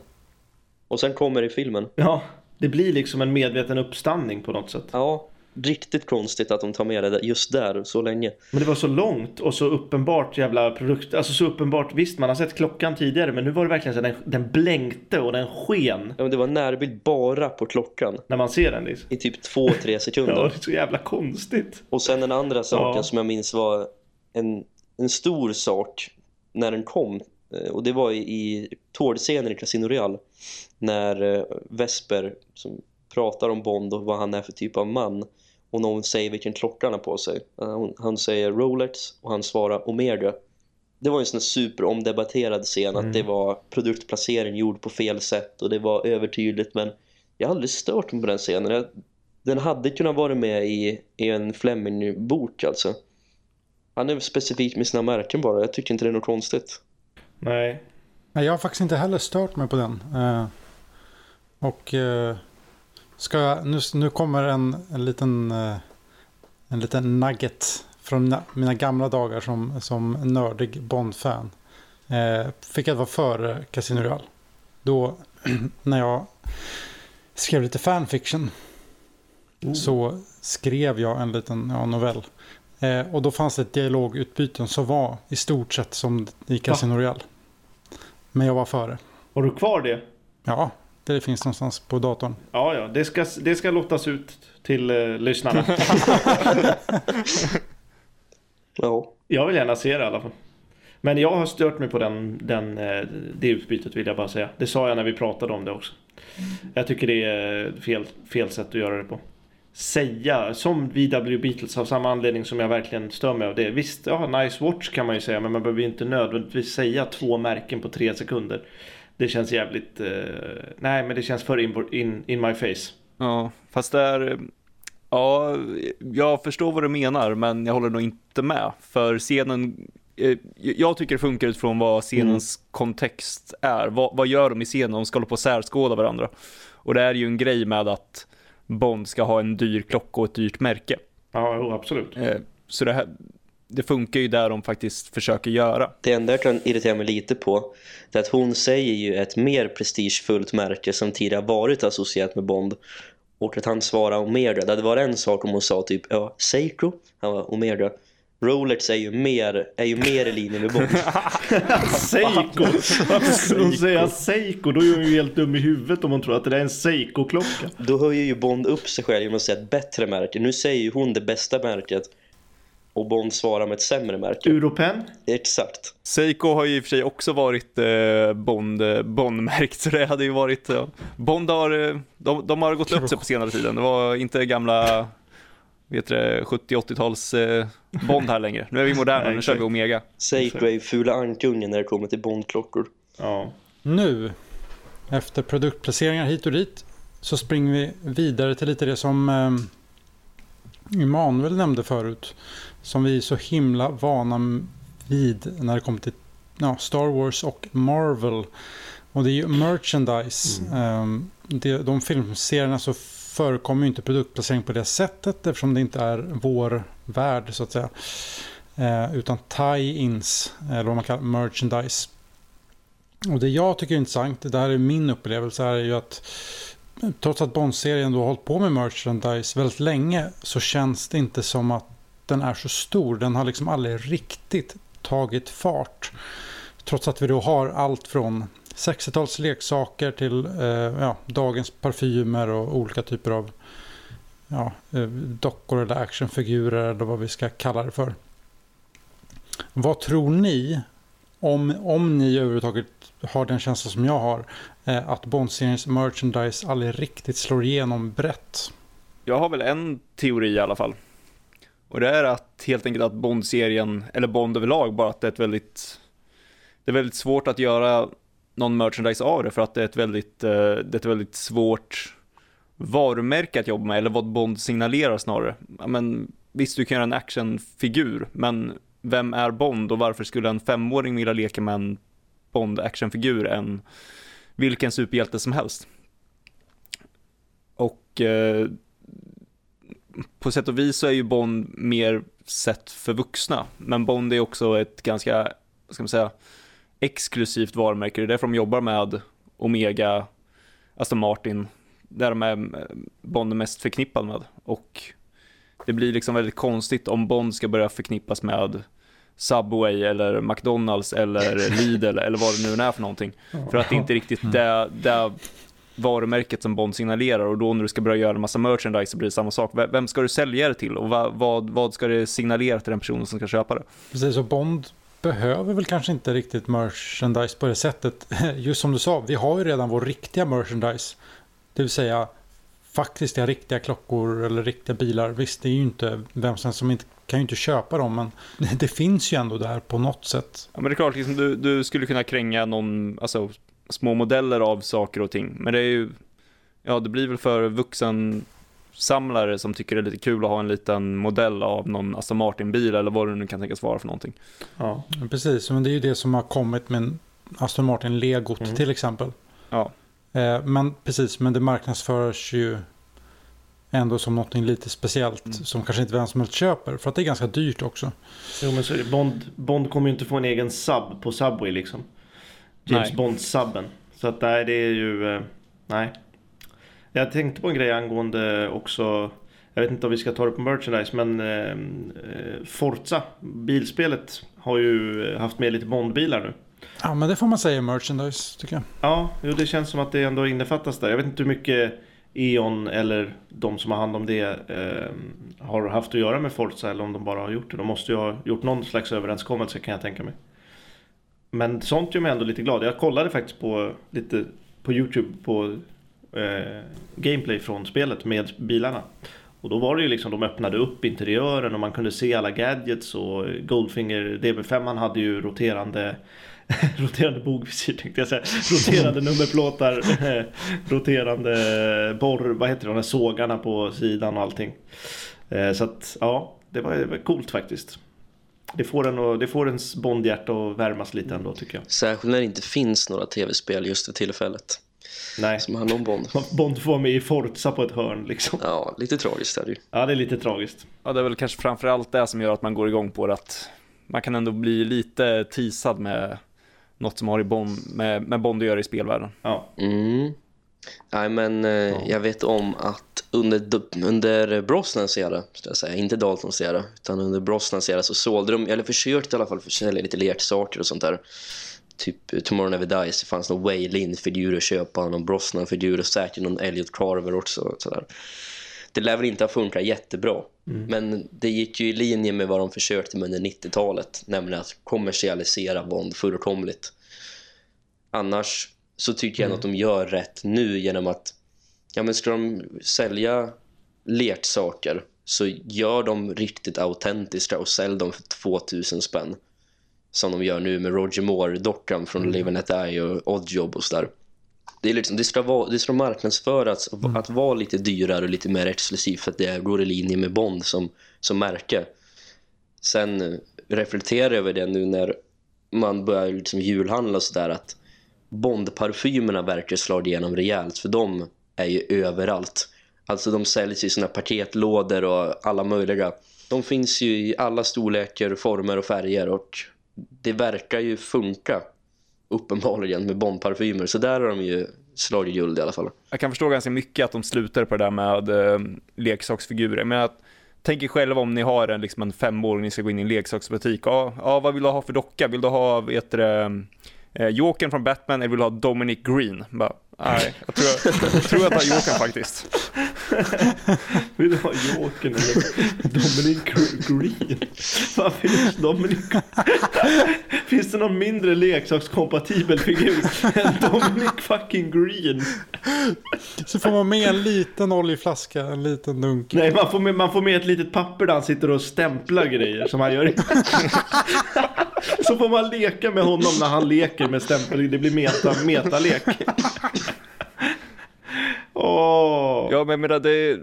Och sen kommer det i filmen. Ja, det blir liksom en medveten uppstandning på något sätt. Ja, riktigt konstigt att de tar med det just där så länge. Men det var så långt och så uppenbart jävla produkt. Alltså så uppenbart. Visst, man har sett klockan tidigare, men nu var det verkligen så den, den blänkte och den sken Ja, men det var närbild bara på klockan när man ser den. Liksom. i typ 2-3 sekunder. Ja, det är så jävla konstigt. Och sen den andra saken Ja. som jag minns var en, en stor sak när den kom. eh, Och det var i, i tårtscenen i Casino Real. När eh, Vesper som pratar om Bond och vad han är för typ av man. Och någon säger vilken klocka han har på sig. Eh, Han säger Rolex och han svarar Omega. Det var en sån superomdebatterad scen Mm. att det var produktplacering gjord på fel sätt och det var övertydligt men jag har aldrig stört mig på den scenen. Den hade kunnat vara med i, i en Fleming-bok alltså. Han är specifik med sina märken bara. Jag tycker inte det är något konstigt. Nej. Nej, jag har faktiskt inte heller stört mig på den. Eh, och eh, ska jag, nu, nu kommer en, en liten eh, en liten nugget från na- mina gamla dagar som, som nördig Bond-fan. Eh, fick jag vara före Casino Real. Då när jag skrev lite fanfiction så skrev jag en liten ja, novell. Eh, och då fanns det ett dialogutbyte som var i stort sett som i Casino Real. Men jag var före. Har du kvar det? Ja, det finns någonstans på datorn. Ja, ja. Det ska, det ska lottas ut till eh, lyssnarna. Ja, jag vill gärna se det i alla fall. Men jag har stört mig på den, den, eh, det utbytet vill jag bara säga. Det sa jag när vi pratade om det också. Jag tycker det är fel, fel sätt att göra det på. Säga, som VW Beatles av samma anledning som jag verkligen stör mig av det. Visst, ja, nice watch kan man ju säga, men man behöver ju inte nödvändigtvis säga två märken på tre sekunder. Det känns jävligt, eh, nej men det känns för in, in, in my face. Ja, fast där, ja, jag förstår vad du menar, men jag håller nog inte med. För scenen, eh, jag tycker det funkar utifrån vad scenens kontext är. Vad, vad gör de i scenen? De ska hålla på och särskåda varandra. Och det är ju en grej med att Bond ska ha en dyr klocka och ett dyrt märke. Ja, absolut. Eh, Så det, här, det funkar ju där de faktiskt försöker göra. det enda jag kan irritera mig lite på det är att hon säger ju ett mer prestigefullt märke som tidigare varit associerat med Bond. Och att han svarar Omega. Det hade varit en sak om hon sa typ ja, Seiko. Han var Omega. Rolex är ju mer, är ju mer i linje med Bond. Seiko! Varför skulle hon säga Seiko? Då är hon ju helt dum i huvudet om hon tror att det där är en Seiko-klocka. Då höjer ju Bond upp sig själv genom att säga ett bättre märke. Nu säger ju hon det bästa märket. Och Bond svarar med ett sämre märke. Europen? Exakt. Seiko har ju i och för sig också varit eh, Bond, eh, Bond-märkt, så det hade ju varit... Ja. Bond har, eh, de, de har gått upp sig på senare tiden. Det var inte gamla vet du, 70-80-tals eh, Bond här längre. Nu är vi moderna, Nej, nu kör vi. Omega. Seiko är ju fula ankungen när det kommer till Bondklockor. Ja. Nu, efter produktplaceringar hit och dit, så springer vi vidare till lite det som eh, Emanuel nämnde förut. Som vi är så himla vana vid när det kommer till ja, Star Wars och Marvel. Och det är ju merchandise. Eh, det, de filmserierna så förekommer ju inte produktplacering på det sättet eftersom det inte är vår värld så att säga. Eh, utan tie-ins, eller vad man kallar merchandise. Och det jag tycker är intressant, det här är min upplevelse, är ju att trots att Bond-serien då har hållit på med merchandise väldigt länge så känns det inte som att den är så stor. Den har liksom aldrig riktigt tagit fart. Trots att vi då har allt från 60-tals leksaker till eh, ja, dagens parfymer och olika typer av ja, eh, dockor eller actionfigurer eller vad vi ska kalla det för. Vad tror ni om, om ni överhuvudtaget har den känsla som jag har eh, att Bond-seriens merchandise aldrig riktigt slår igenom brett? Jag har väl en teori i alla fall. Och det är att helt enkelt att Bond-serien, eller Bond överlag, bara att det är ett väldigt det är väldigt svårt att göra någon merchandise av det för att det är ett väldigt, eh, det är ett väldigt svårt varumärke att jobba med, eller vad Bond signalerar snarare. Men, visst, du kan göra en actionfigur, men vem är Bond och varför skulle en femåring vilja leka med en Bond-actionfigur än vilken superhjälte som helst? Och eh, på sätt och vis så är ju Bond mer sett för vuxna, men Bond är också ett ganska, vad ska man säga, exklusivt varumärke. Det är därför de jobbar med Omega, Aston Martin, där de är eh, Bond är mest förknippad med. Och det blir liksom väldigt konstigt om Bond ska börja förknippas med Subway eller McDonalds eller Lidl eller vad det nu är för någonting. För att det inte riktigt Mm. det, det varumärket som Bond signalerar och då när du ska börja göra en massa merchandise så blir det samma sak. Vem ska du sälja det till och vad, vad, vad ska det signalera till den personen som ska köpa det? Precis, och Bond behöver väl kanske inte riktigt merchandise på det sättet. Just som du sa, vi har ju redan vår riktiga merchandise. Det vill säga faktiska riktiga klockor eller riktiga bilar. Visst, det är ju inte vem som som inte kan ju inte köpa dem, men det finns ju ändå där på något sätt. Ja men det är klart, liksom, du, du skulle kunna kränga någon, alltså små modeller av saker och ting. Men det är ju, ja det blir väl för vuxen samlare som tycker det är lite kul att ha en liten modell av någon Aston Martin-bil eller vad det nu kan tänkas vara för någonting. Ja. Precis, men det är ju det som har kommit med Aston Martin Legot Mm. till exempel. Ja. Eh, Men precis, men det marknadsförs ju ändå som något lite speciellt Mm. som kanske inte vem som helst köper. För att det är ganska dyrt också. Jo men så är det. Bond, Bond kommer ju inte få en egen sub på Subway liksom. James. Bond-subben. Så att nej, det är ju... eh, Nej. Jag tänkte på en grej angående också... Jag vet inte om vi ska ta det på merchandise men eh, eh, Forza, bilspelet, har ju haft med lite Bond-bilar nu. Ja, men det får man säga merchandise tycker jag. Ja, jo, det känns som att det ändå innefattas där. Jag vet inte hur mycket E.ON eller de som har hand om det eh, har haft att göra med Forza eller om de bara har gjort det. De måste ju ha gjort någon slags överenskommelse kan jag tänka mig. Men sånt gör mig ändå lite glad. Jag kollade faktiskt på lite på Youtube på eh, gameplay från spelet med bilarna. Och då var det ju liksom, de öppnade upp interiören och man kunde se alla gadgets och Goldfinger DB5 han hade ju roterande roterande bogvisir tänkte jag säga. Roterande nummerplåtar. roterande borr, vad heter de där sågarna på sidan och allting. Eh, Så att ja, det var, det var coolt faktiskt. Det får, en, det får ens Bondhjärta att värmas lite ändå tycker jag. Särskilt när det inte finns några tv-spel just för tillfället. Nej, Som handlar om Bond. Bond får vara med i Forza på ett hörn liksom. Ja, lite tragiskt är det ju. Ja, det är lite tragiskt. Ja, det är väl kanske framförallt det som gör att man går igång på det, att man kan ändå bli lite teasad med något som har i Bond, med, med Bond att göra i spelvärlden. Ja, Mm. Nej, men eh, jag vet om att under, under Brosnans era, ska jag säga, inte Daltons era, utan under Brosnans era så sålde de, eller försökte i alla fall försälja lite leksaker och sånt där. Typ eh, Tomorrow Never Dies, det fanns någon Waylin-figur att köpa, någon Brosnan-figur och säkert någon Elliot Carver också. och Sådär. Det lär väl inte ha funkat jättebra, men det gick ju i linje med vad de försökte med under 90-talet, nämligen att kommersialisera Bond fullkomligt. Annars så tycker jag att de gör rätt nu genom att ja men ska de sälja leksaker så gör de riktigt autentiska och sälj dem för 2000 spänn. Som de gör nu med Roger Moore-dockan från Live and Die och Oddjob och sådär. Det, är liksom, det, ska vara, det ska marknadsföras att vara lite dyrare och lite mer exklusivt för att det går i linje med Bond som, som märke. Sen reflekterar jag över det nu när man börjar liksom julhandla och sådär att Bondparfymerna verkar slå igenom rejält för de är ju överallt. Alltså de säljs i såna paketlådor och alla möjliga. De finns ju i alla storlekar, former och färger och det verkar ju funka uppenbarligen med Bondparfymer. Så där har de ju slagit guld i alla fall. Jag kan förstå ganska mycket att de slutar på det där med eh, leksaksfigurer. Men jag tänker själv om ni har en, liksom en femåring, ni ska gå in i en leksaksbutik. Ja, ja, vad vill du ha för docka? Vill du ha, vet du, eh, Jokern från Batman eller vill du ha Dominic Green? Bara, nej, jag tror jag, jag tror jag tar Jokern faktiskt. Vill du ha Jokern eller Dominic Green? Varför just Dominic Finns det någon mindre leksakskompatibel figur än Dominic fucking Green? Så får man med en liten oljeflaska, en liten dunk. Nej, man får, med, man får med ett litet papper där han sitter och stämplar grejer som han gör. Så får man leka med honom när han leker med stämpel. Det blir meta, metalek. Åh. Ja, men jag menar, det,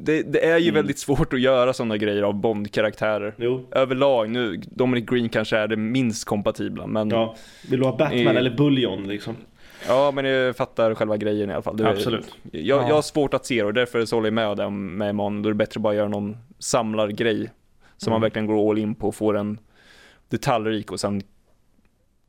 det, det är ju väldigt svårt att göra sådana grejer av Bond-karaktärer. Överlag, nu, Dominic Green kanske är det minst kompatibla, men ja, Ja. Vill du ha Batman Eh. eller Bullion liksom? men jag fattar själva grejen i alla fall. Det, Absolut. Jag, Ja. jag har svårt att se det och därför så håller jag med dem med Emon. Då är det bättre att bara göra någon samlargrej som man verkligen går all in på och får en detaljrik och sen,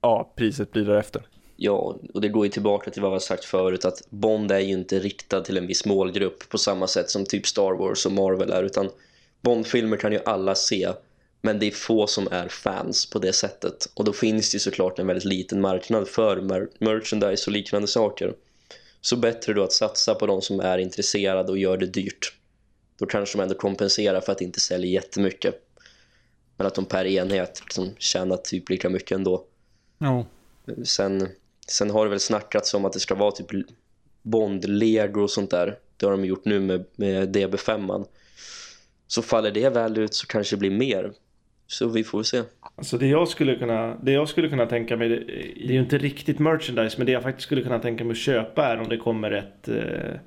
ja, priset blir därefter. Ja, och det går ju tillbaka till vad har sagt förut att Bond är ju inte riktad till en viss målgrupp på samma sätt som typ Star Wars och Marvel är utan Bond-filmer kan ju alla se men det är få som är fans på det sättet och då finns det ju såklart en väldigt liten marknad för mer merchandise och liknande saker. Så bättre då att satsa på de som är intresserade och gör det dyrt. Då kanske de ändå kompenserar för att inte sälja jättemycket. Men att de per enhet liksom tjänar typ lika mycket ändå. Jo. Sen, sen har det väl snackats om att det ska vara typ Bond-lego och sånt där. Det har de gjort nu med, med DB5. -man. Så faller det väl ut så kanske det blir mer. Så vi får se. Alltså det jag skulle kunna, det jag skulle kunna tänka mig, det är ju inte riktigt merchandise, men det jag faktiskt skulle kunna tänka mig att köpa är om det kommer ett eh,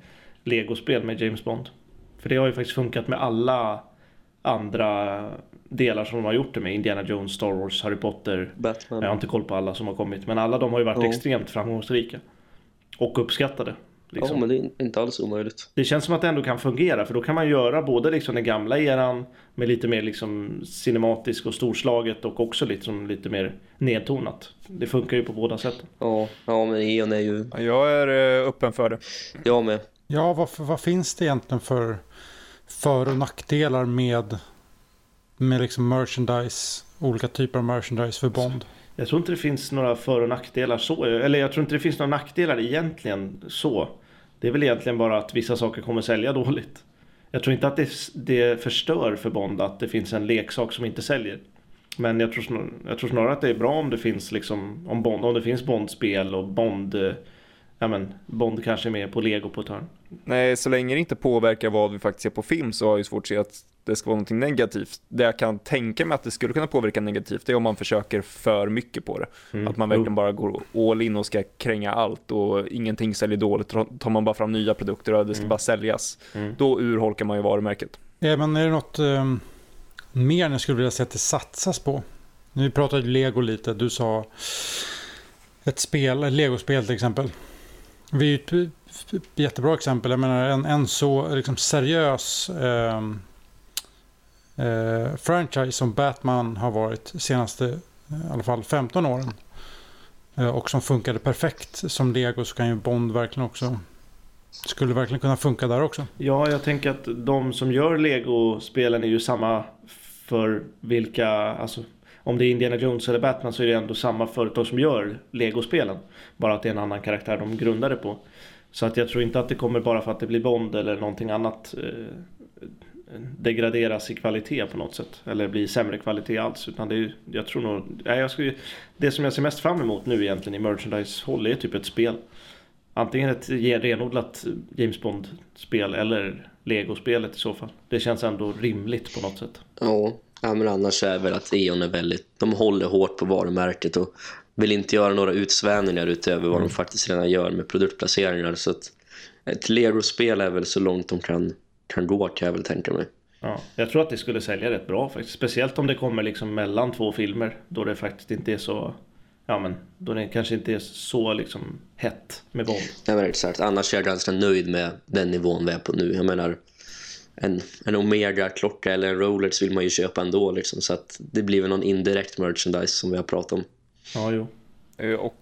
Lego-spel med James Bond. För det har ju faktiskt funkat med alla andra delar som de har gjort det med. Indiana Jones, Star Wars, Harry Potter. Batman. Jag har inte koll på alla som har kommit, men alla de har ju varit Ja. extremt framgångsrika. Och uppskattade. Liksom. Ja, men det är inte alls omöjligt. Det känns som att det ändå kan fungera för då kan man göra både liksom den gamla eran med lite mer liksom cinematisk och storslaget och också liksom lite mer nedtonat. Det funkar ju på båda sätten. Ja, ja men Eon är ju... Ja, Jag är eh, öppen för det. Jag med. Ja, vad, vad finns det egentligen för för- och nackdelar med, med liksom merchandise, olika typer av merchandise för Bond? Jag tror inte det finns några för och nackdelar så. Eller jag tror inte det finns några nackdelar egentligen så. Det är väl egentligen bara att vissa saker kommer sälja dåligt. Jag tror inte att det, det förstör för Bond att det finns en leksak som inte säljer. Men jag tror, snar, jag tror snarare att det är bra om det finns liksom om, Bond, om det finns Bond-spel och Bond eh, Ja men Bond kanske är med på Lego på ett hörn. Nej, så länge det inte påverkar vad vi faktiskt ser på film så har jag ju svårt att se att det ska vara någonting negativt. Det jag kan tänka mig att det skulle kunna påverka negativt det är om man försöker för mycket på det. Mm. Att man verkligen bara går all in och ska kränga allt och ingenting säljer dåligt. Tar man bara fram nya produkter och det ska Mm. bara säljas. Mm. Då urholkar man ju varumärket. Ja, men är det något eh, mer ni skulle vilja se att det satsas på? Nu pratade Lego lite. Du sa ett spel, ett Lego-spel till exempel. Vi är ju ett ett jättebra exempel. Jag menar en, en så liksom seriös eh, eh, franchise som Batman har varit senaste i alla fall 15 åren. Eh, och som funkade perfekt som Lego så kan ju Bond verkligen också skulle verkligen kunna funka där också. Ja, jag tänker att de som gör Lego-spelen är ju samma för vilka, alltså om det är Indiana Jones eller Batman så är det ändå samma företag som gör Lego-spelen. Bara att det är en annan karaktär de grundar det på. Så att jag tror inte att det kommer bara för att det blir Bond eller någonting annat eh, degraderas i kvalitet på något sätt. Eller blir sämre kvalitet alls. Utan det är, jag tror nog, nej, jag skulle, det som jag ser mest fram emot nu egentligen i merchandise-håll är typ ett spel. Antingen ett renodlat James Bond-spel eller Lego-spelet i så fall. Det känns ändå rimligt på något sätt. Ja, ja, men annars är väl att Eon är väldigt... De håller hårt på varumärket och vill inte göra några utsvävningar utöver vad de faktiskt redan gör med produktplaceringar. Så att ett Lego-spel är väl så långt de kan, kan gå kan jag väl tänka mig. Ja, jag tror att det skulle sälja rätt bra faktiskt. Speciellt om det kommer liksom mellan två filmer. Då det faktiskt inte är så... Ja men, då det kanske inte är så liksom hett med Bond. Ja, men exakt. Annars är jag ganska nöjd med den nivån vi är på nu. Jag menar, en, en Omega-klocka eller en Rolex vill man ju köpa ändå. Liksom, så att det blir väl någon indirekt merchandise som vi har pratat om. Ja, jo. Eh, Och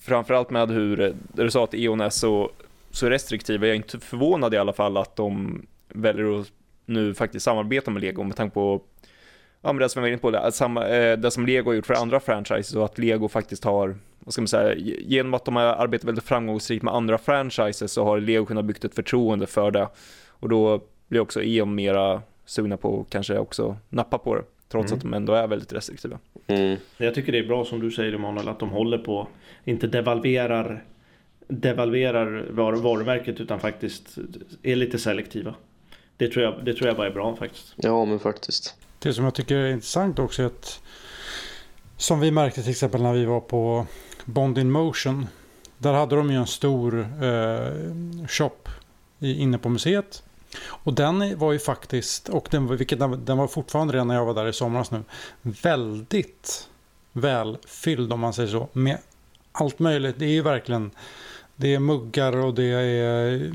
framförallt med hur, eh, du sa att E.ON är så, så restriktiva, jag är inte förvånad i alla fall att de väljer att nu faktiskt samarbeta med Lego med tanke på ja, men det som jag var inne på, det, att samma, eh, det som Lego har gjort för andra franchises och att Lego faktiskt har, vad ska man säga, genom att de har arbetat väldigt framgångsrikt med andra franchises så har Lego kunnat byggt ett förtroende för det och då blir också E.ON mera sugna på att kanske också nappa på det trots Mm. att de ändå är väldigt restriktiva. Mm. Jag tycker det är bra som du säger Emanuel att de håller på, inte devalverar devalverar var, varumärket utan faktiskt är lite selektiva. Det tror, jag, det tror jag bara är bra faktiskt. Ja, men faktiskt. Det som jag tycker är intressant också är att som vi märkte till exempel när vi var på Bond in Motion. Där hade de ju en stor eh, shop i, inne på museet. Och den var ju faktiskt, och den, var- vilket den, den var fortfarande redan när jag var där i somras nu, väldigt välfylld om man säger så. Med allt möjligt. Det är ju verkligen, det är muggar och det är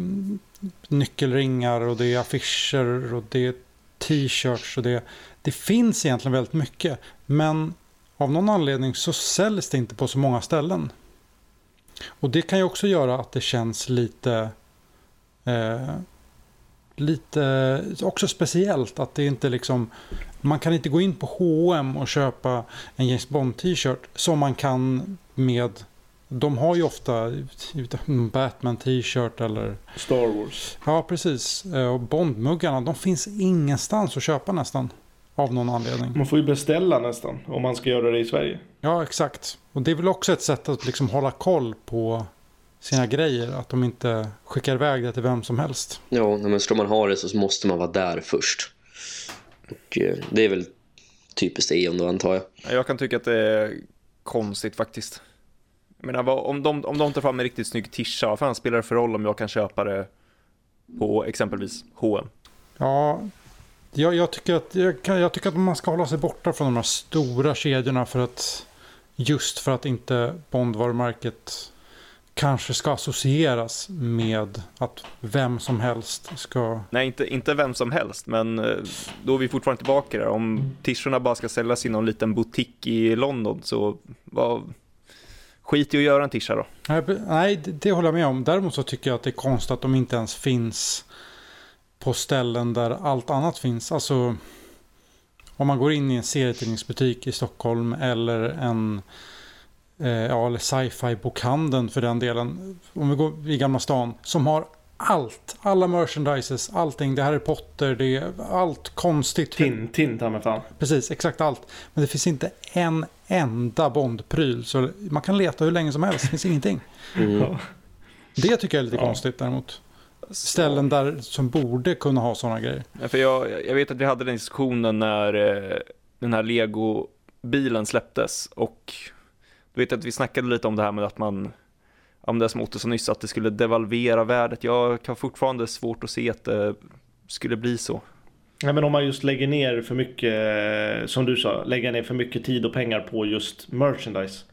nyckelringar och det är affischer och det är t-shirts och det, det finns egentligen väldigt mycket. Men av någon anledning så säljs det inte på så många ställen. Och det kan ju också göra att det känns lite eh, lite också speciellt att det inte liksom man kan inte gå in på H&M och köpa en James Bond t-shirt som man kan med de har ju ofta Batman t-shirt eller Star Wars. Ja, precis. Eh, och Bondmuggarna, de finns ingenstans att köpa nästan. Av någon anledning. Man får ju beställa nästan om man ska göra det i Sverige. Ja, exakt. Och det är väl också ett sätt att liksom hålla koll på sina grejer. Att de inte skickar iväg det till vem som helst. Ja, men ska man ha det så måste man vara där först. Och eh, det är väl typiskt Eon då antar jag. Jag kan tycka att det är konstigt faktiskt. Jag menar, om de, om de tar fram en riktigt snygg tisha, vad fan spelar det för roll om jag kan köpa det på exempelvis H&M? Ja, jag, jag, tycker att, jag, jag, tycker att man ska hålla sig borta från de här stora kedjorna för att just för att inte Bondvarumärket kanske ska associeras med att vem som helst ska... Nej, inte, inte vem som helst, men eh, då är vi fortfarande tillbaka där. Om t-shirtarna bara ska säljas i någon liten butik i London så vad... Skit i att göra en tisha då. Nej, det, håller jag med om. Däremot så tycker jag att det är konstigt att de inte ens finns på ställen där allt annat finns. Alltså om man går in i en serietidningsbutik i Stockholm eller en eh, ja, eller sci-fi bokhandeln för den delen. Om vi går i Gamla stan som har allt. Alla merchandises, allting. Det här är Potter, det är allt konstigt. Tintin ta mig fan. Precis, exakt allt. Men det finns inte en enda Bond-pryl. Så man kan leta hur länge som helst, det finns ingenting. Mm. Det tycker jag är lite ja. konstigt däremot. Ställen där som borde kunna ha sådana grejer. Ja, för jag, jag vet att vi hade den diskussionen när eh, den här Lego-bilen släpptes. Och du vet att vi snackade lite om det här med att man om det som Otto sa nyss, att det skulle devalvera värdet. Jag kan fortfarande svårt att se att det skulle bli så. Ja, men om man just lägger ner för mycket, som du sa, lägger ner för mycket tid och pengar på just merchandise.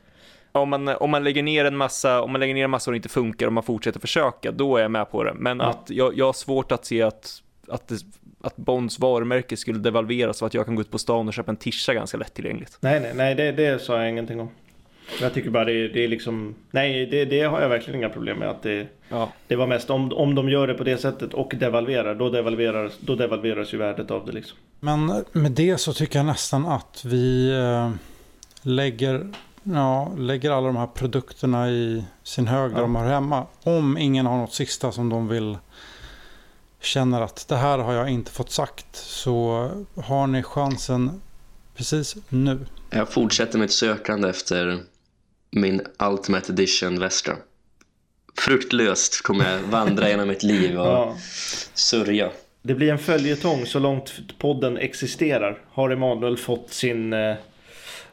Om man, om man lägger ner en massa, om man lägger ner en massa och det inte funkar och man fortsätter försöka, då är jag med på det. Men ja. att jag, jag har svårt att se att, att, det, att Bonds varumärke skulle devalveras så att jag kan gå ut på stan och köpa en tisha ganska lättillgängligt. Nej, nej, nej, det, det sa jag ingenting om. Jag tycker bara det, det är liksom, nej det, det, har jag verkligen inga problem med. Att det, ja. det var mest om, om de gör det på det sättet och devalverar, då devalveras, då devalveras ju värdet av det liksom. Men med det så tycker jag nästan att vi äh, lägger, ja, lägger alla de här produkterna i sin hög där ja. de hör hemma. Om ingen har något sista som de vill känner att det här har jag inte fått sagt så har ni chansen precis nu. Jag fortsätter mitt sökande efter min Ultimate Edition västra. Fruktlöst kommer jag vandra genom mitt liv och ja. sörja. Det blir en följetong så långt podden existerar. Har Emanuel fått sin, eh,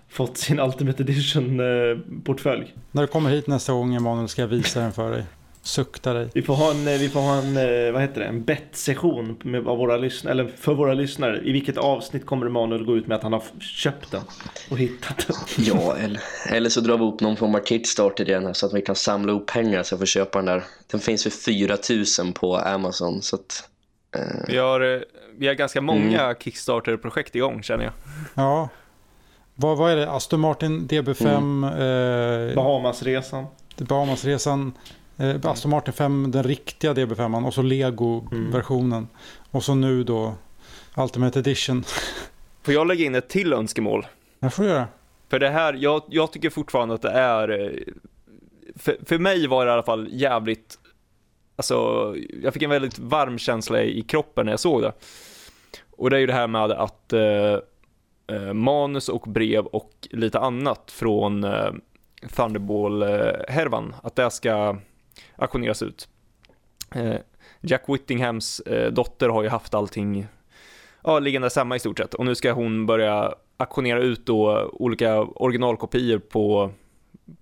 fått sin Ultimate Edition eh, portfölj. När du kommer hit nästa gång Emanuel ska jag visa den för dig. Sukta dig. Vi får ha en, eh, vi får ha en eh, vad heter det, en bettsession med våra lyssnare, eller för våra lyssnare. I vilket avsnitt kommer Emanuel gå ut med att han har köpt den och hittat den? Ja, eller, eller så drar vi upp någon form av Kickstarter igen så att vi kan samla ihop pengar så att vi köpa den där. Den finns för 4000 på Amazon så att... Eh... Vi, har, vi har ganska många mm. Kickstarter-projekt igång känner jag. Ja. Vad, vad är det? Aston Martin DB5? Mm. Eh... Bahamasresan. Bahamasresan. Eh, Aston Martin 5, den riktiga DB5 och så Lego-versionen. Mm. Och så nu då Ultimate Edition. Får jag lägga in ett till önskemål? Det får du göra. För det här, jag, jag tycker fortfarande att det är, eh, för, för mig var det i alla fall jävligt, alltså jag fick en väldigt varm känsla i, i kroppen när jag såg det. Och det är ju det här med att eh, eh manus och brev och lite annat från eh, Thunderball-härvan, att det ska auktioneras ut. Eh, Jack Whittinghams eh, dotter har ju haft allting ja, liggande samma i stort sett och nu ska hon börja auktionera ut då olika originalkopior på,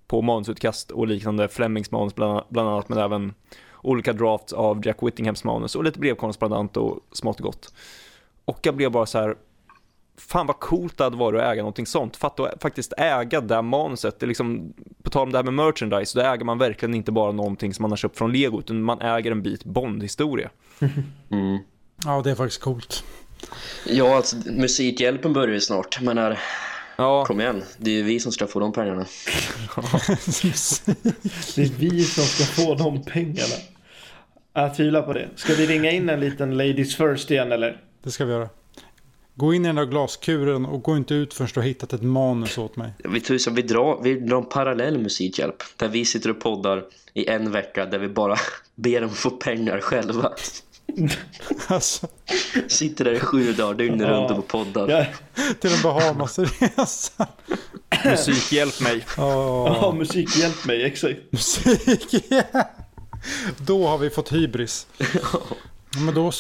på manusutkast och liknande Flemings manus bland, bland annat men även olika drafts av Jack Whittinghams manus och lite brevkorrespondent och smått och gott. Och jag blev bara så här, fan vad coolt det hade varit att äga någonting sånt. Fatta att faktiskt äga det manuset. Det är liksom, på tal om det här med merchandise, då äger man verkligen inte bara någonting som man har köpt från Lego, utan man äger en bit Bond-historia. Mm. Ja, det är faktiskt coolt. Ja, alltså Musikhjälpen börjar ju snart, men är... Ja, Kom igen, det är ju vi som ska få de pengarna. Det är vi som ska få de pengarna. Jag tvivlar på det. Ska vi ringa in en liten Ladies First igen eller? det ska vi göra. Gå in i den där glaskuren och gå inte ut förrän du har hittat ett manus åt mig. Vi, tusan, vi, drar, vi drar en parallell musikhjälp. Där vi sitter och poddar i en vecka där vi bara ber dem få pengar själva. Alltså, Sitter där i sju dagar dygnet Ja. runt och poddar. Ja, till en Bahamasresa. musik hjälp mig. Ja, ja musik hjälp mig, exakt. musik. Då har vi fått hybris. Men då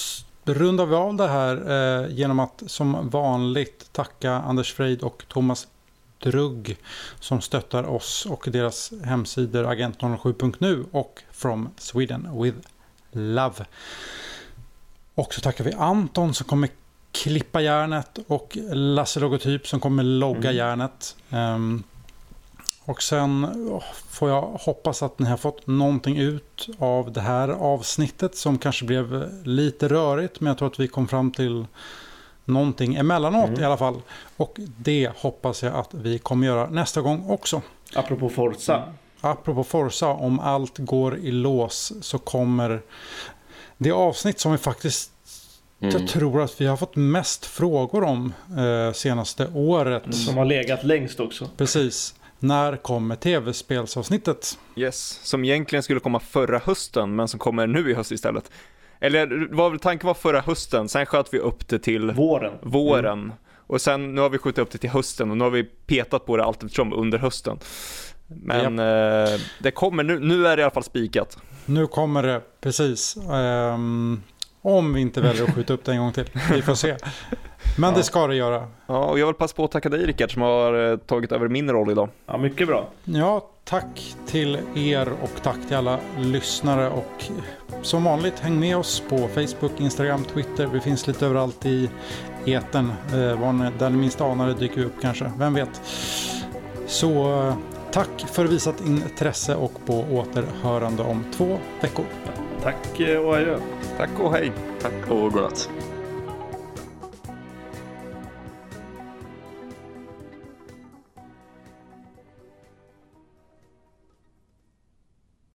rundar vi av det här eh, genom att som vanligt tacka Anders Freid och Thomas Drugg som stöttar oss och deras hemsidor agent07.nu och From Sweden with Love. Och så tackar vi Anton som kommer klippa järnet och Lasse Logotyp som kommer logga järnet. Ehm, och sen åh, får jag hoppas att ni har fått någonting ut av det här avsnittet som kanske blev lite rörigt. Men jag tror att vi kom fram till någonting emellanåt i alla fall. Och det hoppas jag att vi kommer göra nästa gång också. Apropå Forza. Apropå Forza, om allt går i lås så kommer det avsnitt som vi faktiskt Mm. jag tror att vi har fått mest frågor om eh, senaste året. Som har legat längst också. Precis. När kommer tv-spelsavsnittet? Yes, som egentligen skulle komma förra hösten, men som kommer nu i höst istället. Eller vad tanken var förra hösten, sen sköt vi upp det till Våren. våren. Och sen, nu har vi skjutit upp det till hösten och nu har vi petat på det allt eftersom under hösten. Men eh, det kommer, nu, nu är det i alla fall spikat. Nu kommer det, precis. Ehm, om vi inte väljer att skjuta upp det en gång till. Vi får se. Men det ska det göra. Ja, och jag vill passa på att tacka dig Rickard som har eh, tagit över min roll idag. Ja, mycket bra. Ja, tack till er och tack till alla lyssnare. Och som vanligt, häng med oss på Facebook, Instagram, Twitter. Vi finns lite överallt i etern. Eh, där ni minst anar det dyker vi upp kanske. Vem vet? Så eh, tack för visat intresse och på återhörande om två veckor. Tack och adjö. Tack och hej! Tack och godnatt.